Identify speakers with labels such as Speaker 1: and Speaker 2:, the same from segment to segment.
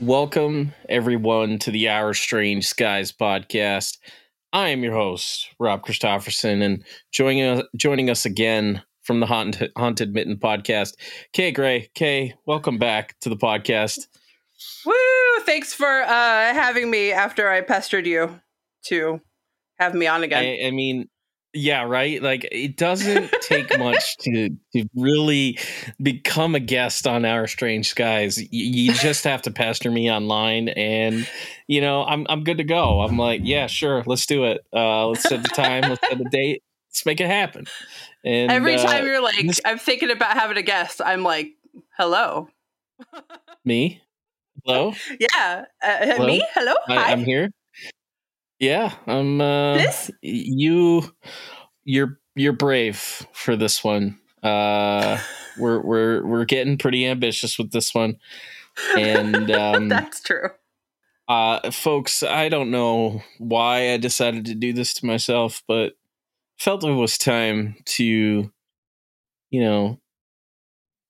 Speaker 1: Welcome, everyone, to the Our Strange Skies podcast. I am your host, Rob Christofferson, and joining us, joining us again from the Haunted, Haunted Mitten podcast, Kay Gray. Kay, welcome back to the podcast.
Speaker 2: Woo! Thanks for uh, having me after I pestered you to have me on again.
Speaker 1: I, I mean, yeah, right. Like it doesn't take much to to really become a guest on Our Strange Skies. You, you just have to pester me online, and you know I'm I'm good to go. I'm like, yeah, sure, let's do it. Uh, let's set the time. let's set the date. Let's make it happen.
Speaker 2: And every uh, time you're like, I'm thinking about having a guest. I'm like, hello.
Speaker 1: me. Hello.
Speaker 2: Yeah. Uh, hello? Me. Hello.
Speaker 1: Hi. I'm here. Yeah, I'm. Uh, this you, you're you're brave for this one. Uh, we're we're we're getting pretty ambitious with this one, and um,
Speaker 2: that's true.
Speaker 1: Uh, folks, I don't know why I decided to do this to myself, but felt it was time to, you know,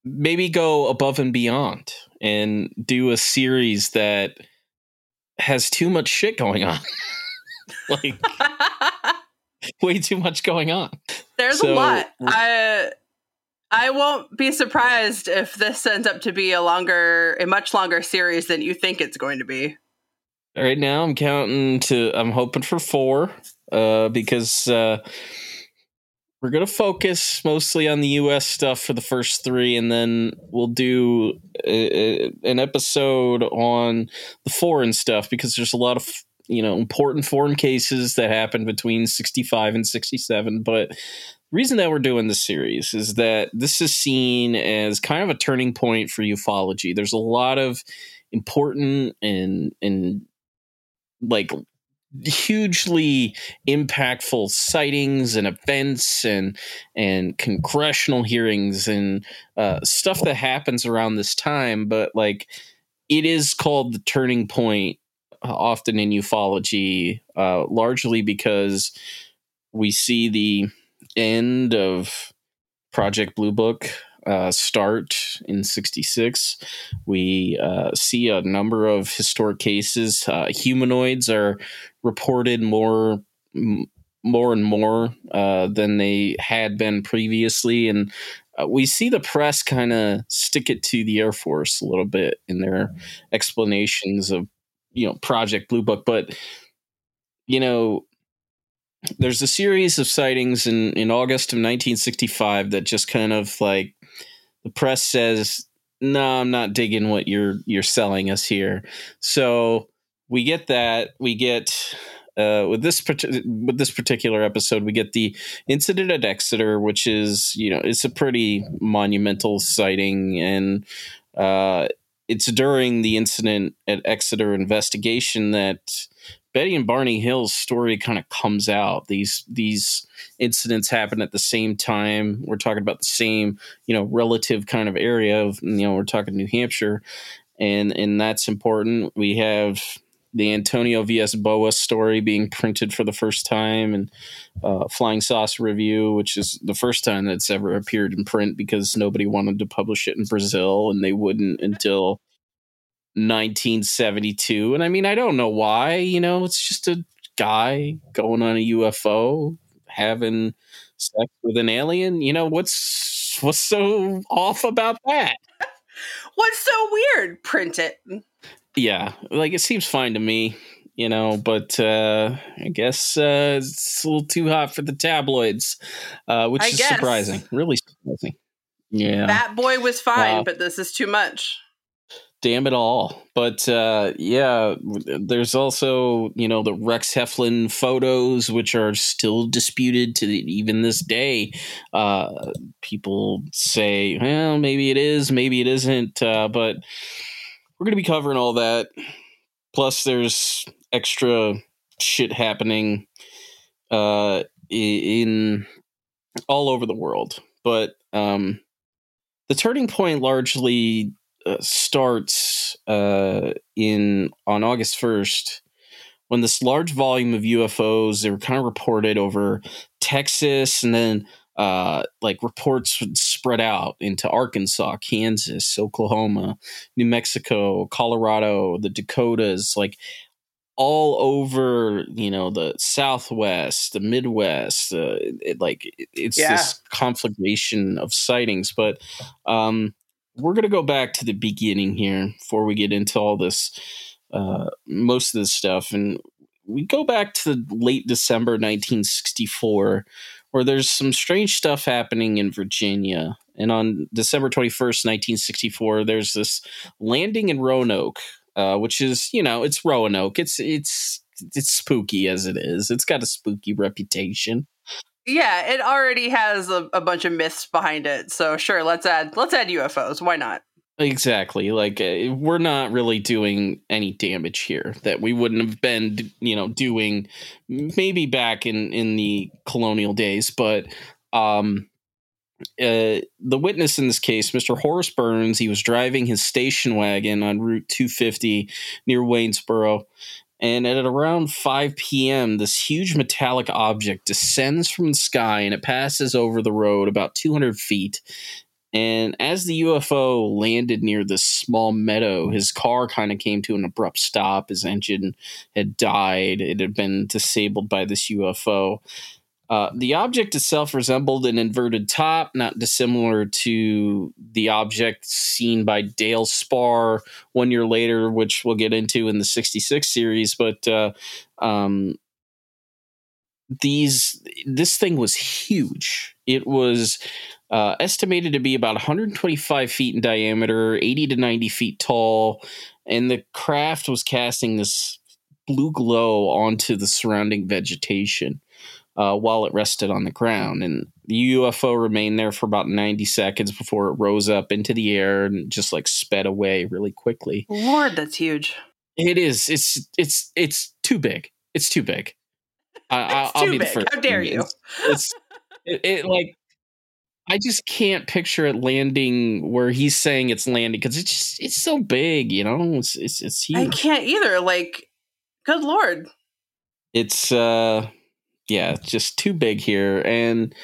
Speaker 1: maybe go above and beyond and do a series that has too much shit going on. like way too much going on.
Speaker 2: There's so, a lot. I I won't be surprised if this ends up to be a longer, a much longer series than you think it's going to be.
Speaker 1: Right now, I'm counting to. I'm hoping for four, uh, because uh, we're gonna focus mostly on the U.S. stuff for the first three, and then we'll do a, a, an episode on the foreign stuff because there's a lot of you know important foreign cases that happened between 65 and 67 but the reason that we're doing this series is that this is seen as kind of a turning point for ufology. There's a lot of important and and like hugely impactful sightings and events and and congressional hearings and uh, stuff that happens around this time. But like it is called the turning point often in ufology, uh, largely because we see the end of Project Blue Book uh, start in 66. We uh, see a number of historic cases. Uh, humanoids are reported more. M- more and more uh, than they had been previously, and uh, we see the press kind of stick it to the Air Force a little bit in their explanations of you know Project Blue Book, but you know there's a series of sightings in in August of 1965 that just kind of like the press says no i'm not digging what you're you're selling us here. So we get that we get uh, with this with this particular episode, we get the incident at Exeter, which is you know it's a pretty monumental sighting, and uh, it's during the incident at Exeter investigation that Betty and Barney Hill's story kind of comes out. These these incidents happen at the same time. We're talking about the same, you know, relative kind of area of, you know, we're talking New Hampshire, and and that's important. We have the Antonio Villas Boas story being printed for the first time, and uh, Flying Saucer Review, which is the first time that's ever appeared in print because nobody wanted to publish it in Brazil, and they wouldn't until 1972. And I mean, I don't know why. You know, it's just a guy going on a UFO having sex with an alien. You know, what's what's so off about that?
Speaker 2: What's so weird? Print it
Speaker 1: yeah, like it seems fine to me, you know, but uh, I guess uh, it's a little too hot for the tabloids, uh, which I is guess. surprising, really surprising. Yeah,
Speaker 2: that boy was fine, but this is too much.
Speaker 1: Damn it all! But uh, yeah, there's also you know the Rex Heflin photos, which are still disputed to even this day. Uh, people say, well, maybe it is, maybe it isn't, uh, but we're going to be covering all that. Plus, there's extra shit happening uh, in all over the world. But um, the turning point largely uh, starts uh, in on August first when this large volume of UFOs they were kind of reported over Texas and then uh, like reports would spread out into Arkansas, Kansas, Oklahoma, New Mexico, Colorado, the Dakotas, like all over, you know, the Southwest, the Midwest. Uh, it, like it's yeah. this conflagration of sightings. But um, we're going to go back to the beginning here before we get into all this, uh, most of this stuff. And we go back to late December 1964 where there's some strange stuff happening in Virginia. And on December 21st, 1964, there's this landing in Roanoke, uh, which is, you know, it's Roanoke. It's it's it's spooky as it is. It's got a spooky reputation.
Speaker 2: Yeah, it already has a, a bunch of myths behind it. So sure, let's add let's add UFOs. Why not?
Speaker 1: Exactly. Like uh, we're not really doing any damage here that we wouldn't have been, you know, doing maybe back in in the colonial days, but um uh, the witness in this case, Mr. Horace Burns, he was driving his station wagon on Route 250 near Waynesboro. And at around 5 p.m., this huge metallic object descends from the sky and it passes over the road about 200 feet and as the UFO landed near this small meadow, his car kind of came to an abrupt stop. His engine had died, it had been disabled by this UFO. Uh, the object itself resembled an inverted top, not dissimilar to the object seen by Dale Spaur one year later, which we'll get into in the 66 series. But uh, um, these this thing was huge. It was uh, estimated to be about 125 feet in diameter, 80 to 90 feet tall, and the craft was casting this blue glow onto the surrounding vegetation uh, while it rested on the ground. And the UFO remained there for about 90 seconds before it rose up into the air and just like sped away really quickly.
Speaker 2: Lord, that's huge.
Speaker 1: It is. It's it's it's too big. It's too big.
Speaker 2: I, will be big. the first. How dare you?
Speaker 1: It's, it's it, it, like I just can't picture it landing where he's saying it's landing because it's just it's so big, you know. It's it's it's huge.
Speaker 2: I can't either. Like, good lord.
Speaker 1: It's uh, yeah, just too big here, and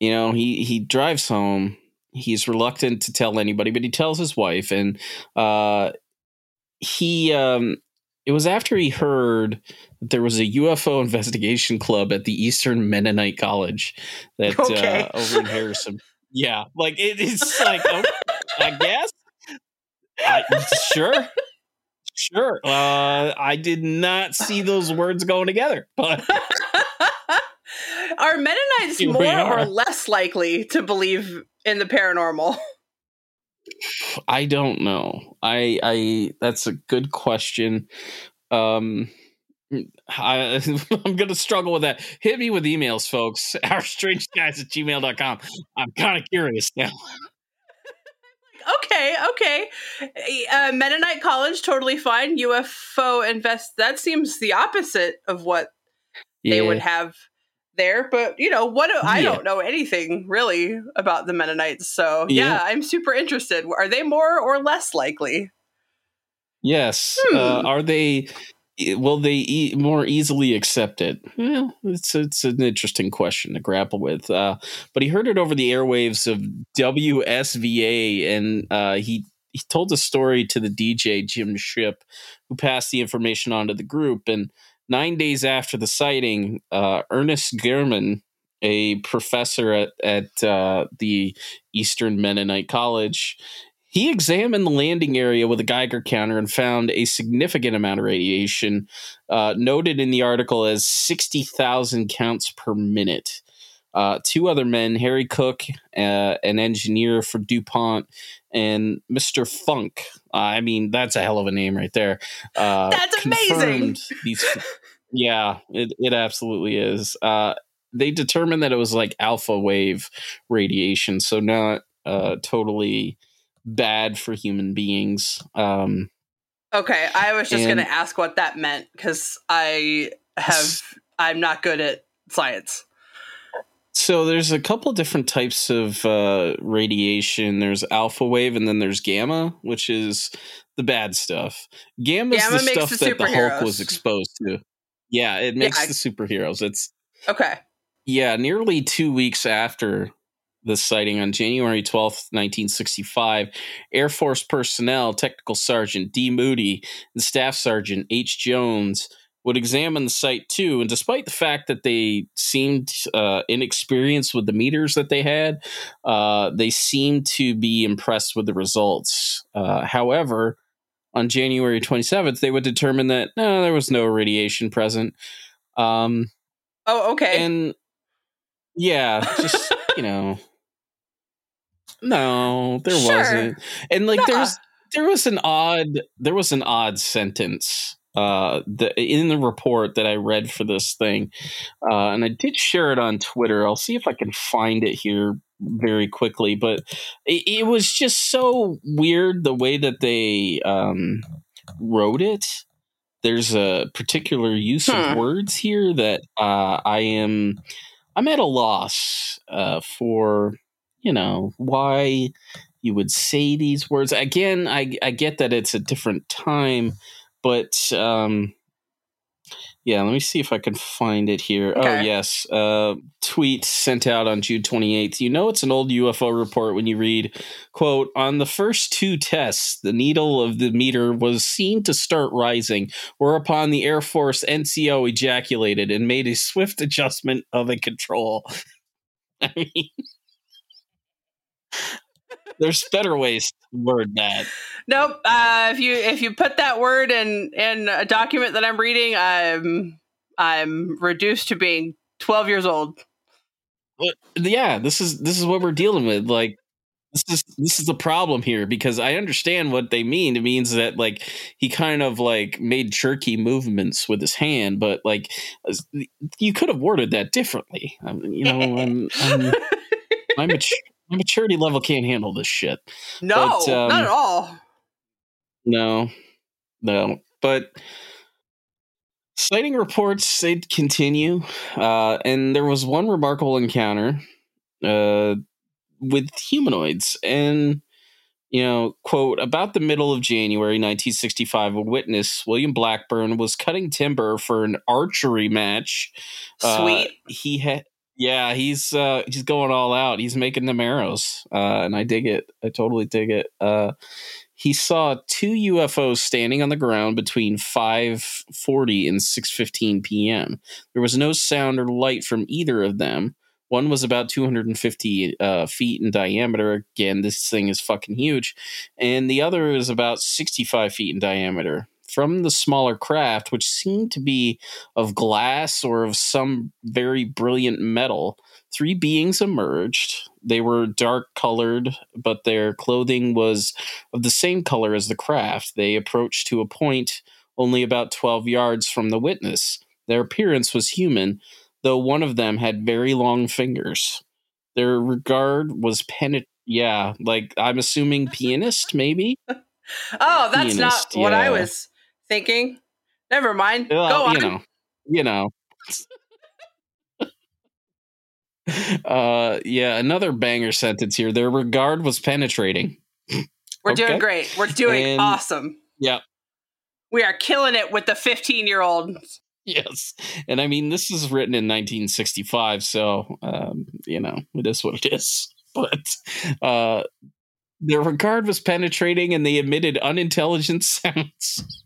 Speaker 1: you know he he drives home. He's reluctant to tell anybody, but he tells his wife, and uh, he um, it was after he heard that there was a UFO investigation club at the Eastern Mennonite College that uh, okay. uh, over in Harrison. yeah, like it, it's like oh, I guess. I, sure, sure. Uh, I did not see those words going together, but.
Speaker 2: Are Mennonites more or less likely to believe in the paranormal?
Speaker 1: I don't know. I I that's a good question. Um I, I'm going to struggle with that. Hit me with emails, folks. Our Strange Skies at gmail.com. I'm kind of curious now.
Speaker 2: okay, okay. Uh, Mennonite College, totally fine. UFO invest. That seems the opposite of what yeah. they would have there but you know what i yeah. don't know anything really about the mennonites so yeah. yeah. i'm super interested are they more or less likely
Speaker 1: yes hmm. uh, are they will they e- more easily accept it well it's it's an interesting question to grapple with uh, but he heard it over the airwaves of wsva and uh, he he told the story to the dj jim ship who passed the information on to the group and nine days after the sighting, uh, Ernest Gehman, a professor at, at uh, the Eastern Mennonite College, he examined the landing area with a Geiger counter and found a significant amount of radiation, uh, noted in the article as 60,000 counts per minute. Uh, two other men, Harry Cook, uh, an engineer for DuPont, and Mr. Funk. Uh, I mean, that's a hell of a name right there.
Speaker 2: Uh, that's amazing.
Speaker 1: These, yeah, it, it absolutely is. Uh, they determined that it was like alpha wave radiation, so not uh, totally bad for human beings. Um,
Speaker 2: okay, I was just going to ask what that meant because I have I'm not good at science.
Speaker 1: So there's a couple different types of uh, radiation. There's alpha wave, and then there's gamma, which is the bad stuff. Gamma is the stuff the that the Hulk was exposed to. Yeah, it makes yeah, I, the superheroes. It's
Speaker 2: okay.
Speaker 1: Yeah, nearly two weeks after the sighting on January 12th, 1965, Air Force personnel, Technical Sergeant D. Moody and Staff Sergeant H. Jones would examine the site too. And despite the fact that they seemed uh, inexperienced with the meters that they had, uh, they seemed to be impressed with the results. Uh, however, on January 27th, they would determine that no, there was no radiation present. Um,
Speaker 2: oh, okay.
Speaker 1: And yeah, just, you know, no, there sure. wasn't. And like, there's, there was an odd, there was an odd sentence uh, the in the report that I read for this thing, uh, and I did share it on Twitter. I'll see if I can find it here very quickly, but it, it was just so weird the way that they um, wrote it. There's a particular use huh. of words here that uh, I am I'm at a loss uh, for you know why you would say these words again. I I get that it's a different time but um, yeah, let me see if I can find it here. Oh, okay. Oh, yes. Uh, tweet sent out on June 28th. You know, it's an old UFO report when you read, quote, on the first two tests, the needle of the meter was seen to start rising, whereupon the Air Force NCO ejaculated and made a swift adjustment of a control. I mean, there's better ways to word that.
Speaker 2: Nope. Uh, if you if you put that word in in a document that I'm reading, I'm I'm reduced to being 12 years old.
Speaker 1: yeah, this is this is what we're dealing with. Like this is this is the problem here because I understand what they mean. It means that like he kind of like made jerky movements with his hand, but like you could have worded that differently. I mean, you know, I'm, I'm, my, mature, my maturity level can't handle this shit.
Speaker 2: No, but, um, not at all.
Speaker 1: No, no. But sighting reports they continue, uh, and there was one remarkable encounter uh, with humanoids, and you know, quote, about the middle of January 1965, a witness, William Blackburn, was cutting timber for an archery match.
Speaker 2: Uh, Sweet.
Speaker 1: Uh, he had. Yeah, he's uh he's going all out. He's making them arrows. Uh and I dig it. I totally dig it. Uh he saw two UFOs standing on the ground between 5:40 and 6:15 p.m. There was no sound or light from either of them. One was about 250 uh, feet in diameter. Again, this thing is fucking huge, and the other is about 65 feet in diameter. From the smaller craft, which seemed to be of glass or of some very brilliant metal, three beings emerged. They were dark colored, but their clothing was of the same color as the craft. They approached to a point only about 12 yards from the witness. Their appearance was human, though one of them had very long fingers. Their regard was penetrating. Yeah, like I'm assuming pianist, maybe?
Speaker 2: oh, that's pianist, not what I was thinking. Never mind. Well, Go on.
Speaker 1: You know, you know. uh yeah another banger sentence here their regard was penetrating
Speaker 2: we're okay. doing great we're doing and, awesome
Speaker 1: yeah
Speaker 2: we are killing it with the 15 year old
Speaker 1: yes and i mean this is written in 1965 so um you know it is what it is but uh their regard was penetrating and they emitted unintelligent sounds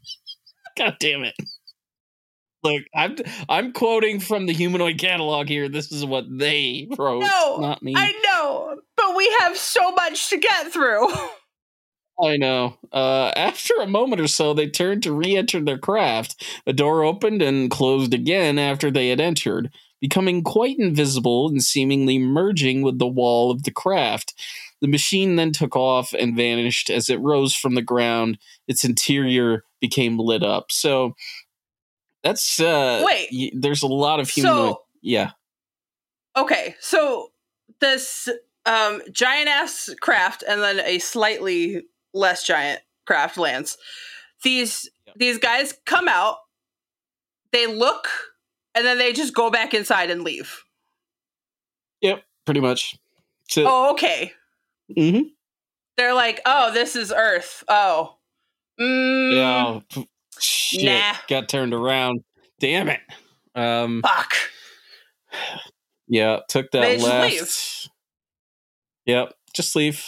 Speaker 1: god damn it Look, I'm I'm quoting from the humanoid catalog here. This is what they wrote, no, not me.
Speaker 2: I know, but we have so much to get through.
Speaker 1: I know. Uh, after a moment or so, they turned to re-enter their craft. A door opened and closed again after they had entered, becoming quite invisible and seemingly merging with the wall of the craft. The machine then took off and vanished as it rose from the ground. Its interior became lit up. So that's uh
Speaker 2: wait.
Speaker 1: Y- there's a lot of human. So, yeah.
Speaker 2: Okay, so this um giant ass craft and then a slightly less giant craft lands. These yep. these guys come out, they look, and then they just go back inside and leave.
Speaker 1: Yep, pretty much.
Speaker 2: So, oh, okay.
Speaker 1: Mm-hmm.
Speaker 2: They're like, oh, this is Earth. Oh.
Speaker 1: Mm, yeah. Shit. Nah. Got turned around. Damn it. Um,
Speaker 2: Fuck.
Speaker 1: Yeah, took that left. Leave. Yep, just leave.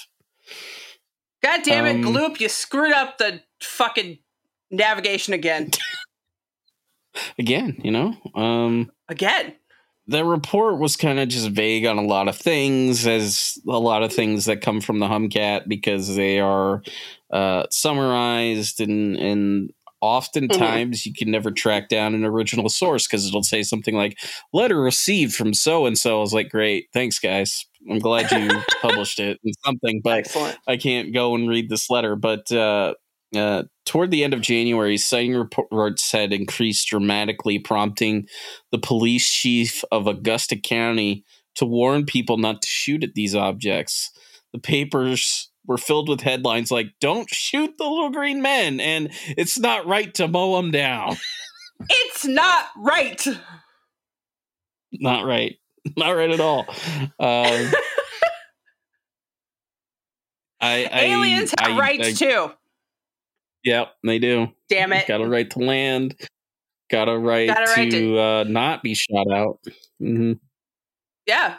Speaker 2: God damn it, um, Gloop, you screwed up the fucking navigation again.
Speaker 1: again, you know? Um
Speaker 2: again.
Speaker 1: The report was kind of just vague on a lot of things, as a lot of things that come from the Humcat because they are uh, summarized and and oftentimes mm-hmm. you can never track down an original source because it'll say something like letter received from so and so. I was like, great, thanks guys. I'm glad you published it and something, but Excellent. I can't go and read this letter. But uh, uh, toward the end of January, sighting reports had increased dramatically, prompting the police chief of Augusta County to warn people not to shoot at these objects. The papers were filled with headlines like "Don't shoot the little green men" and "It's not right to mow them down."
Speaker 2: it's not right.
Speaker 1: Not right. Not right at all. Um, I,
Speaker 2: Aliens have I, rights too.
Speaker 1: Yep, they do.
Speaker 2: Damn it!
Speaker 1: Got a right to land. Got a right, got a right to, to... Uh, not be shot out. Mm-hmm.
Speaker 2: Yeah.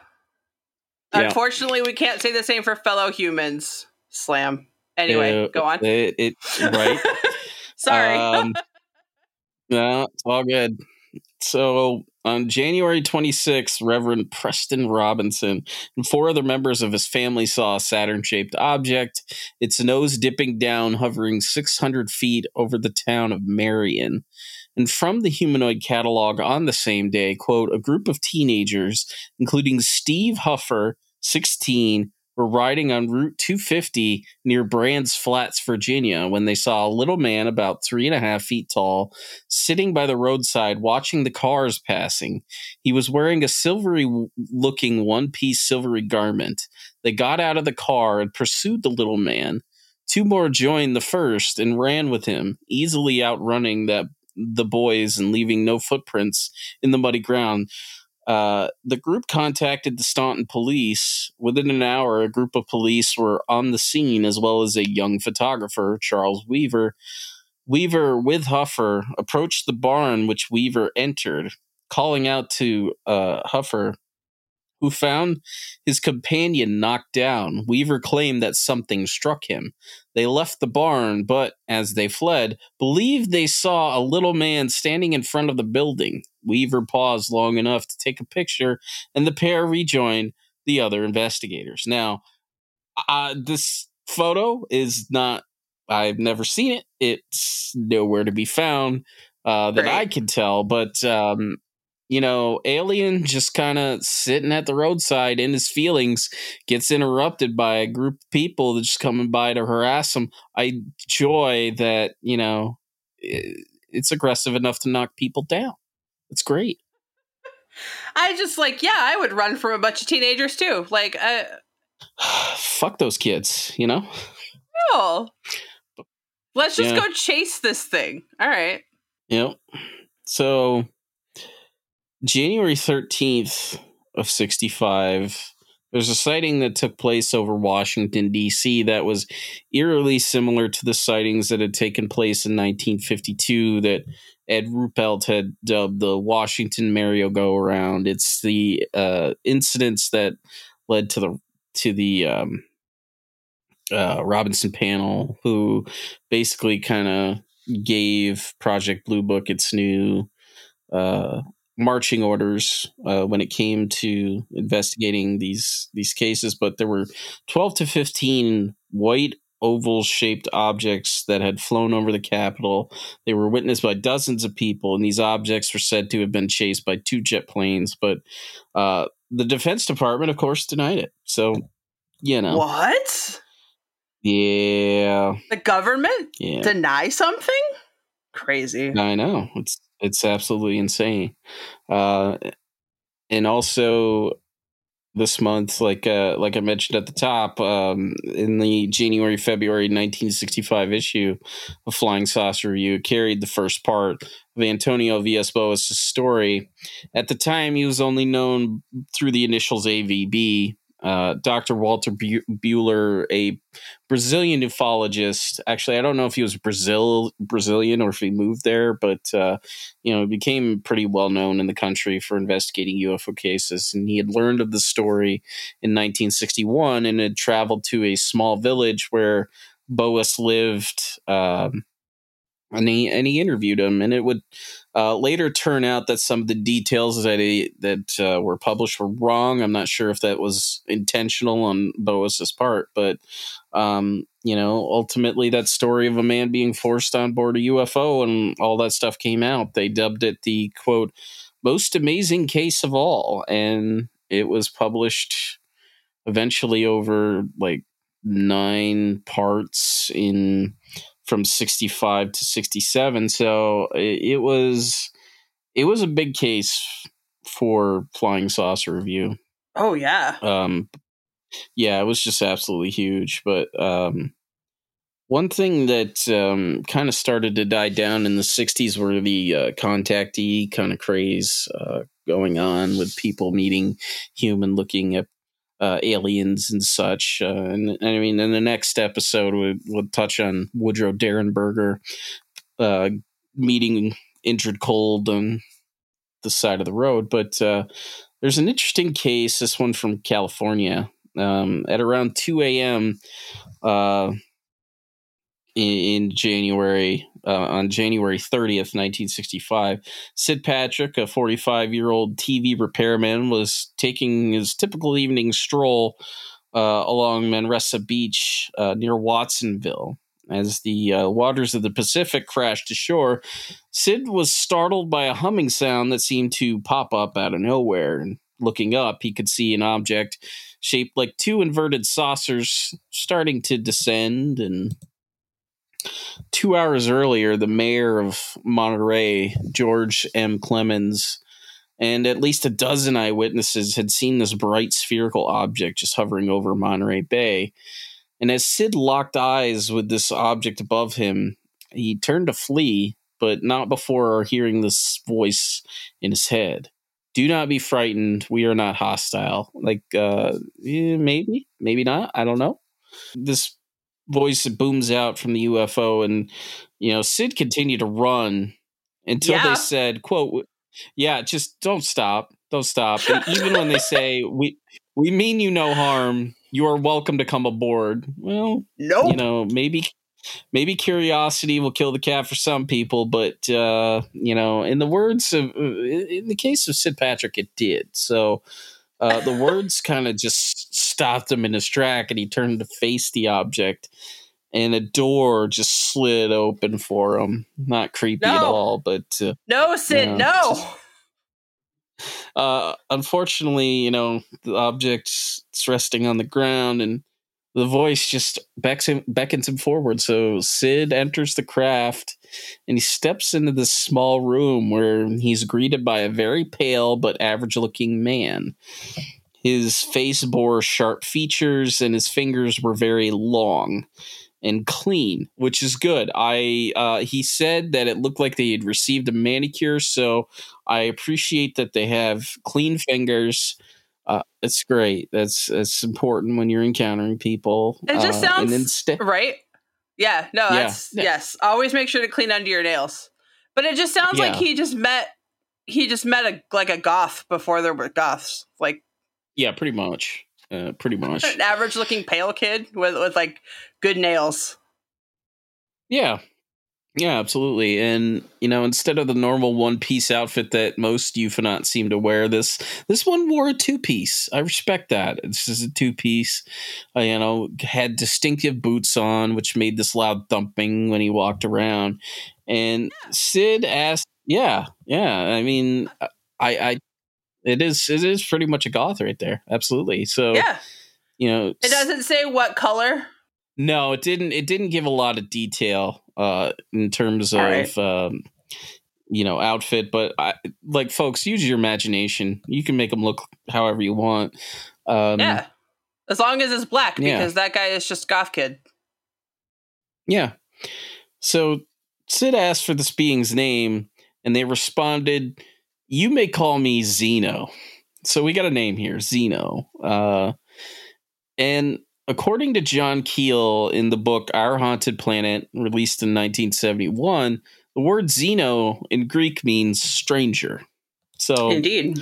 Speaker 2: yeah. Unfortunately, we can't say the same for fellow humans. Slam. Anyway, uh, go on.
Speaker 1: It, it right.
Speaker 2: Sorry. Um,
Speaker 1: no, it's all good. So on January 26th, Reverend Preston Robinson and four other members of his family saw a Saturn shaped object, its nose dipping down, hovering 600 feet over the town of Marion. And from the humanoid catalog on the same day, quote, a group of teenagers, including Steve Huffer, 16, were riding on Route 250 near Brands Flats, Virginia, when they saw a little man about three and a half feet tall sitting by the roadside watching the cars passing. He was wearing a silvery looking one piece silvery garment. They got out of the car and pursued the little man. Two more joined the first and ran with him, easily outrunning the boys and leaving no footprints in the muddy ground. Uh, the group contacted the Staunton police. Within an hour, a group of police were on the scene, as well as a young photographer, Charles Weaver. Weaver, with Huffer, approached the barn which Weaver entered, calling out to uh, Huffer who found his companion knocked down. Weaver claimed that something struck him. They left the barn, but as they fled, believed they saw a little man standing in front of the building. Weaver paused long enough to take a picture, and the pair rejoined the other investigators. Now, uh, this photo is not, I've never seen it. It's nowhere to be found uh, that I can tell, but um, you know, Alien just kind of sitting at the roadside in his feelings gets interrupted by a group of people that's just coming by to harass him. I joy that, you know, it's aggressive enough to knock people down. It's great.
Speaker 2: I just like, yeah, I would run from a bunch of teenagers too. Like, uh,
Speaker 1: fuck those kids, you know?
Speaker 2: No. Let's just yeah. go chase this thing. All right.
Speaker 1: Yep. So January 13th of 65, there's a sighting that took place over Washington, D.C., that was eerily similar to the sightings that had taken place in 1952 that Ed Ruppelt had dubbed the Washington merry-go-round. It's the uh, incidents that led to the to the um, uh, Robertson panel, who basically kind of gave Project Blue Book its new uh, marching orders uh, when it came to investigating these these cases, but there were 12 to 15 white oval shaped objects that had flown over the Capitol. They were witnessed by dozens of people, and these objects were said to have been chased by two jet planes. But uh, the Defense Department, of course, denied it. So, you know.
Speaker 2: What?
Speaker 1: Yeah.
Speaker 2: The government yeah. deny something? Crazy.
Speaker 1: I know. It's it's absolutely insane. Uh, and also this month, like uh, like I mentioned at the top, um, in the January February 1965 issue of Flying Saucer Review, carried the first part of Antonio Villas Boas' story. At the time, he was only known through the initials AVB. Uh, Dr. Walter Buehler, a Brazilian ufologist. Actually, I don't know if he was Brazil Brazilian or if he moved there, but uh, you know, became pretty well known in the country for investigating UFO cases. And he had learned of the story in 1961 and had traveled to a small village where Boas lived. Um, and he and he interviewed him, and it would uh, later turn out that some of the details that he, that uh, were published were wrong. I'm not sure if that was intentional on Boas's part, but um, you know, ultimately, that story of a man being forced on board a UFO and all that stuff came out. They dubbed it the quote most amazing case of all, and it was published eventually over like nine parts in from 65 to 67 so it, it was it was a big case for flying saucer review.
Speaker 2: Oh yeah.
Speaker 1: Um yeah it was just absolutely huge but um one thing that um, kind of started to die down in the 60s were the uh, contactee kind of craze uh, going on with people meeting human looking at uh, aliens and such. Uh, and, I mean, in the next episode, we, will touch on Woodrow Derenberger uh, meeting Indrid Cold on the side of the road. But uh, there's an interesting case, this one from California. Um, at around 2 a.m., uh, in January, uh, on January 30th, 1965. Sid Patrick, a 45 year old TV repairman, was taking his typical evening stroll uh, along Manresa Beach uh, near Watsonville. As the uh, waters of the Pacific crashed ashore, Sid was startled by a humming sound that seemed to pop up out of nowhere. And looking up, he could see an object shaped like two inverted saucers starting to descend and Two hours earlier, the mayor of Monterey, George M. Clemens, and at least a dozen eyewitnesses had seen this bright spherical object just hovering over Monterey Bay. And as Sid locked eyes with this object above him, he turned to flee, but not before hearing this voice in his head. Do not be frightened. We are not hostile. Like, uh, maybe, maybe not. I don't know. This voice booms out from the UFO, and you know Sid continued to run until yeah. they said, "quote Yeah, just don't stop, don't stop." And even when they say, "We we mean you no harm," you are welcome to come aboard. Well, no, nope. you know maybe maybe curiosity will kill the cat for some people, but uh, you know, in the words of uh, in the case of Sid Patrick, it did. So uh, the words kind of just stopped him in his track, and he turned to face the object, and a door just slid open for him. Not creepy no. at all, but uh,
Speaker 2: no, Sid, you know, no.
Speaker 1: Uh, unfortunately, you know, the object's resting on the ground, and the voice just becks him, beckons him forward. So Sid enters the craft and he steps into this small room where he's greeted by a very pale but average looking man. His face bore sharp features and his fingers were very long and clean, which is good. I uh, he said that it looked like they had received a manicure, so I appreciate that they have clean fingers uh, it's great. That's that's important when you're encountering people.
Speaker 2: It just uh, sounds right. Yeah, no, that's yeah. yes. Always make sure to clean under your nails. But it just sounds yeah. like he just met he just met a like a goth before there were goths. Like
Speaker 1: yeah, pretty much. Uh, pretty much.
Speaker 2: An average looking pale kid with with like good nails.
Speaker 1: Yeah, yeah, absolutely. And you know, instead of the normal one piece outfit that most ufonauts seem to wear, this this one wore a two piece. I respect that. This is a two piece. Uh, you know, had distinctive boots on, which made this loud thumping when he walked around. And Sid asked, "Yeah, yeah. I mean, I, I, it is, it is pretty much a goth right there. Absolutely. So,
Speaker 2: yeah,
Speaker 1: you know,
Speaker 2: it doesn't say what color."
Speaker 1: No, it didn't. It didn't give a lot of detail uh, in terms of right. um, you know outfit, but I, like folks, use your imagination. You can make them look however you want.
Speaker 2: Um, yeah, as long as it's black, because yeah. that guy is just goth kid.
Speaker 1: Yeah. So Sid asked for this being's name, and they responded, "You may call me Zeno." So we got a name here, Zeno. Uh, and according to John Keel in the book Our Haunted Planet, released in 1971, the word xeno in Greek means stranger. So
Speaker 2: indeed,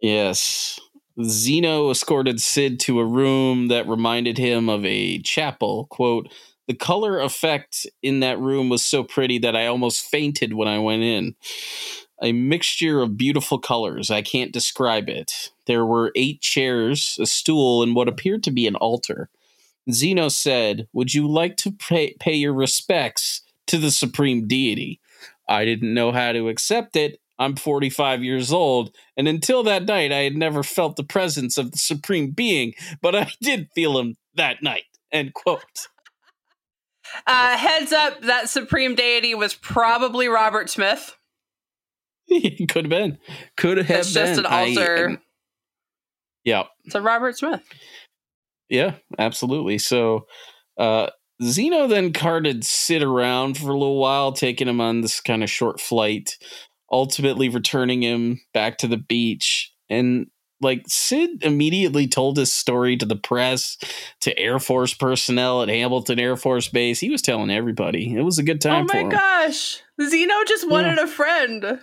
Speaker 1: yes, Zeno escorted Sid to a room that reminded him of a chapel. Quote, the color effect in that room was so pretty that I almost fainted when I went in. A mixture of beautiful colors. I can't describe it. There were eight chairs, a stool, and what appeared to be an altar. Zeno said, Would you like to pay, pay your respects to the supreme deity? I didn't know how to accept it. I'm 45 years old, and until that night, I had never felt the presence of the supreme being, but I did feel him that night. End quote.
Speaker 2: Uh, heads up, that supreme deity was probably Robert Smith.
Speaker 1: Could have been. Could have
Speaker 2: It's
Speaker 1: been.
Speaker 2: just an altar.
Speaker 1: I, yeah.
Speaker 2: So Robert Smith.
Speaker 1: Yeah, absolutely. So uh Zeno then carted Sid around for a little while, taking him on this kind of short flight, ultimately returning him back to the beach. And like Sid immediately told his story to the press, to Air Force personnel at Hamilton Air Force Base. He was telling everybody. It was a good time
Speaker 2: oh my gosh. Zeno just wanted a friend.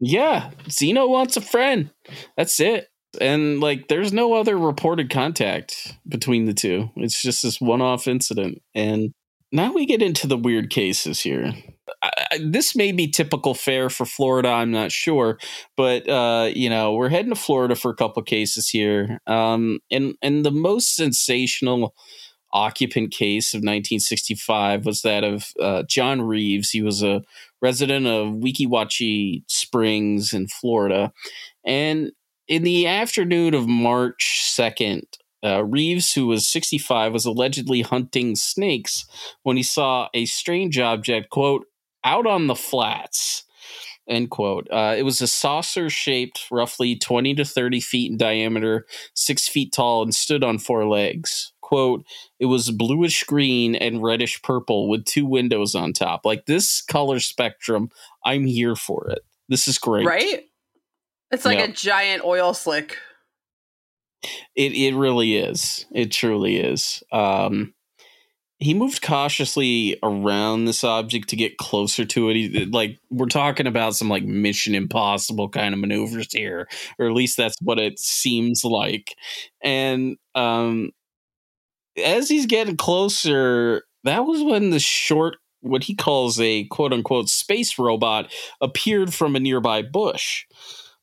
Speaker 1: Yeah, Zeno wants a friend. That's it. And like, there's no other reported contact between the two. It's just this one-off incident. And now we get into the weird cases here. I, I, this may be typical fare for Florida. I'm not sure, but uh, you know, we're heading to Florida for a couple cases here. Um, and and the most sensational occupant case of 1965 was that of uh, John Reeves. He was a resident of Weeki Wachee Springs in Florida. And in the afternoon of March 2nd, uh, Reeves, who was 65, was allegedly hunting snakes when he saw a strange object, quote, out on the flats. End quote. Uh, it was a saucer shaped, roughly 20 to 30 feet in diameter, six feet tall, and stood on four legs. Quote, it was bluish green and reddish purple with two windows on top. Like this color spectrum, I'm here for it. This is great.
Speaker 2: Right? It's like
Speaker 1: Yep.
Speaker 2: a giant oil slick.
Speaker 1: It it really is. It truly is. Um, he moved cautiously around this object to get closer to it. He, like we're talking about some like Mission Impossible kind of maneuvers here, or at least that's what it seems like. And um, as he's getting closer, that was when the short, what he calls a quote unquote space robot, appeared from a nearby bush.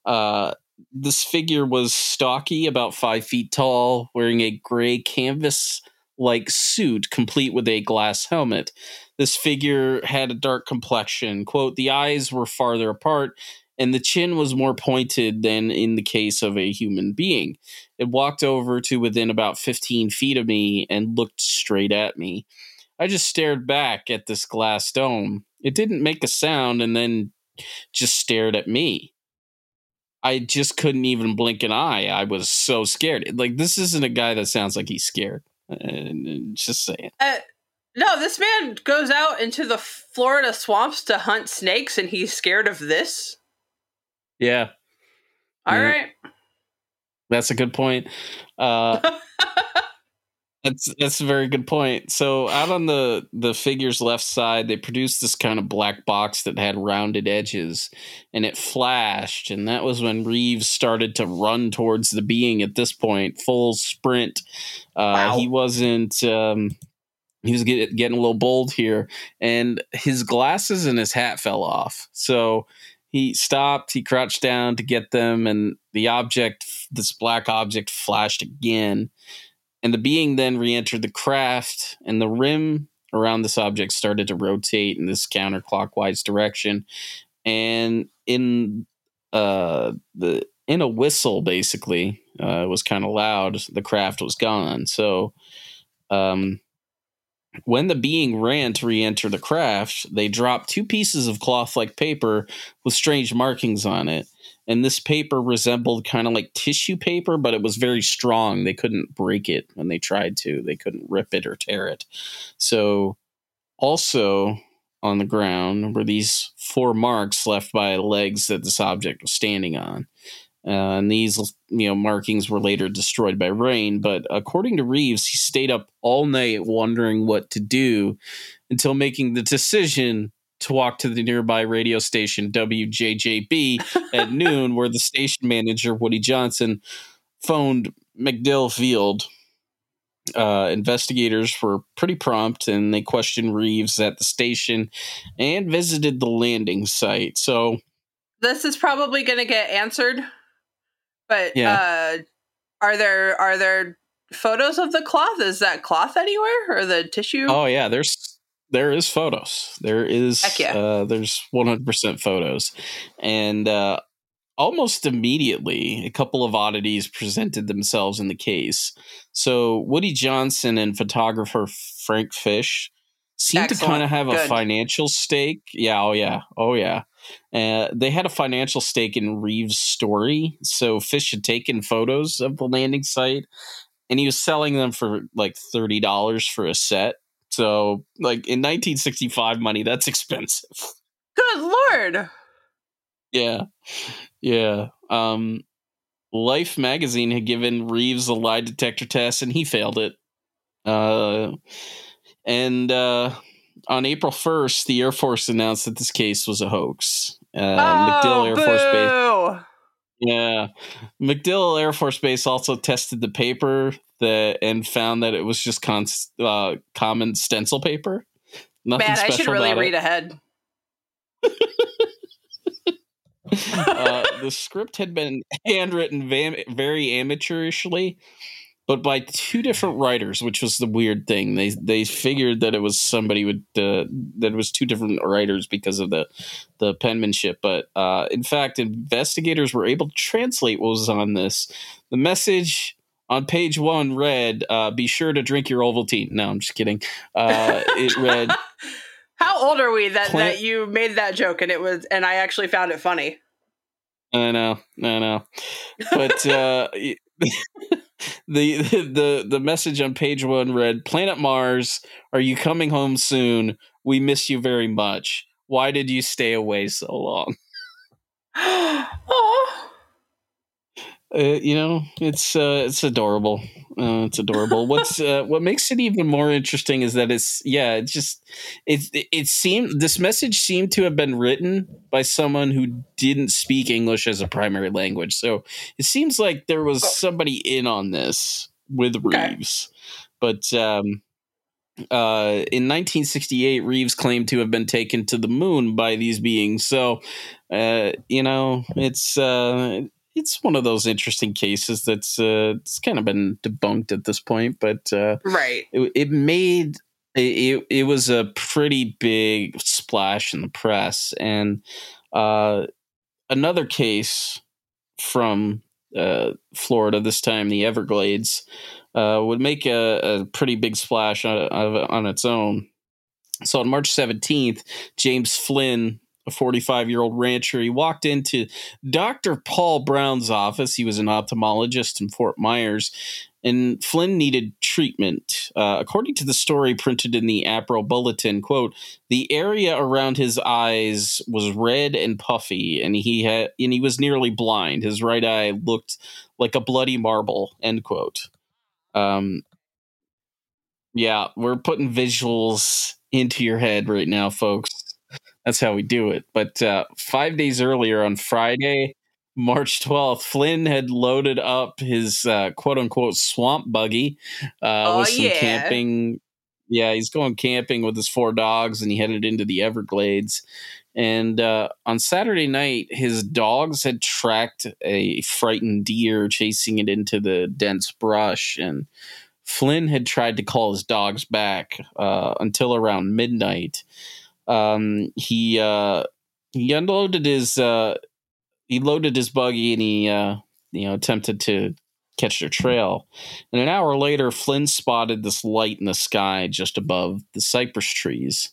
Speaker 1: Uh, this figure was stocky, about five feet tall, wearing a gray canvas like suit, complete with a glass helmet. This figure had a dark complexion. Quote, the eyes were farther apart, and the chin was more pointed than in the case of a human being. It walked over to within about 15 feet of me and looked straight at me. I just stared back at this glass dome. It didn't make a sound and then just stared at me. I just couldn't even blink an eye. I was so scared. Like this isn't a guy that sounds like he's scared. Just saying.
Speaker 2: Uh, no, this man goes out into the Florida swamps to hunt snakes and he's scared of this.
Speaker 1: Yeah,
Speaker 2: All
Speaker 1: Yeah.
Speaker 2: right.
Speaker 1: that's a good point. Uh, that's that's a very good point. So out on the the figure's left side, they produced this kind of black box that had rounded edges, and it flashed, and that was when Reeves started to run towards the being. At this point, full sprint. Uh,
Speaker 2: Wow.
Speaker 1: He wasn't. Um, he was get, getting a little bold here, and his glasses and his hat fell off. So he stopped. He crouched down to get them, and the object, this black object, flashed again. And the being then re-entered the craft, and the rim around this object started to rotate in this counterclockwise direction. And in uh, the in a whistle, basically, uh, it was kind of loud. The craft was gone. So, um, when the being ran to re-enter the craft, they dropped two pieces of cloth-like paper with strange markings on it. And this paper resembled kind of like tissue paper, but it was very strong. They couldn't break it when they tried to. They couldn't rip it or tear it. So, also, on the ground were these four marks left by legs that this object was standing on. Uh, and these, you know, markings were later destroyed by rain. But according to Reeves, he stayed up all night wondering what to do until making the decision to walk to the nearby radio station WJJB at noon, where the station manager Woody Johnson phoned MacDill Field. Uh, investigators were pretty prompt and they questioned Reeves at the station and visited the landing site. So,
Speaker 2: this is probably going to get answered but yeah. uh, are there are there photos of the cloth? Is that cloth anywhere or the tissue?
Speaker 1: Oh yeah, there's there is photos. There is yeah. uh, there's 100% photos. And uh, almost immediately, a couple of oddities presented themselves in the case. So Woody Johnson and photographer Frank Fish seem to kind of have Good. a financial stake. Yeah, oh yeah, oh yeah. Uh, they had a financial stake in Reeves' story, so Fish had taken photos of the landing site, and he was selling them for like thirty dollars for a set. So, like in 1965 money, that's expensive.
Speaker 2: Good lord.
Speaker 1: Yeah, yeah. Um, Life magazine had given Reeves a lie detector test, and he failed it. Uh, and uh, on April 1st, the Air Force announced that this case was a hoax. Uh, oh, MacDill Air boo! Force Base. Yeah, MacDill Air Force Base also tested the paper that and found that it was just con- uh, common stencil paper.
Speaker 2: Nothing Man, I should really read it. ahead.
Speaker 1: uh, the script had been handwritten very amateurishly, but by two different writers, which was the weird thing. They they figured that it was somebody with uh, that it was two different writers because of the the penmanship. But uh, in fact, investigators were able to translate what was on this. The message on page one read, uh, "Be sure to drink your Ovaltine." No, I'm just kidding. Uh, it read.
Speaker 2: How old are we that, plant- that you made that joke and it was and I actually found it funny?
Speaker 1: I know, I know, but uh, the the the message on page one read planet mars are you coming home soon? We miss you very much. Why did you stay away so long? Oh uh, you know it's uh, it's adorable. Uh, it's adorable. What's uh, what makes it even more interesting is that it's yeah it's just it it seemed this message seemed to have been written by someone who didn't speak english as a primary language. So it seems like there was somebody in on this with reeves. But um uh, in 1968, Reeves claimed to have been taken to the moon by these beings. So, uh, you know, it's uh, it's one of those interesting cases that's uh, it's kind of been debunked at this point, but uh,
Speaker 2: right,
Speaker 1: it, it made it, it was a pretty big splash in the press, and uh, another case from uh, Florida, this time the Everglades, uh, would make a, a, pretty big splash on, on its own. So on March 17th, James Flynn a 45 year old rancher. He walked into Dr. Paul Brown's office. He was an ophthalmologist in Fort Myers, and Flynn needed treatment. Uh, according to the story printed in the April Bulletin, quote, the area around his eyes was red and puffy, and he had and he was nearly blind. His right eye looked like a bloody marble, end quote. Um, yeah, we're putting visuals into your head right now, folks. That's how we do it. But uh, five days earlier on Friday, March 12th, Flynn had loaded up his uh, quote unquote swamp buggy uh, oh, with some yeah. camping. Yeah, he's going camping with his four dogs and he headed into the Everglades. And uh, on Saturday night, his dogs had tracked a frightened deer, chasing it into the dense brush. And Flynn had tried to call his dogs back uh, until around midnight um, he uh, he unloaded his uh, he loaded his buggy and he uh, you know attempted to catch their trail. And an hour later, Flynn spotted this light in the sky just above the cypress trees.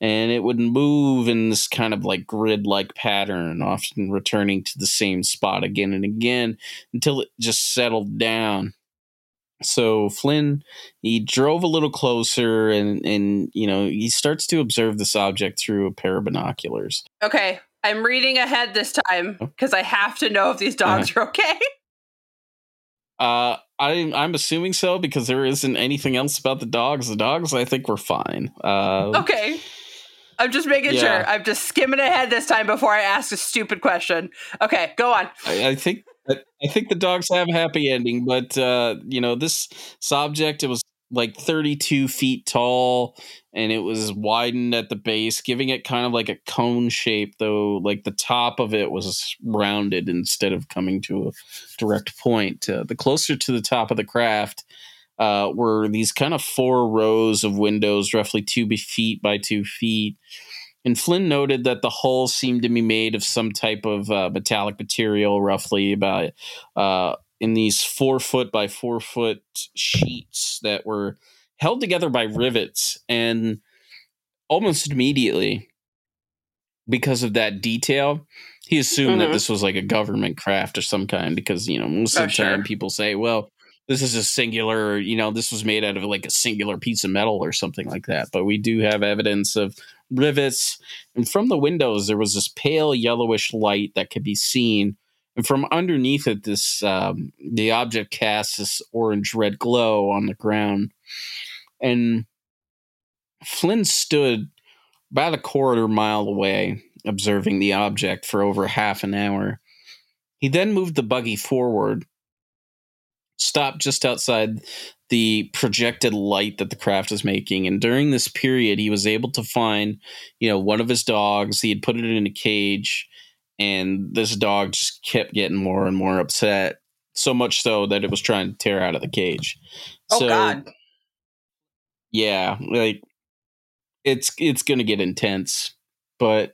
Speaker 1: And it would move in this kind of like grid like pattern, often returning to the same spot again and again until it just settled down. So Flynn, he drove a little closer, and and you know he starts to observe this object through a pair of binoculars.
Speaker 2: Okay, I'm reading ahead this time because I have to know if these dogs uh-huh. are okay.
Speaker 1: Uh, I'm I'm assuming so because there isn't anything else about the dogs. The dogs, I think, were fine. Uh,
Speaker 2: okay. I'm just making yeah. sure. I'm just skimming ahead this time before I ask a stupid question. Okay, go on.
Speaker 1: I, I think I think the dogs have a happy ending, but uh, you know this subject it was like 32 feet tall and it was widened at the base, giving it kind of like a cone shape, though like the top of it was rounded instead of coming to a direct point. Uh, the closer to the top of the craft uh, were these kind of four rows of windows, roughly two feet by two feet. And Flynn noted that the hull seemed to be made of some type of uh, metallic material, roughly about uh, in these four foot by four foot sheets that were held together by rivets. And almost immediately, because of that detail, he assumed mm-hmm. that this was like a government craft or some kind. Because you know most of oh, the time sure. people say, "Well, this is a singular," you know, this was made out of like a singular piece of metal or something like that. But we do have evidence of rivets, and from the windows there was this pale yellowish light that could be seen and from underneath it, this um, the object casts this orange red glow on the ground. And Flynn stood about a quarter mile away, observing the object for over half an hour. He then moved the buggy forward, stopped just outside the projected light that the craft was making. And during this period, he was able to find, you know, one of his dogs. He had put it in a cage and this dog just kept getting more and more upset so much so that it was trying to tear out of the cage
Speaker 2: oh so, god
Speaker 1: yeah like it's it's gonna get intense but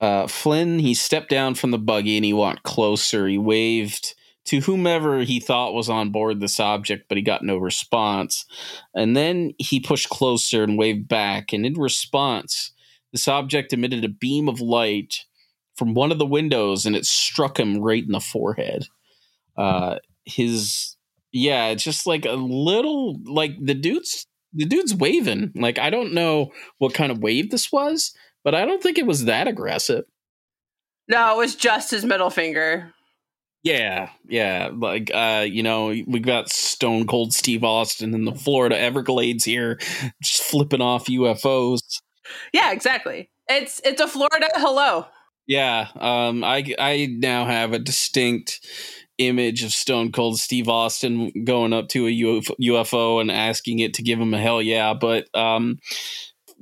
Speaker 1: uh, flynn he stepped down from the buggy and he walked closer he waved to whomever he thought was on board this object but he got no response and then he pushed closer and waved back and in response this object emitted a beam of light from one of the windows and it struck him right in the forehead. Uh, his yeah, it's just like a little like the dude's the dude's waving. Like I don't know what kind of wave this was, but I don't think it was that aggressive.
Speaker 2: No, it was just his middle finger.
Speaker 1: Yeah, yeah. Like uh, you know, we got Stone Cold Steve Austin in the Florida Everglades here, just flipping off UFOs.
Speaker 2: Yeah, exactly. It's it's a Florida hello.
Speaker 1: Yeah, um, I I now have a distinct image of Stone Cold Steve Austin going up to a UFO and asking it to give him a hell yeah. But um,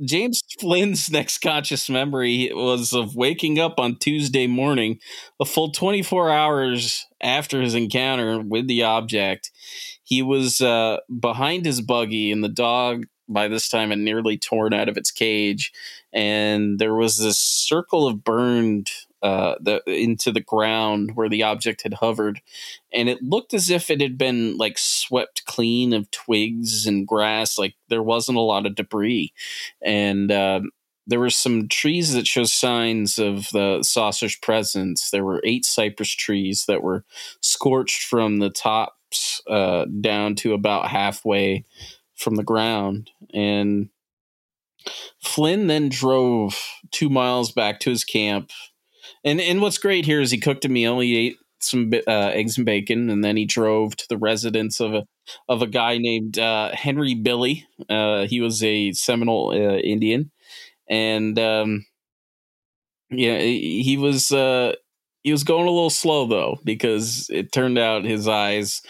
Speaker 1: James Flynn's next conscious memory was of waking up on Tuesday morning, a full 24 hours after his encounter with the object. He was uh, behind his buggy, and the dog by this time had nearly torn out of its cage and there was this circle of burned uh, the, into the ground where the object had hovered, and it looked as if it had been like swept clean of twigs and grass. Like there wasn't a lot of debris, and uh, there were some trees that show signs of the saucer's presence. There were eight cypress trees that were scorched from the tops uh, down to about halfway from the ground, and Flynn then drove two miles back to his camp. And and what's great here is he cooked a meal. He ate some uh, eggs and bacon, and then he drove to the residence of a of a guy named uh, Henry Billie. Uh, he was a Seminole uh, Indian, and um, yeah, he was uh, he was going a little slow though because it turned out his eyes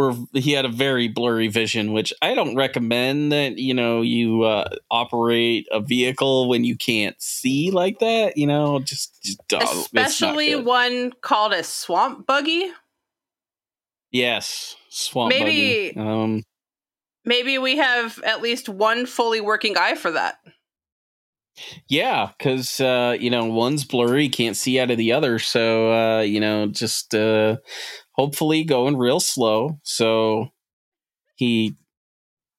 Speaker 1: were he had a very blurry vision, which I don't recommend that you know you uh, operate a vehicle when you can't see like that. You know, just, just
Speaker 2: especially one called a swamp buggy.
Speaker 1: Yes, swamp
Speaker 2: maybe,
Speaker 1: buggy. Um,
Speaker 2: maybe we have at least one fully working eye for that.
Speaker 1: Yeah, because uh, you know one's blurry, can't see out of the other. So uh, you know, just uh, hopefully going real slow. So he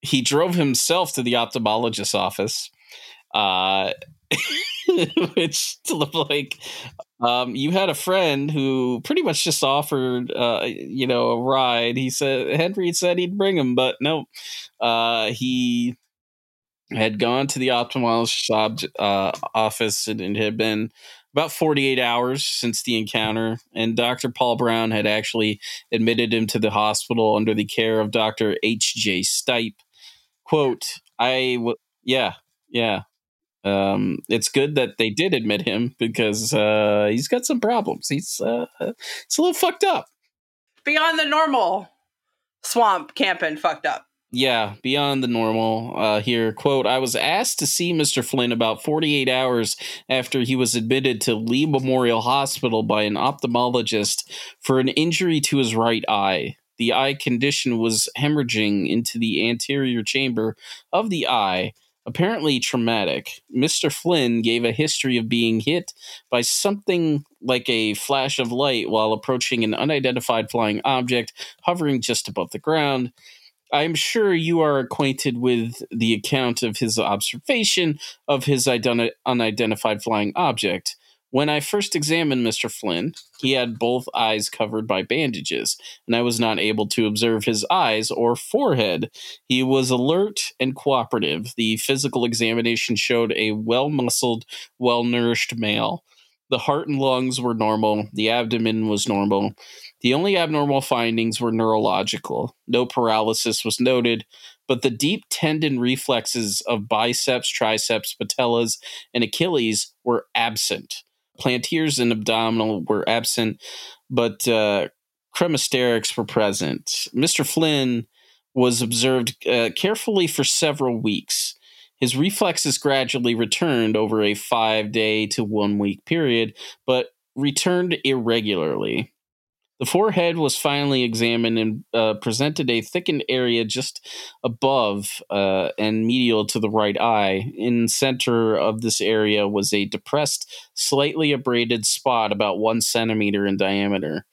Speaker 1: he drove himself to the ophthalmologist's office. Uh, which looked like um, you had a friend who pretty much just offered, uh, you know, a ride. He said Henry said he'd bring him, but no, uh, he had gone to the ophthalmologist's uh, office and it had been about 48 hours since the encounter, and Dr. Paul Brown had actually admitted him to the hospital under the care of Dr. H.J. Stipe. Quote, I, w- yeah, yeah. Um, it's good that they did admit him because uh, he's got some problems. He's uh, it's a little fucked up.
Speaker 2: Beyond the normal swamp camping fucked up
Speaker 1: yeah, beyond the normal uh, here. Quote I was asked to see Mr. Flynn about 48 hours after he was admitted to Lee Memorial Hospital by an ophthalmologist for an injury to his right eye. The eye condition was hemorrhaging into the anterior chamber of the eye, apparently traumatic. Mr. Flynn gave a history of being hit by something like a flash of light while approaching an unidentified flying object hovering just above the ground. I'm sure you are acquainted with the account of his observation of his ident- unidentified flying object. When I first examined Mr. Flynn, he had both eyes covered by bandages, and I was not able to observe his eyes or forehead. He was alert and cooperative. The physical examination showed a well muscled, well nourished male. The heart and lungs were normal, the abdomen was normal. The only abnormal findings were neurological. No paralysis was noted, but the deep tendon reflexes of biceps, triceps, patellas, and Achilles were absent. Plantares and abdominal were absent, but uh, cremasterics were present. Mr. Flynn was observed uh, carefully for several weeks. His reflexes gradually returned over a five day to one week period, but returned irregularly. The forehead was finally examined and uh, presented a thickened area just above uh, and medial to the right eye. In center of this area was a depressed, slightly abraded spot about one centimeter in diameter.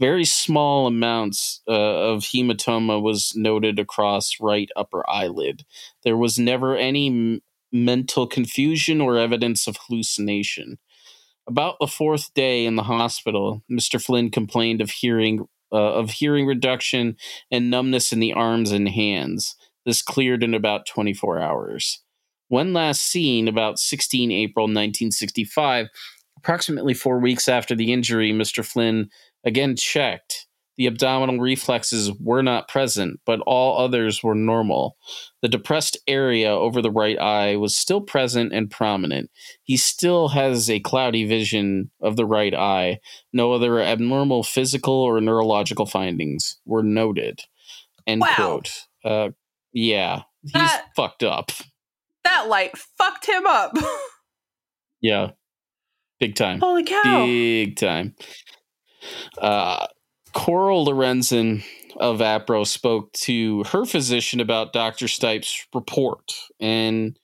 Speaker 1: Very small amounts uh, of hematoma was noted across right upper eyelid. There was never any m- mental confusion or evidence of hallucination. About the fourth day in the hospital, Mr. Flynn complained of hearing uh, of hearing reduction and numbness in the arms and hands. This cleared in about 24 hours. When last seen, about 16 April 1965, approximately four weeks after the injury, Mr. Flynn again checked the abdominal reflexes were not present, but all others were normal. The depressed area over the right eye was still present and prominent. He still has a cloudy vision of the right eye. No other abnormal physical or neurological findings were noted. End wow. quote. Uh, yeah, he's that, fucked up.
Speaker 2: That light fucked him up.
Speaker 1: yeah, big time.
Speaker 2: Holy cow!
Speaker 1: Big time. Uh, Coral Lorenzen of APRO spoke to her physician about Dr. Stipe's report and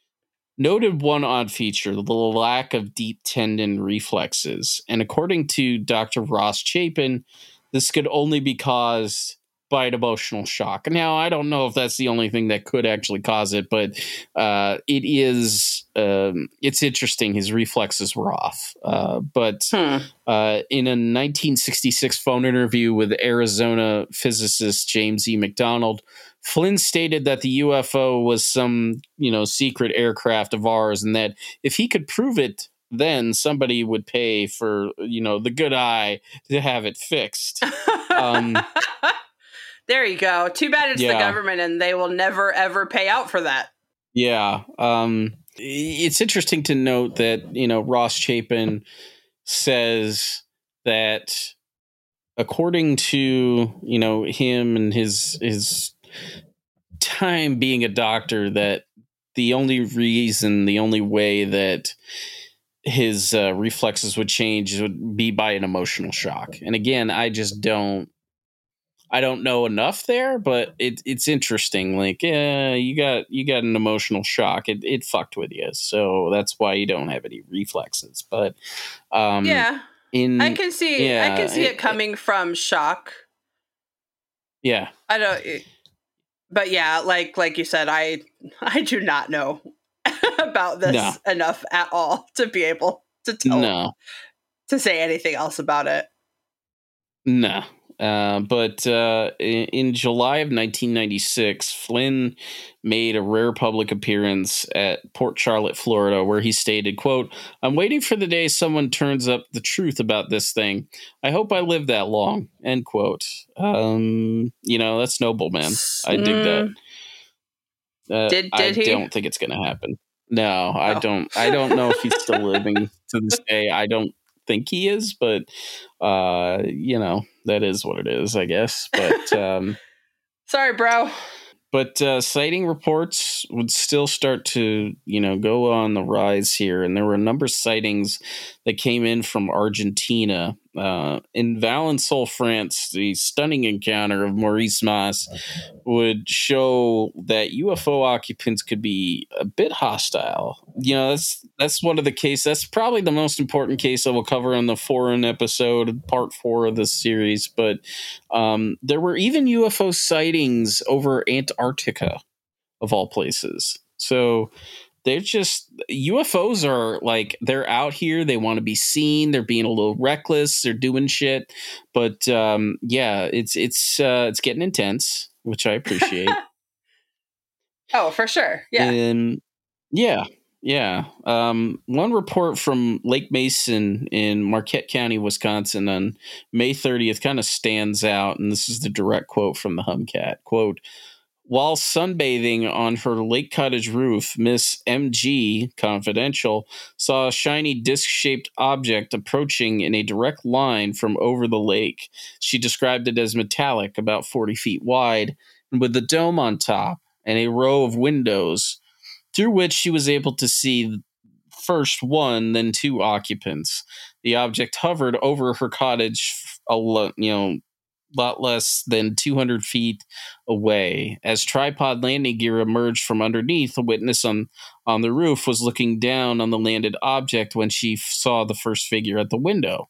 Speaker 1: noted one odd feature the lack of deep tendon reflexes. And according to Dr. Ross Chapin, this could only be caused by an emotional shock. Now, I don't know if that's the only thing that could actually cause it, but uh, it is. Um, it's interesting. His reflexes were off. Uh, but hmm. uh, in a 1966 phone interview with Arizona physicist James E. McDonald, Flynn stated that the UFO was some, you know, secret aircraft of ours, and that if he could prove it then somebody would pay for you know the good eye to have it fixed um,
Speaker 2: There you go. Too bad it's yeah. the government and they will never ever pay out for that.
Speaker 1: Yeah. Um, it's interesting to note that, you know, Ross Chapin says that according to, you know, him and his his time being a doctor that the only reason, the only way that his uh, reflexes would change would be by an emotional shock. And again, I just don't I don't know enough there, but it, it's interesting. Like, yeah, you got you got an emotional shock. It it fucked with you, so that's why you don't have any reflexes. But um,
Speaker 2: yeah, in I can see yeah, I can see it, it coming it, from shock.
Speaker 1: Yeah,
Speaker 2: I don't. But yeah, like like you said, I I do not know. about this
Speaker 1: No.
Speaker 2: enough at all to be able to tell
Speaker 1: No,
Speaker 2: to say anything else about it.
Speaker 1: no. Uh, but uh, in, in July of 1996, Flynn made a rare public appearance at Port Charlotte, Florida, where he stated, "quote I'm waiting for the day someone turns up the truth about this thing. I hope I live that long." End quote. Um, you know that's noble, man. I dig that. Uh,
Speaker 2: Did-
Speaker 1: I
Speaker 2: did he?
Speaker 1: don't think it's going to happen. No, I
Speaker 2: Oh.
Speaker 1: don't. I don't know if he's still living to this day. I don't think he is, but uh, you know that is what it is, I guess. But um,
Speaker 2: Sorry, bro.
Speaker 1: but uh, sighting reports would still start to you know go on the rise here, and there were a number of sightings that came in from Argentina. Uh, in Valensole, France, the stunning encounter of Maurice Masse would show that UFO occupants could be a bit hostile. You know, that's that's one of the cases. That's probably the most important case that we'll cover in the foreign episode, part four of this series. But um, there were even UFO sightings over Antarctica, of all places. So they're just UFOs are like they're out here. They want to be seen. They're being a little reckless. They're doing shit. But um, yeah, it's it's uh, it's getting intense, which I appreciate.
Speaker 2: Oh, for sure. Yeah.
Speaker 1: And yeah, yeah. Um, one report from Lake Mason in Marquette County, Wisconsin on May 30th kind of stands out. And this is the direct quote from the Humcat quote, while sunbathing on her lake cottage roof, Miss MG, confidential, saw a shiny disc shaped object approaching in a direct line from over the lake. She described it as metallic, about 40 feet wide, and with a dome on top and a row of windows through which she was able to see first one, then two occupants. The object hovered over her cottage, you know, lot less than 200 feet away. As tripod landing gear emerged from underneath, a witness on on the roof was looking down on the landed object when she saw the first figure at the window.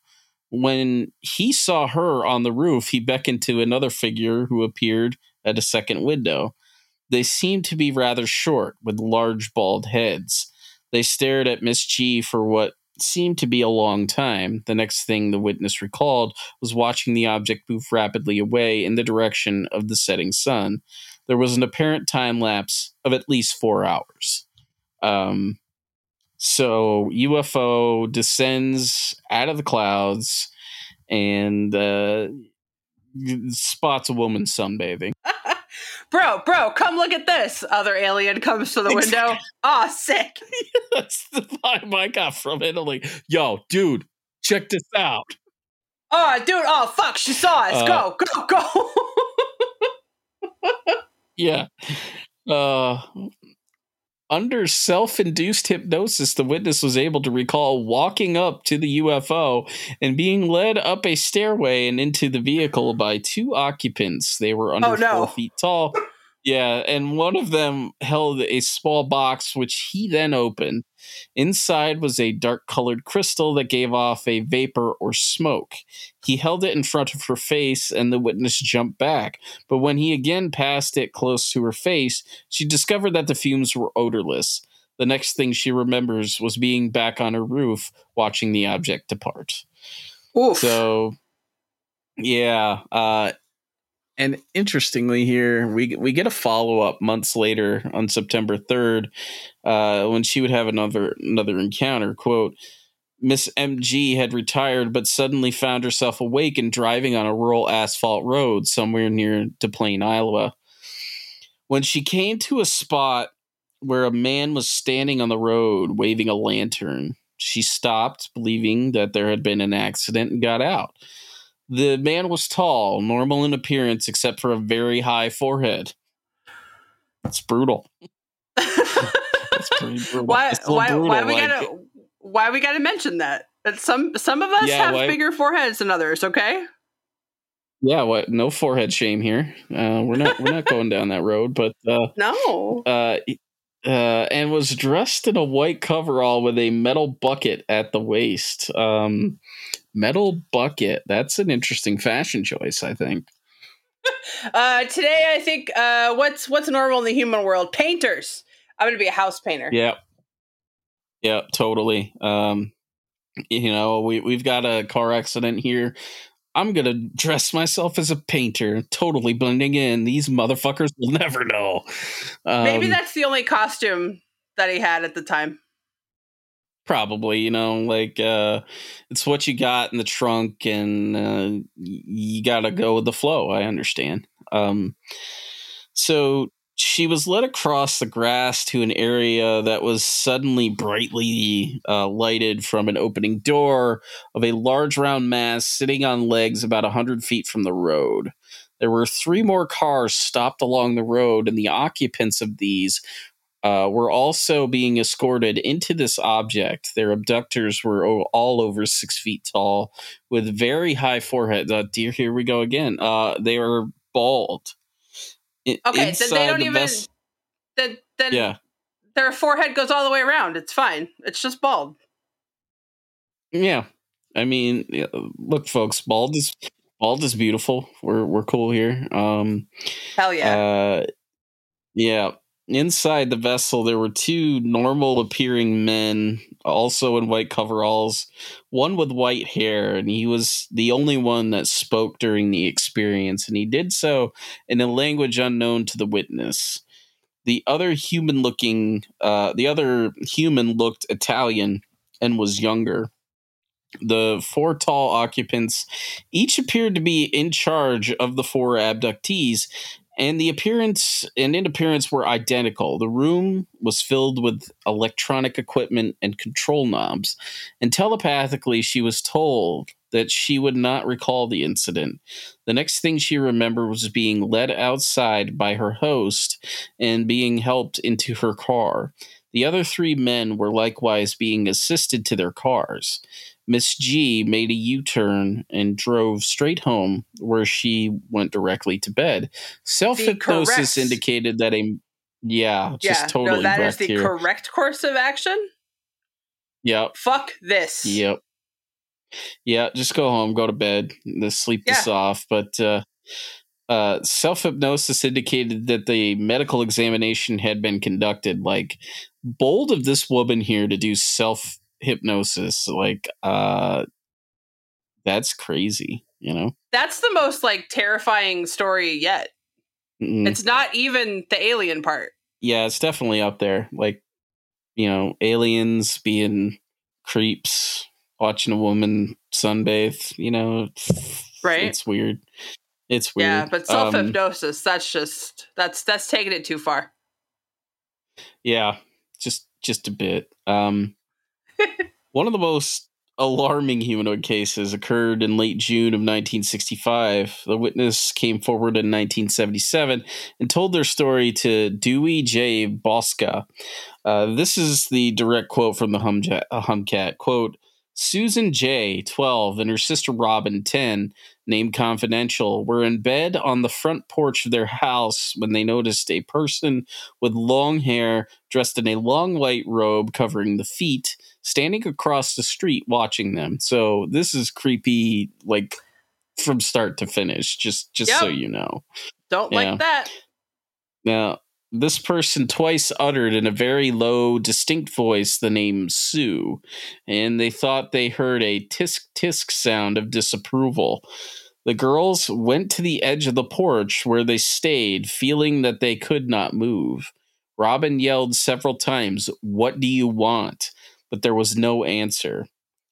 Speaker 1: When he saw her on the roof, he beckoned to another figure who appeared at a second window. They seemed to be rather short, with large bald heads. They stared at Miss G for what seemed to be a long time. The next thing the witness recalled was watching the object move rapidly away in the direction of the setting sun. There was an apparent time lapse of at least four hours. Um, so UFO descends out of the clouds and uh, spots a woman sunbathing.
Speaker 2: bro, bro, come look at this. Other alien comes to the window. Aw, sick.
Speaker 1: That's the vibe I got from Italy. Yo, dude, check this out.
Speaker 2: Oh, dude. Oh, fuck. She saw us.
Speaker 1: Uh,
Speaker 2: go, go, go.
Speaker 1: Yeah. Uh, under self induced hypnosis, the witness was able to recall walking up to the UFO and being led up a stairway and into the vehicle by two occupants. They were under
Speaker 2: Oh, no.
Speaker 1: four feet tall. Yeah, and one of them held a small box, which he then opened. Inside was a dark colored crystal that gave off a vapor or smoke. He held it in front of her face, and the witness jumped back. But when he again passed it close to her face, she discovered that the fumes were odorless. The next thing she remembers was being back on her roof watching the object depart.
Speaker 2: Oof.
Speaker 1: So, yeah. Uh, and interestingly, here we we get a follow up months later on September third, uh, when she would have another another encounter. Quote. Miss MG had retired, but suddenly found herself awake and driving on a rural asphalt road somewhere near DePlain, Iowa. When she came to a spot where a man was standing on the road waving a lantern, she stopped, believing that there had been an accident, and got out. The man was tall, normal in appearance, except for a very high forehead. It's brutal. It's pretty brutal.
Speaker 2: why?
Speaker 1: It's a little
Speaker 2: Why? Why we
Speaker 1: like-
Speaker 2: gotta? Why we gotta mention that? That some some of us
Speaker 1: Yeah,
Speaker 2: have
Speaker 1: why-
Speaker 2: bigger foreheads than others. Okay.
Speaker 1: Yeah, what? No forehead shame here. Uh, we're not we're not going down that road, but uh,
Speaker 2: No.
Speaker 1: uh, uh, and was dressed in a white coverall with a metal bucket at the waist. Um, metal bucket. That's an interesting fashion choice, I think.
Speaker 2: Uh, today, I think uh, what's what's normal in the human world? Painters. I'm gonna be a house painter.
Speaker 1: Yep. Yep. totally. Um, you know, we we've got a car accident here. I'm gonna dress myself as a painter, totally blending in. These motherfuckers will never know.
Speaker 2: Um, Maybe that's the only costume that he had at the time.
Speaker 1: Probably, you know, like uh, it's what you got in the trunk, and uh, you got to go with the flow. I understand. Um, so she was led across the grass to an area that was suddenly brightly uh, lighted from an opening door of a large round mass sitting on legs about a 100 feet from the road. There were three more cars stopped along the road, and the occupants of these uh, were also being escorted into this object. Their abductors were all over six feet tall with very high foreheads. Uh, dear, here we go again. Uh, they were bald
Speaker 2: okay, then they don't the even. then, then yeah. their forehead goes all the way around. It's fine. It's just bald.
Speaker 1: Yeah, I mean, look, folks, bald is bald is beautiful. We're we're cool here. Um,
Speaker 2: Hell yeah. Uh,
Speaker 1: yeah, Inside the vessel, there were two normal appearing men, also in white coveralls, one with white hair, and he was the only one that spoke during the experience, and he did so in a language unknown to the witness. The other human looking, uh, the other human looked Italian and was younger. The four tall occupants each appeared to be in charge of the four abductees and the appearance and in appearance were identical. The room was filled with electronic equipment and control knobs, and telepathically she was told that she would not recall the incident. The next thing she remembered was being led outside by her host and being helped into her car. The other three men were likewise being assisted to their cars. Miss G made a U turn and drove straight home, where she went directly to bed. Self hypnosis indicated that a yeah, yeah, just totally. No,
Speaker 2: that is the here. correct course of action.
Speaker 1: Yep.
Speaker 2: Fuck this.
Speaker 1: Yep. Yeah, just go home, go to bed, sleep yeah. this off. But uh, uh, self hypnosis indicated that the medical examination had been conducted. Like, bold of this woman here to do self hypnosis like uh that's crazy you know?
Speaker 2: That's the most like terrifying story yet. Mm it's not even the alien part.
Speaker 1: Yeah it's definitely up there like you know aliens being creeps watching a woman sunbathe you know
Speaker 2: right.
Speaker 1: it's weird. It's weird.
Speaker 2: yeah but self hypnosis um, that's just that's that's taking it too far.
Speaker 1: Yeah just just a bit. Um one of the most alarming humanoid cases occurred in late June of 1965. The witness came forward in 1977 and told their story to Dewey J. Bosca. Uh, this is the direct quote from the uh, Humcat. Quote, Susan J., 12, and her sister Robin, 10, named Confidential, were in bed on the front porch of their house when they noticed a person with long hair, dressed in a long white robe covering the feet, standing across the street watching them. So this is creepy, like from start to finish. Just just yep. so you know.
Speaker 2: Don't yeah. like that.
Speaker 1: Now this person twice uttered in a very low, distinct voice the name Sue, and they thought they heard a tisk tisk sound of disapproval. The girls went to the edge of the porch where they stayed, feeling that they could not move. Robin yelled several times, What do you want? But there was no answer.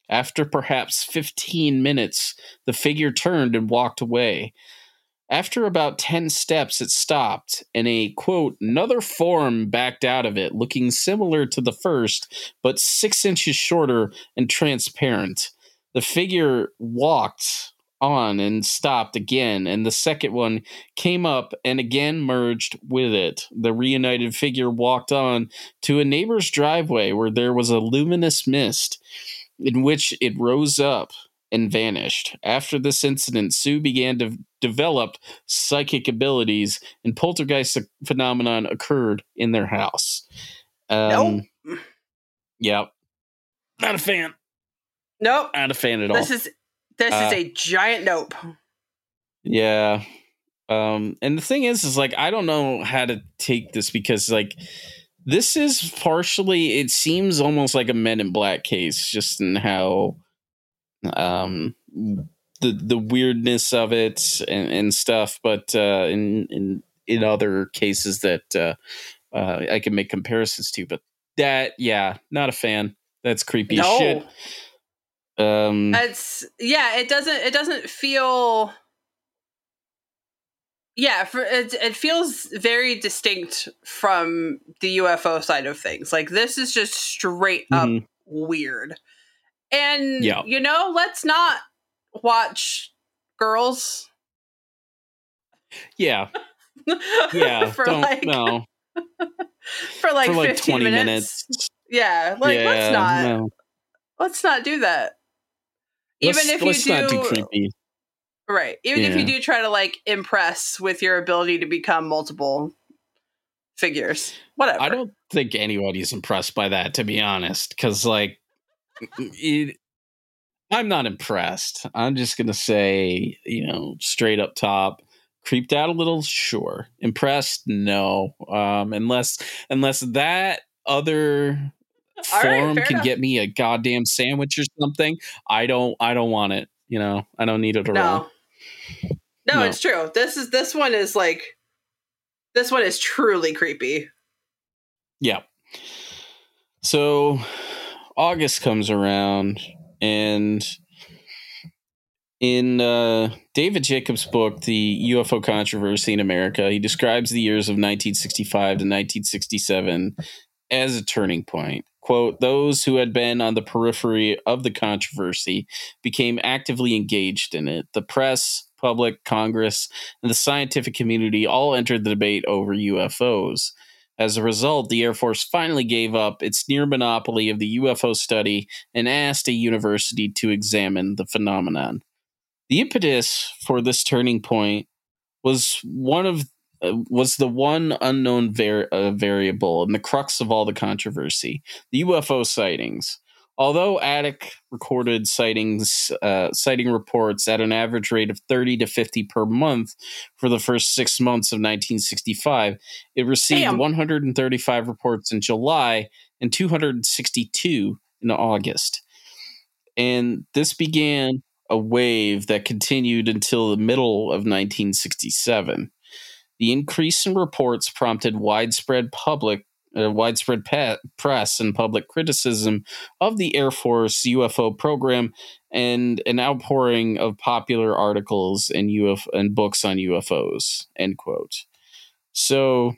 Speaker 1: After perhaps 15 minutes, the figure turned and walked away. After about 10 steps, it stopped, and a quote, another form backed out of it, looking similar to the first, but six inches shorter and transparent. The figure walked on and stopped again, and the second one came up and again merged with it. The reunited figure walked on to a neighbor's driveway where there was a luminous mist in which it rose up and vanished. After this incident, Sue began to develop psychic abilities, and poltergeist phenomenon occurred in their house. Um, nope. Yeah. Not a fan.
Speaker 2: Nope.
Speaker 1: Not a fan at all.
Speaker 2: This is this uh, is a giant nope.
Speaker 1: Yeah. Um, and the thing is, is like I don't know how to take this because like this is partially. It seems almost like a Men in Black case, just in how um the the weirdness of it and, and stuff. But uh, in in in other cases that uh, uh, I can make comparisons to, but that yeah, not a fan. That's creepy no. shit.
Speaker 2: Um, it's yeah. It doesn't. It doesn't feel. Yeah, for it, it feels very distinct from the UFO side of things. Like this is just straight up mm-hmm. weird. And yeah. you know, let's not watch girls.
Speaker 1: Yeah. Yeah. for don't like, no.
Speaker 2: for like, for like 20 minutes. minutes. Yeah. Like yeah, let's not no. let's not do that. Even let's, if you do, creepy. Right. Even yeah. if you do try to like impress with your ability to become multiple figures. Whatever.
Speaker 1: I don't think anybody's impressed by that, to be honest. Cause like it, I'm not impressed. I'm just gonna say, you know, straight up top, creeped out a little, sure. Impressed, no. Um, unless unless that other form right, can enough. get me a goddamn sandwich or something, I don't I don't want it. You know, I don't need it at
Speaker 2: no. all. No, no, it's true. This is this one is like this one is truly creepy.
Speaker 1: Yeah. So August comes around and in uh, David Jacobs' book, The UFO Controversy in America, he describes the years of 1965 to 1967 as a turning point. Quote, those who had been on the periphery of the controversy became actively engaged in it. The press, public, Congress, and the scientific community all entered the debate over UFOs. As a result, the Air Force finally gave up its near monopoly of the UFO study and asked a university to examine the phenomenon. The impetus for this turning point was one of was the one unknown var- uh, variable and the crux of all the controversy: the UFO sightings. Although ATIC recorded sightings, uh, sighting reports at an average rate of 30 to 50 per month for the first six months of 1965, it received Damn. 135 reports in July and 262 in August. And this began a wave that continued until the middle of 1967. The increase in reports prompted widespread public uh, widespread press and public criticism of the Air Force UFO program and an outpouring of popular articles and UFO and books on UFOs. End quote. So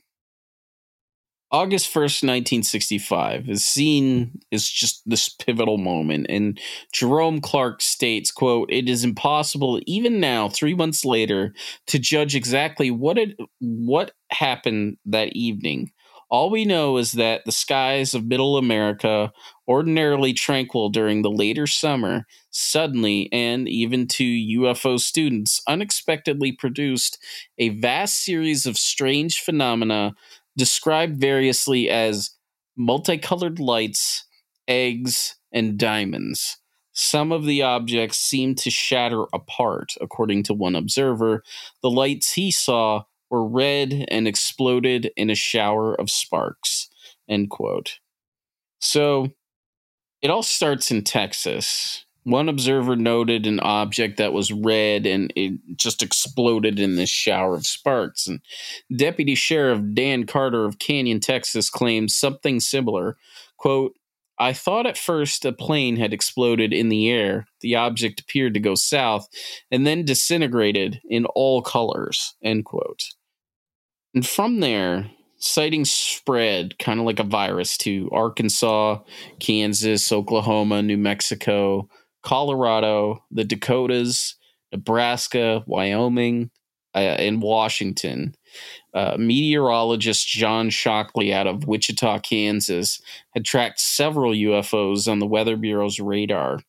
Speaker 1: August 1st, 1965 is seen as just this pivotal moment and Jerome Clark states, quote, "It is impossible even now 3 months later to judge exactly what it what happened that evening. All we know is that the skies of middle America, ordinarily tranquil during the later summer, suddenly, and even to UFO students, unexpectedly produced a vast series of strange phenomena described variously as multicolored lights, eggs, and diamonds. Some of the objects seemed to shatter apart, according to one observer. The lights he saw were red and exploded in a shower of sparks. End quote. So it all starts in Texas. One observer noted an object that was red and it just exploded in this shower of sparks. And Deputy Sheriff Dan Carter of Canyon, Texas claims something similar. Quote, I thought at first a plane had exploded in the air. The object appeared to go south and then disintegrated in all colors. End quote. And from there, sightings spread kind of like a virus to Arkansas, Kansas, Oklahoma, New Mexico, Colorado, the Dakotas, Nebraska, Wyoming, uh, and Washington. Uh, meteorologist John Shockley out of Wichita, Kansas, had tracked several UFOs on the Weather Bureau's radar,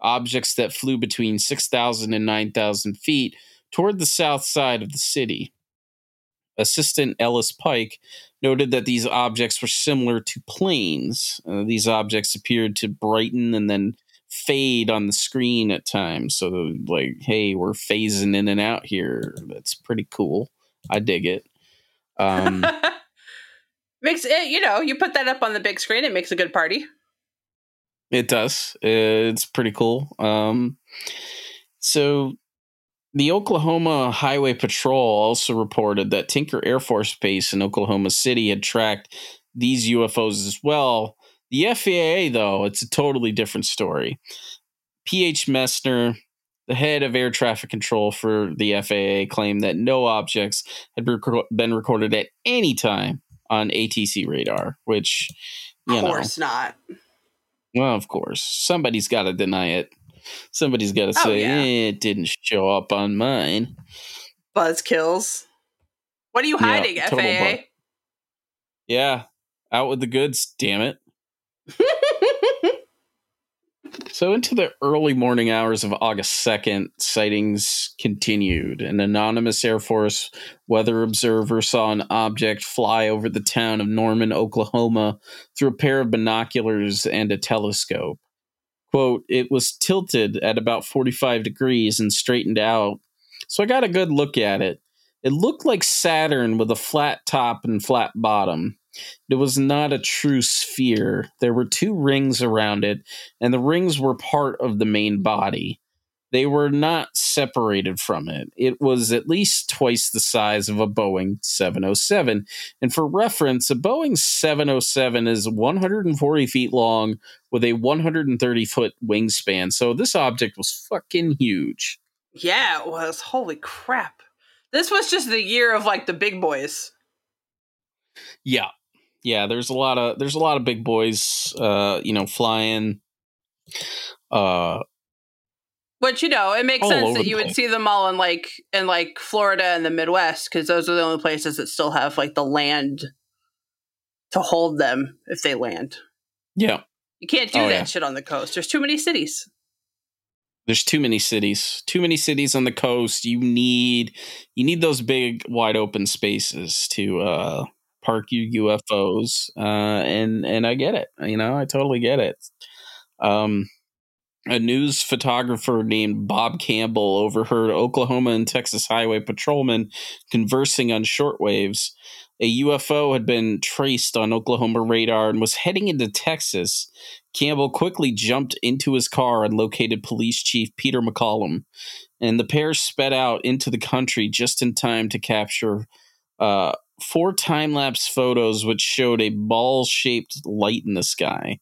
Speaker 1: objects that flew between 6,000 and 9,000 feet toward the south side of the city. Assistant Ellis Pike noted that these objects were similar to planes. Uh, these objects appeared to brighten and then fade on the screen at times. So, like, hey, we're phasing in and out here. That's pretty cool. I dig it. Um,
Speaker 2: Makes it, you know, you put that up on the big screen, it makes a good party.
Speaker 1: It does. It's pretty cool. Um, so the Oklahoma Highway Patrol also reported that Tinker Air Force Base in Oklahoma City had tracked these UFOs as well. The FAA, though, it's a totally different story. P.H. Messner, the head of air traffic control for the FAA, claimed that no objects had been recorded at any time on ATC radar, which, you
Speaker 2: of course
Speaker 1: know,
Speaker 2: not.
Speaker 1: Well, of course, somebody's got to deny it. Somebody's got to oh, say yeah. eh, it didn't show up on mine.
Speaker 2: Buzzkills. What are you hiding, yeah, FAA? Bu-
Speaker 1: yeah, out with the goods. Damn it. So, into the early morning hours of August 2nd, sightings continued. An anonymous Air Force weather observer saw an object fly over the town of Norman, Oklahoma, through a pair of binoculars and a telescope. Quote, it was tilted at about 45 degrees and straightened out. So, I got a good look at it. It looked like Saturn with a flat top and flat bottom. It was not a true sphere. There were two rings around it, and the rings were part of the main body. They were not separated from it. It was at least twice the size of a Boeing 707. And for reference, a Boeing 707 is 140 feet long with a 130 foot wingspan. So this object was fucking huge.
Speaker 2: Yeah, it was. Holy crap. This was just the year of like the big boys.
Speaker 1: Yeah, yeah, there's a lot of there's a lot of big boys, uh, you know, flying. Uh,
Speaker 2: but you know, it makes sense that you would see them all in like in like Florida and the Midwest because those are the only places that still have like the land to hold them if they land.
Speaker 1: Yeah,
Speaker 2: you can't do oh, that yeah. shit on the coast. There's too many cities.
Speaker 1: There's too many cities. Too many cities on the coast. You need you need those big wide open spaces to uh park you UFOs, uh, and and I get it. You know, I totally get it. Um, a news photographer named Bob Campbell overheard Oklahoma and Texas highway patrolmen conversing on shortwaves. A UFO had been traced on Oklahoma radar and was heading into Texas. Campbell quickly jumped into his car and located Police Chief Peter McCollum, and the pair sped out into the country just in time to capture uh, four time lapse photos which showed a ball shaped light in the sky.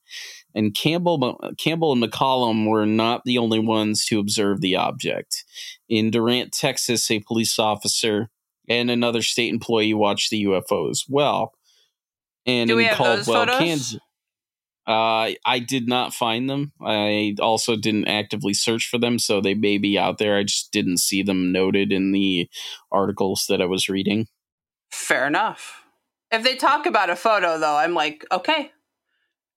Speaker 1: And Campbell, Campbell and McCollum were not the only ones to observe the object. In Durant, Texas, a police officer and another state employee watched the UFO as well. And
Speaker 2: Do in Caldwell, Kansas.
Speaker 1: Uh, I did not find them. I also didn't actively search for them, so they may be out there. I just didn't see them noted in the articles that I was reading.
Speaker 2: Fair enough. If they talk about a photo, though, I'm like, okay,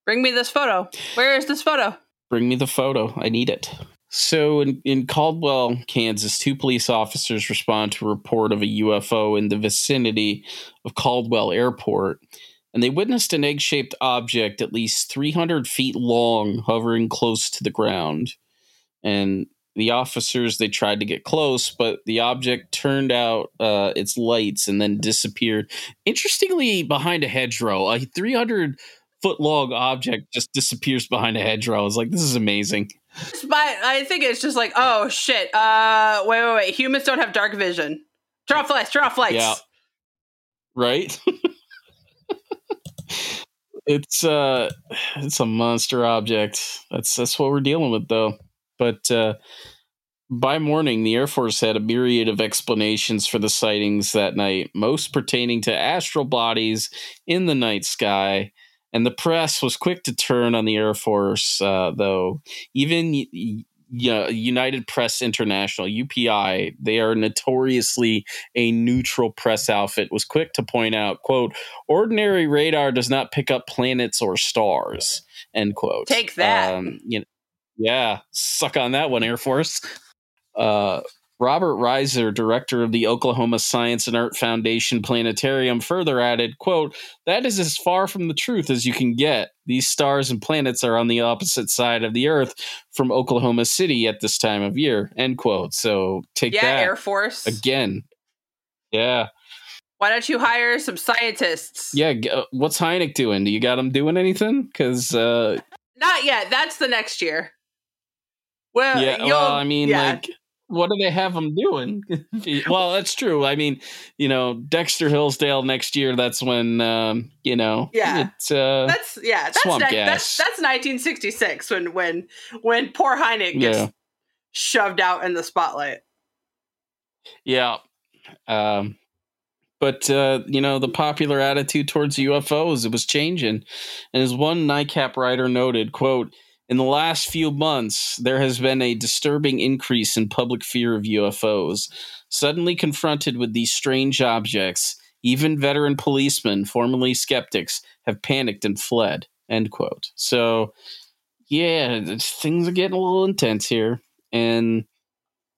Speaker 2: bring me this photo. Where is this photo?
Speaker 1: Bring me the photo. I need it. So, in, in Caldwell, Kansas, two police officers respond to a report of a UFO in the vicinity of Caldwell Airport, and they witnessed an egg shaped object at least 300 feet long hovering close to the ground. And the officers they tried to get close but the object turned out uh, its lights and then disappeared. Interestingly behind a hedgerow a 300 foot long object just disappears behind a hedgerow. I was like this is amazing.
Speaker 2: But i think it's just like oh shit uh wait wait wait. Humans don't have dark vision. Turn off lights turn off lights. Yeah.
Speaker 1: Right? It's uh it's a monster object. That's that's what we're dealing with though but uh, by morning, the Air Force had a myriad of explanations for the sightings that night, most pertaining to astral bodies in the night sky. And the press was quick to turn on the Air Force, uh, though. Even United Press International, UPI, they are notoriously a neutral press outfit, was quick to point out, quote, ordinary radar does not pick up planets or stars, end quote.
Speaker 2: Take that. Um,
Speaker 1: you know, yeah, suck on that one, Air Force. Uh, Robert Riser, director of the Oklahoma Science and Art Foundation Planetarium, further added, quote, That is as far from the truth as you can get. These stars and planets are on the opposite side of the Earth from Oklahoma City at this time of year, end quote. So take
Speaker 2: yeah,
Speaker 1: that.
Speaker 2: Air Force.
Speaker 1: Again. Yeah.
Speaker 2: Why don't you hire some scientists?
Speaker 1: Yeah, uh, what's Hynek doing? Do you got him doing anything? Because uh,
Speaker 2: not yet. That's the next year. Well,
Speaker 1: yeah. Well, I mean, yeah. like, what do they have them doing? well, that's true. I mean, you know, Dexter Hillsdale next year. That's when, um, you know,
Speaker 2: yeah,
Speaker 1: it's, uh,
Speaker 2: that's yeah, that's swamp gas. That's, that's 1966 when when when poor Hynek gets yeah. shoved out in the spotlight.
Speaker 1: Yeah. Um, but uh, you know the popular attitude towards UFOs it was changing, and as one NICAP writer noted, "quote In the last few months, there has been a disturbing increase in public fear of UFOs. Suddenly confronted with these strange objects, even veteran policemen, formerly skeptics, have panicked and fled." End quote. So, yeah, things are getting a little intense here, and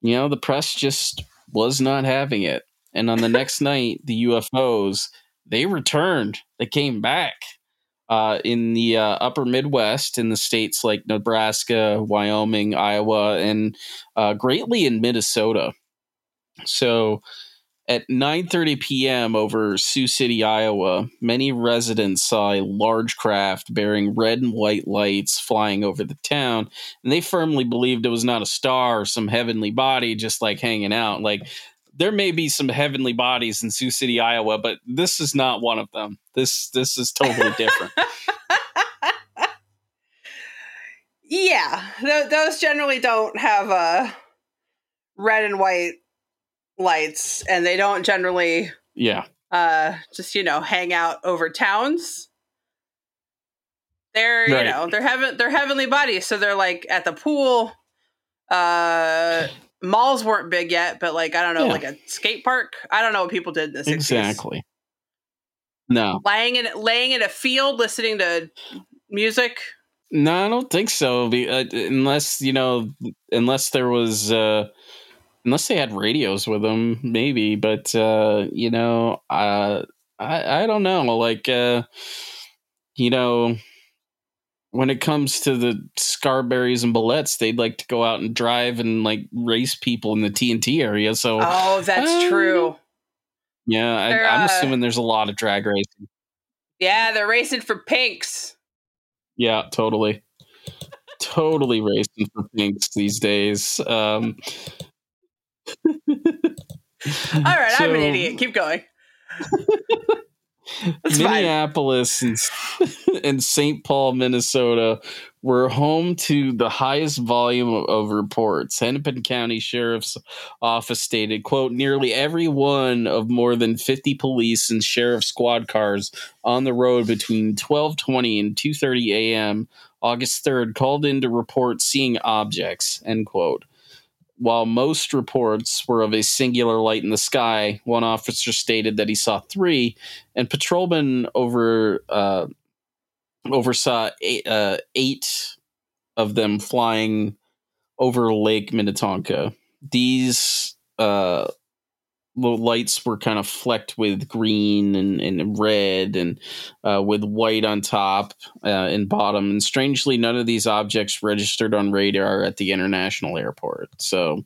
Speaker 1: you know the press just was not having it. And on the next night, the UFOs they returned. They came back uh, in the uh, upper Midwest, in the states like Nebraska, Wyoming, Iowa, and uh, greatly in Minnesota. So at 9:30 p.m. over Sioux City, Iowa, many residents saw a large craft bearing red and white lights flying over the town, and they firmly believed it was not a star or some heavenly body just like hanging out. Like there may be some heavenly bodies in Sioux City, Iowa, but this is not one of them. This this is totally different.
Speaker 2: yeah, th- those generally don't have uh, red and white lights, and they don't generally
Speaker 1: yeah
Speaker 2: uh, just you know hang out over towns. They're right. you know they're heaven they're heavenly bodies, so they're like at the pool, uh, malls weren't big yet, but like I don't know, yeah. like a skate park. I don't know what people did in the 60s.
Speaker 1: Exactly. No.
Speaker 2: Laying in laying in a field listening to music.
Speaker 1: No, I don't think so. Uh, unless you know, unless there was, uh, unless they had radios with them, maybe. But uh, you know, uh, I I don't know. Like, uh, you know, when it comes to the Scarberrys and Mallettes, they'd like to go out and drive and like race people in the TNT area. So,
Speaker 2: oh, that's uh, true.
Speaker 1: Yeah, I, am uh, assuming there's a lot of drag racing.
Speaker 2: Yeah, they're racing for pinks.
Speaker 1: Yeah, totally, totally racing for pinks these days. Um,
Speaker 2: All right, so, I'm an idiot. Keep going.
Speaker 1: Minneapolis and, and St. Paul, Minnesota were home to the highest volume of, of, reports. Hennepin County Sheriff's Office stated, quote, nearly every one of more than 50 police and sheriff squad cars on the road between 1220 and 2.30 a.m. August 3rd called in to report seeing objects, end quote. While most reports were of a singular light in the sky, one officer stated that he saw three, and patrolmen over uh, oversaw eight, uh, eight of them flying over Lake Minnetonka. These uh, the lights were kind of flecked with green and, and red and uh, with white on top uh, and bottom. And strangely, none of these objects registered on radar at the international airport. So,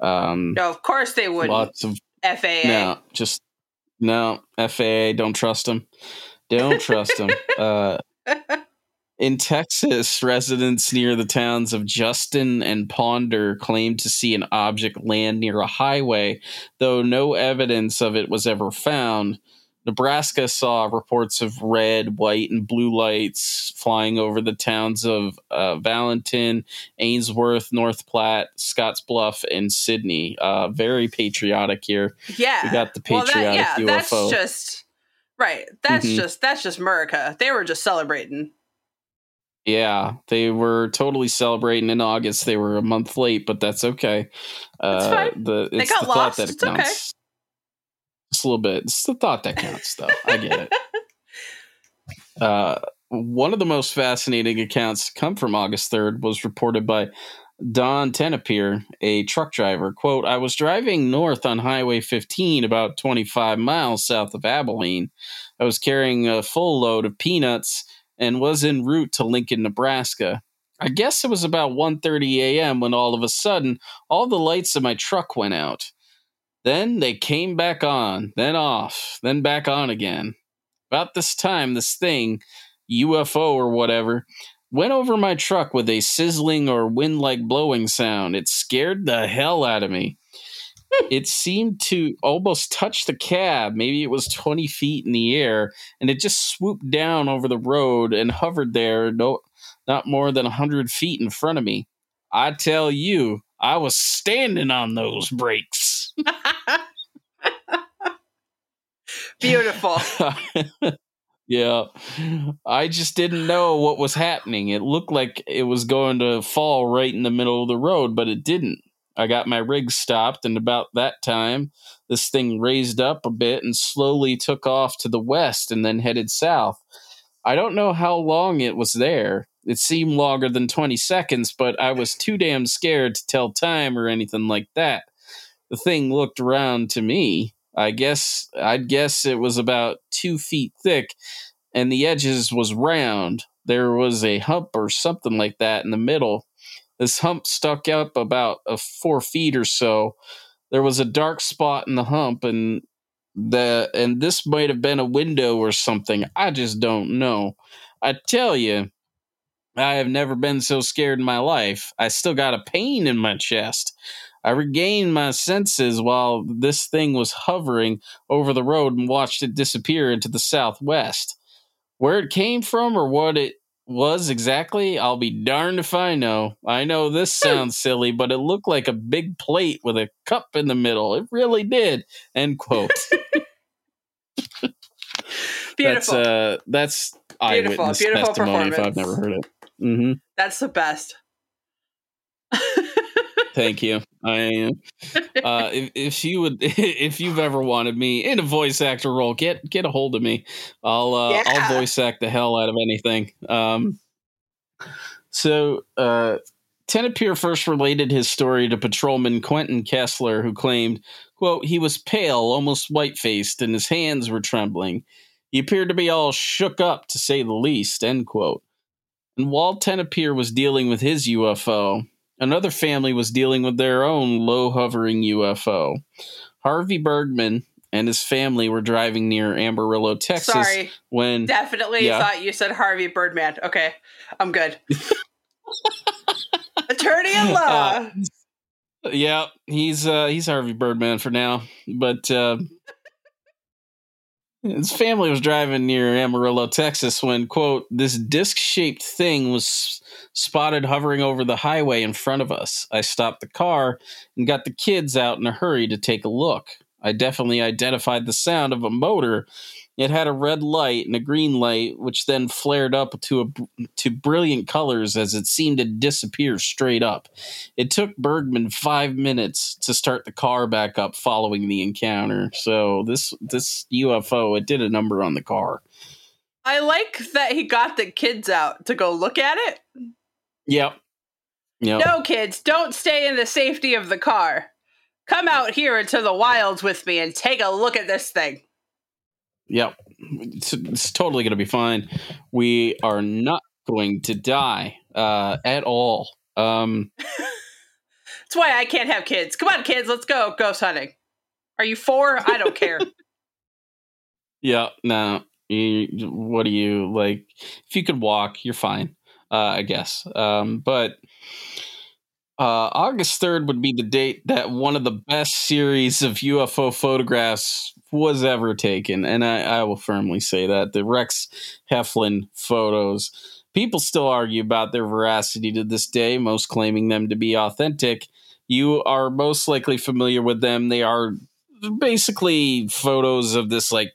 Speaker 1: um,
Speaker 2: no, of course they would.
Speaker 1: Lots of
Speaker 2: FAA.
Speaker 1: No, just no FAA. Don't trust them. Don't trust them. uh, in Texas, residents near the towns of Justin and Ponder claimed to see an object land near a highway, though no evidence of it was ever found. Nebraska saw reports of red, white, and blue lights flying over the towns of uh, Valentine, Ainsworth, North Platte, Scottsbluff, and Sidney. Uh, very patriotic here.
Speaker 2: Yeah,
Speaker 1: we got the patriotic well, that, yeah,
Speaker 2: UFO. That's just right. That's mm-hmm. just that's just America. They were just celebrating.
Speaker 1: Yeah, they were totally celebrating in August. They were a month late, but that's okay.
Speaker 2: Uh, it's fine. The,
Speaker 1: it's
Speaker 2: they got
Speaker 1: the
Speaker 2: lost.
Speaker 1: thought that
Speaker 2: it's counts. Okay.
Speaker 1: Just a little bit. It's the thought that counts, though. I get it. Uh, one of the most fascinating accounts to come from August 3rd was reported by Don Tenopir, a truck driver. Quote, I was driving north on Highway 15 about 25 miles south of Abilene. I was carrying a full load of peanuts and was en route to Lincoln, Nebraska. I guess it was about 1:30 a.m. when all of a sudden all the lights in my truck went out. Then they came back on, then off, then back on again. About this time, this thing, UFO or whatever, went over my truck with a sizzling or wind like blowing sound. It scared the hell out of me. It seemed to almost touch the cab. Maybe it was 20 feet in the air, and it just swooped down over the road and hovered there, no, not more than 100 feet in front of me. I tell you, I was standing on those brakes.
Speaker 2: Beautiful.
Speaker 1: yeah. I just didn't know what was happening. It looked like it was going to fall right in the middle of the road, but it didn't. I got my rig stopped, and about that time, this thing raised up a bit and slowly took off to the west and then headed south. I don't know how long it was there. It seemed longer than 20 seconds, but I was too damn scared to tell time or anything like that. The thing looked around to me. I guess I'd guess it was about two feet thick, and the edges was round. There was a hump or something like that in the middle. This hump stuck up about a four feet or so. There was a dark spot in the hump, and the and this might have been a window or something. I just don't know. I tell you, I have never been so scared in my life. I still got a pain in my chest. I regained my senses while this thing was hovering over the road and watched it disappear into the southwest. Where it came from or what it was exactly, I'll be darned if I know. I know this sounds silly, but it looked like a big plate with a cup in the middle. It really did. End quote.
Speaker 2: Beautiful.
Speaker 1: That's uh that's
Speaker 2: beautiful,
Speaker 1: eyewitness
Speaker 2: beautiful
Speaker 1: testimony if I've never heard it. Mm-hmm.
Speaker 2: That's the best.
Speaker 1: Thank you. I uh, if, if you would, if you've ever wanted me in a voice actor role, get get a hold of me. I'll uh,
Speaker 2: Yeah.
Speaker 1: I'll voice act the hell out of anything. Um, so uh, Tenopir first related his story to patrolman Quentin Kessler, who claimed, "quote He was pale, almost white faced, and his hands were trembling. He appeared to be all shook up, to say the least." End quote. And while Tenopir was dealing with his UFO, another family was dealing with their own low hovering UFO. Harvey Bergman and his family were driving near Amarillo, Texas
Speaker 2: Sorry.
Speaker 1: when
Speaker 2: Definitely
Speaker 1: Yeah.
Speaker 2: thought you said Harvey Birdman. Okay. I'm good. Attorney in law.
Speaker 1: Uh, yeah, he's uh he's Harvey Birdman for now, but uh his family was driving near Amarillo, Texas when quote this disc-shaped thing was spotted hovering over the highway in front of us. I stopped the car and got the kids out in a hurry to take a look. I definitely identified the sound of a motor. It had a red light and a green light, which then flared up to a, to brilliant colors as it seemed to disappear straight up. It took Bergman five minutes to start the car back up following the encounter. So this this UFO it did a number on the car.
Speaker 2: I like that he got the kids out to go look at it.
Speaker 1: Yep. Yep.
Speaker 2: No, kids, don't stay in the safety of the car. Come out here into the wilds with me and take a look at this thing.
Speaker 1: Yep. It's, it's totally going to be fine. We are not going to die uh, at all. Um,
Speaker 2: That's why I can't have kids. Come on, kids, let's go ghost hunting. Are you four? I don't care.
Speaker 1: yeah, no. You, what do you like? If you could walk, you're fine, uh, I guess. Um, but uh, August 3rd would be the date that one of the best series of UFO photographs was ever taken. And I, I will firmly say that the Rex Heflin photos. People still argue about their veracity to this day, most claiming them to be authentic. You are most likely familiar with them. They are basically photos of this like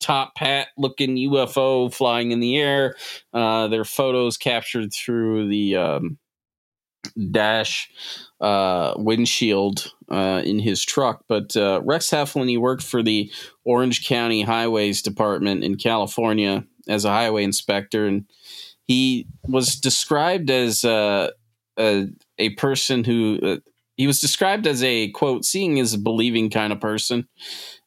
Speaker 1: top hat looking UFO flying in the air. Uh, they're photos captured through the um, dash uh, windshield uh, in his truck. But uh, Rex Heflin, he worked for the Orange County Highways Department in California as a highway inspector, and he was described as uh, a a person who uh, he was described as a quote seeing is believing kind of person.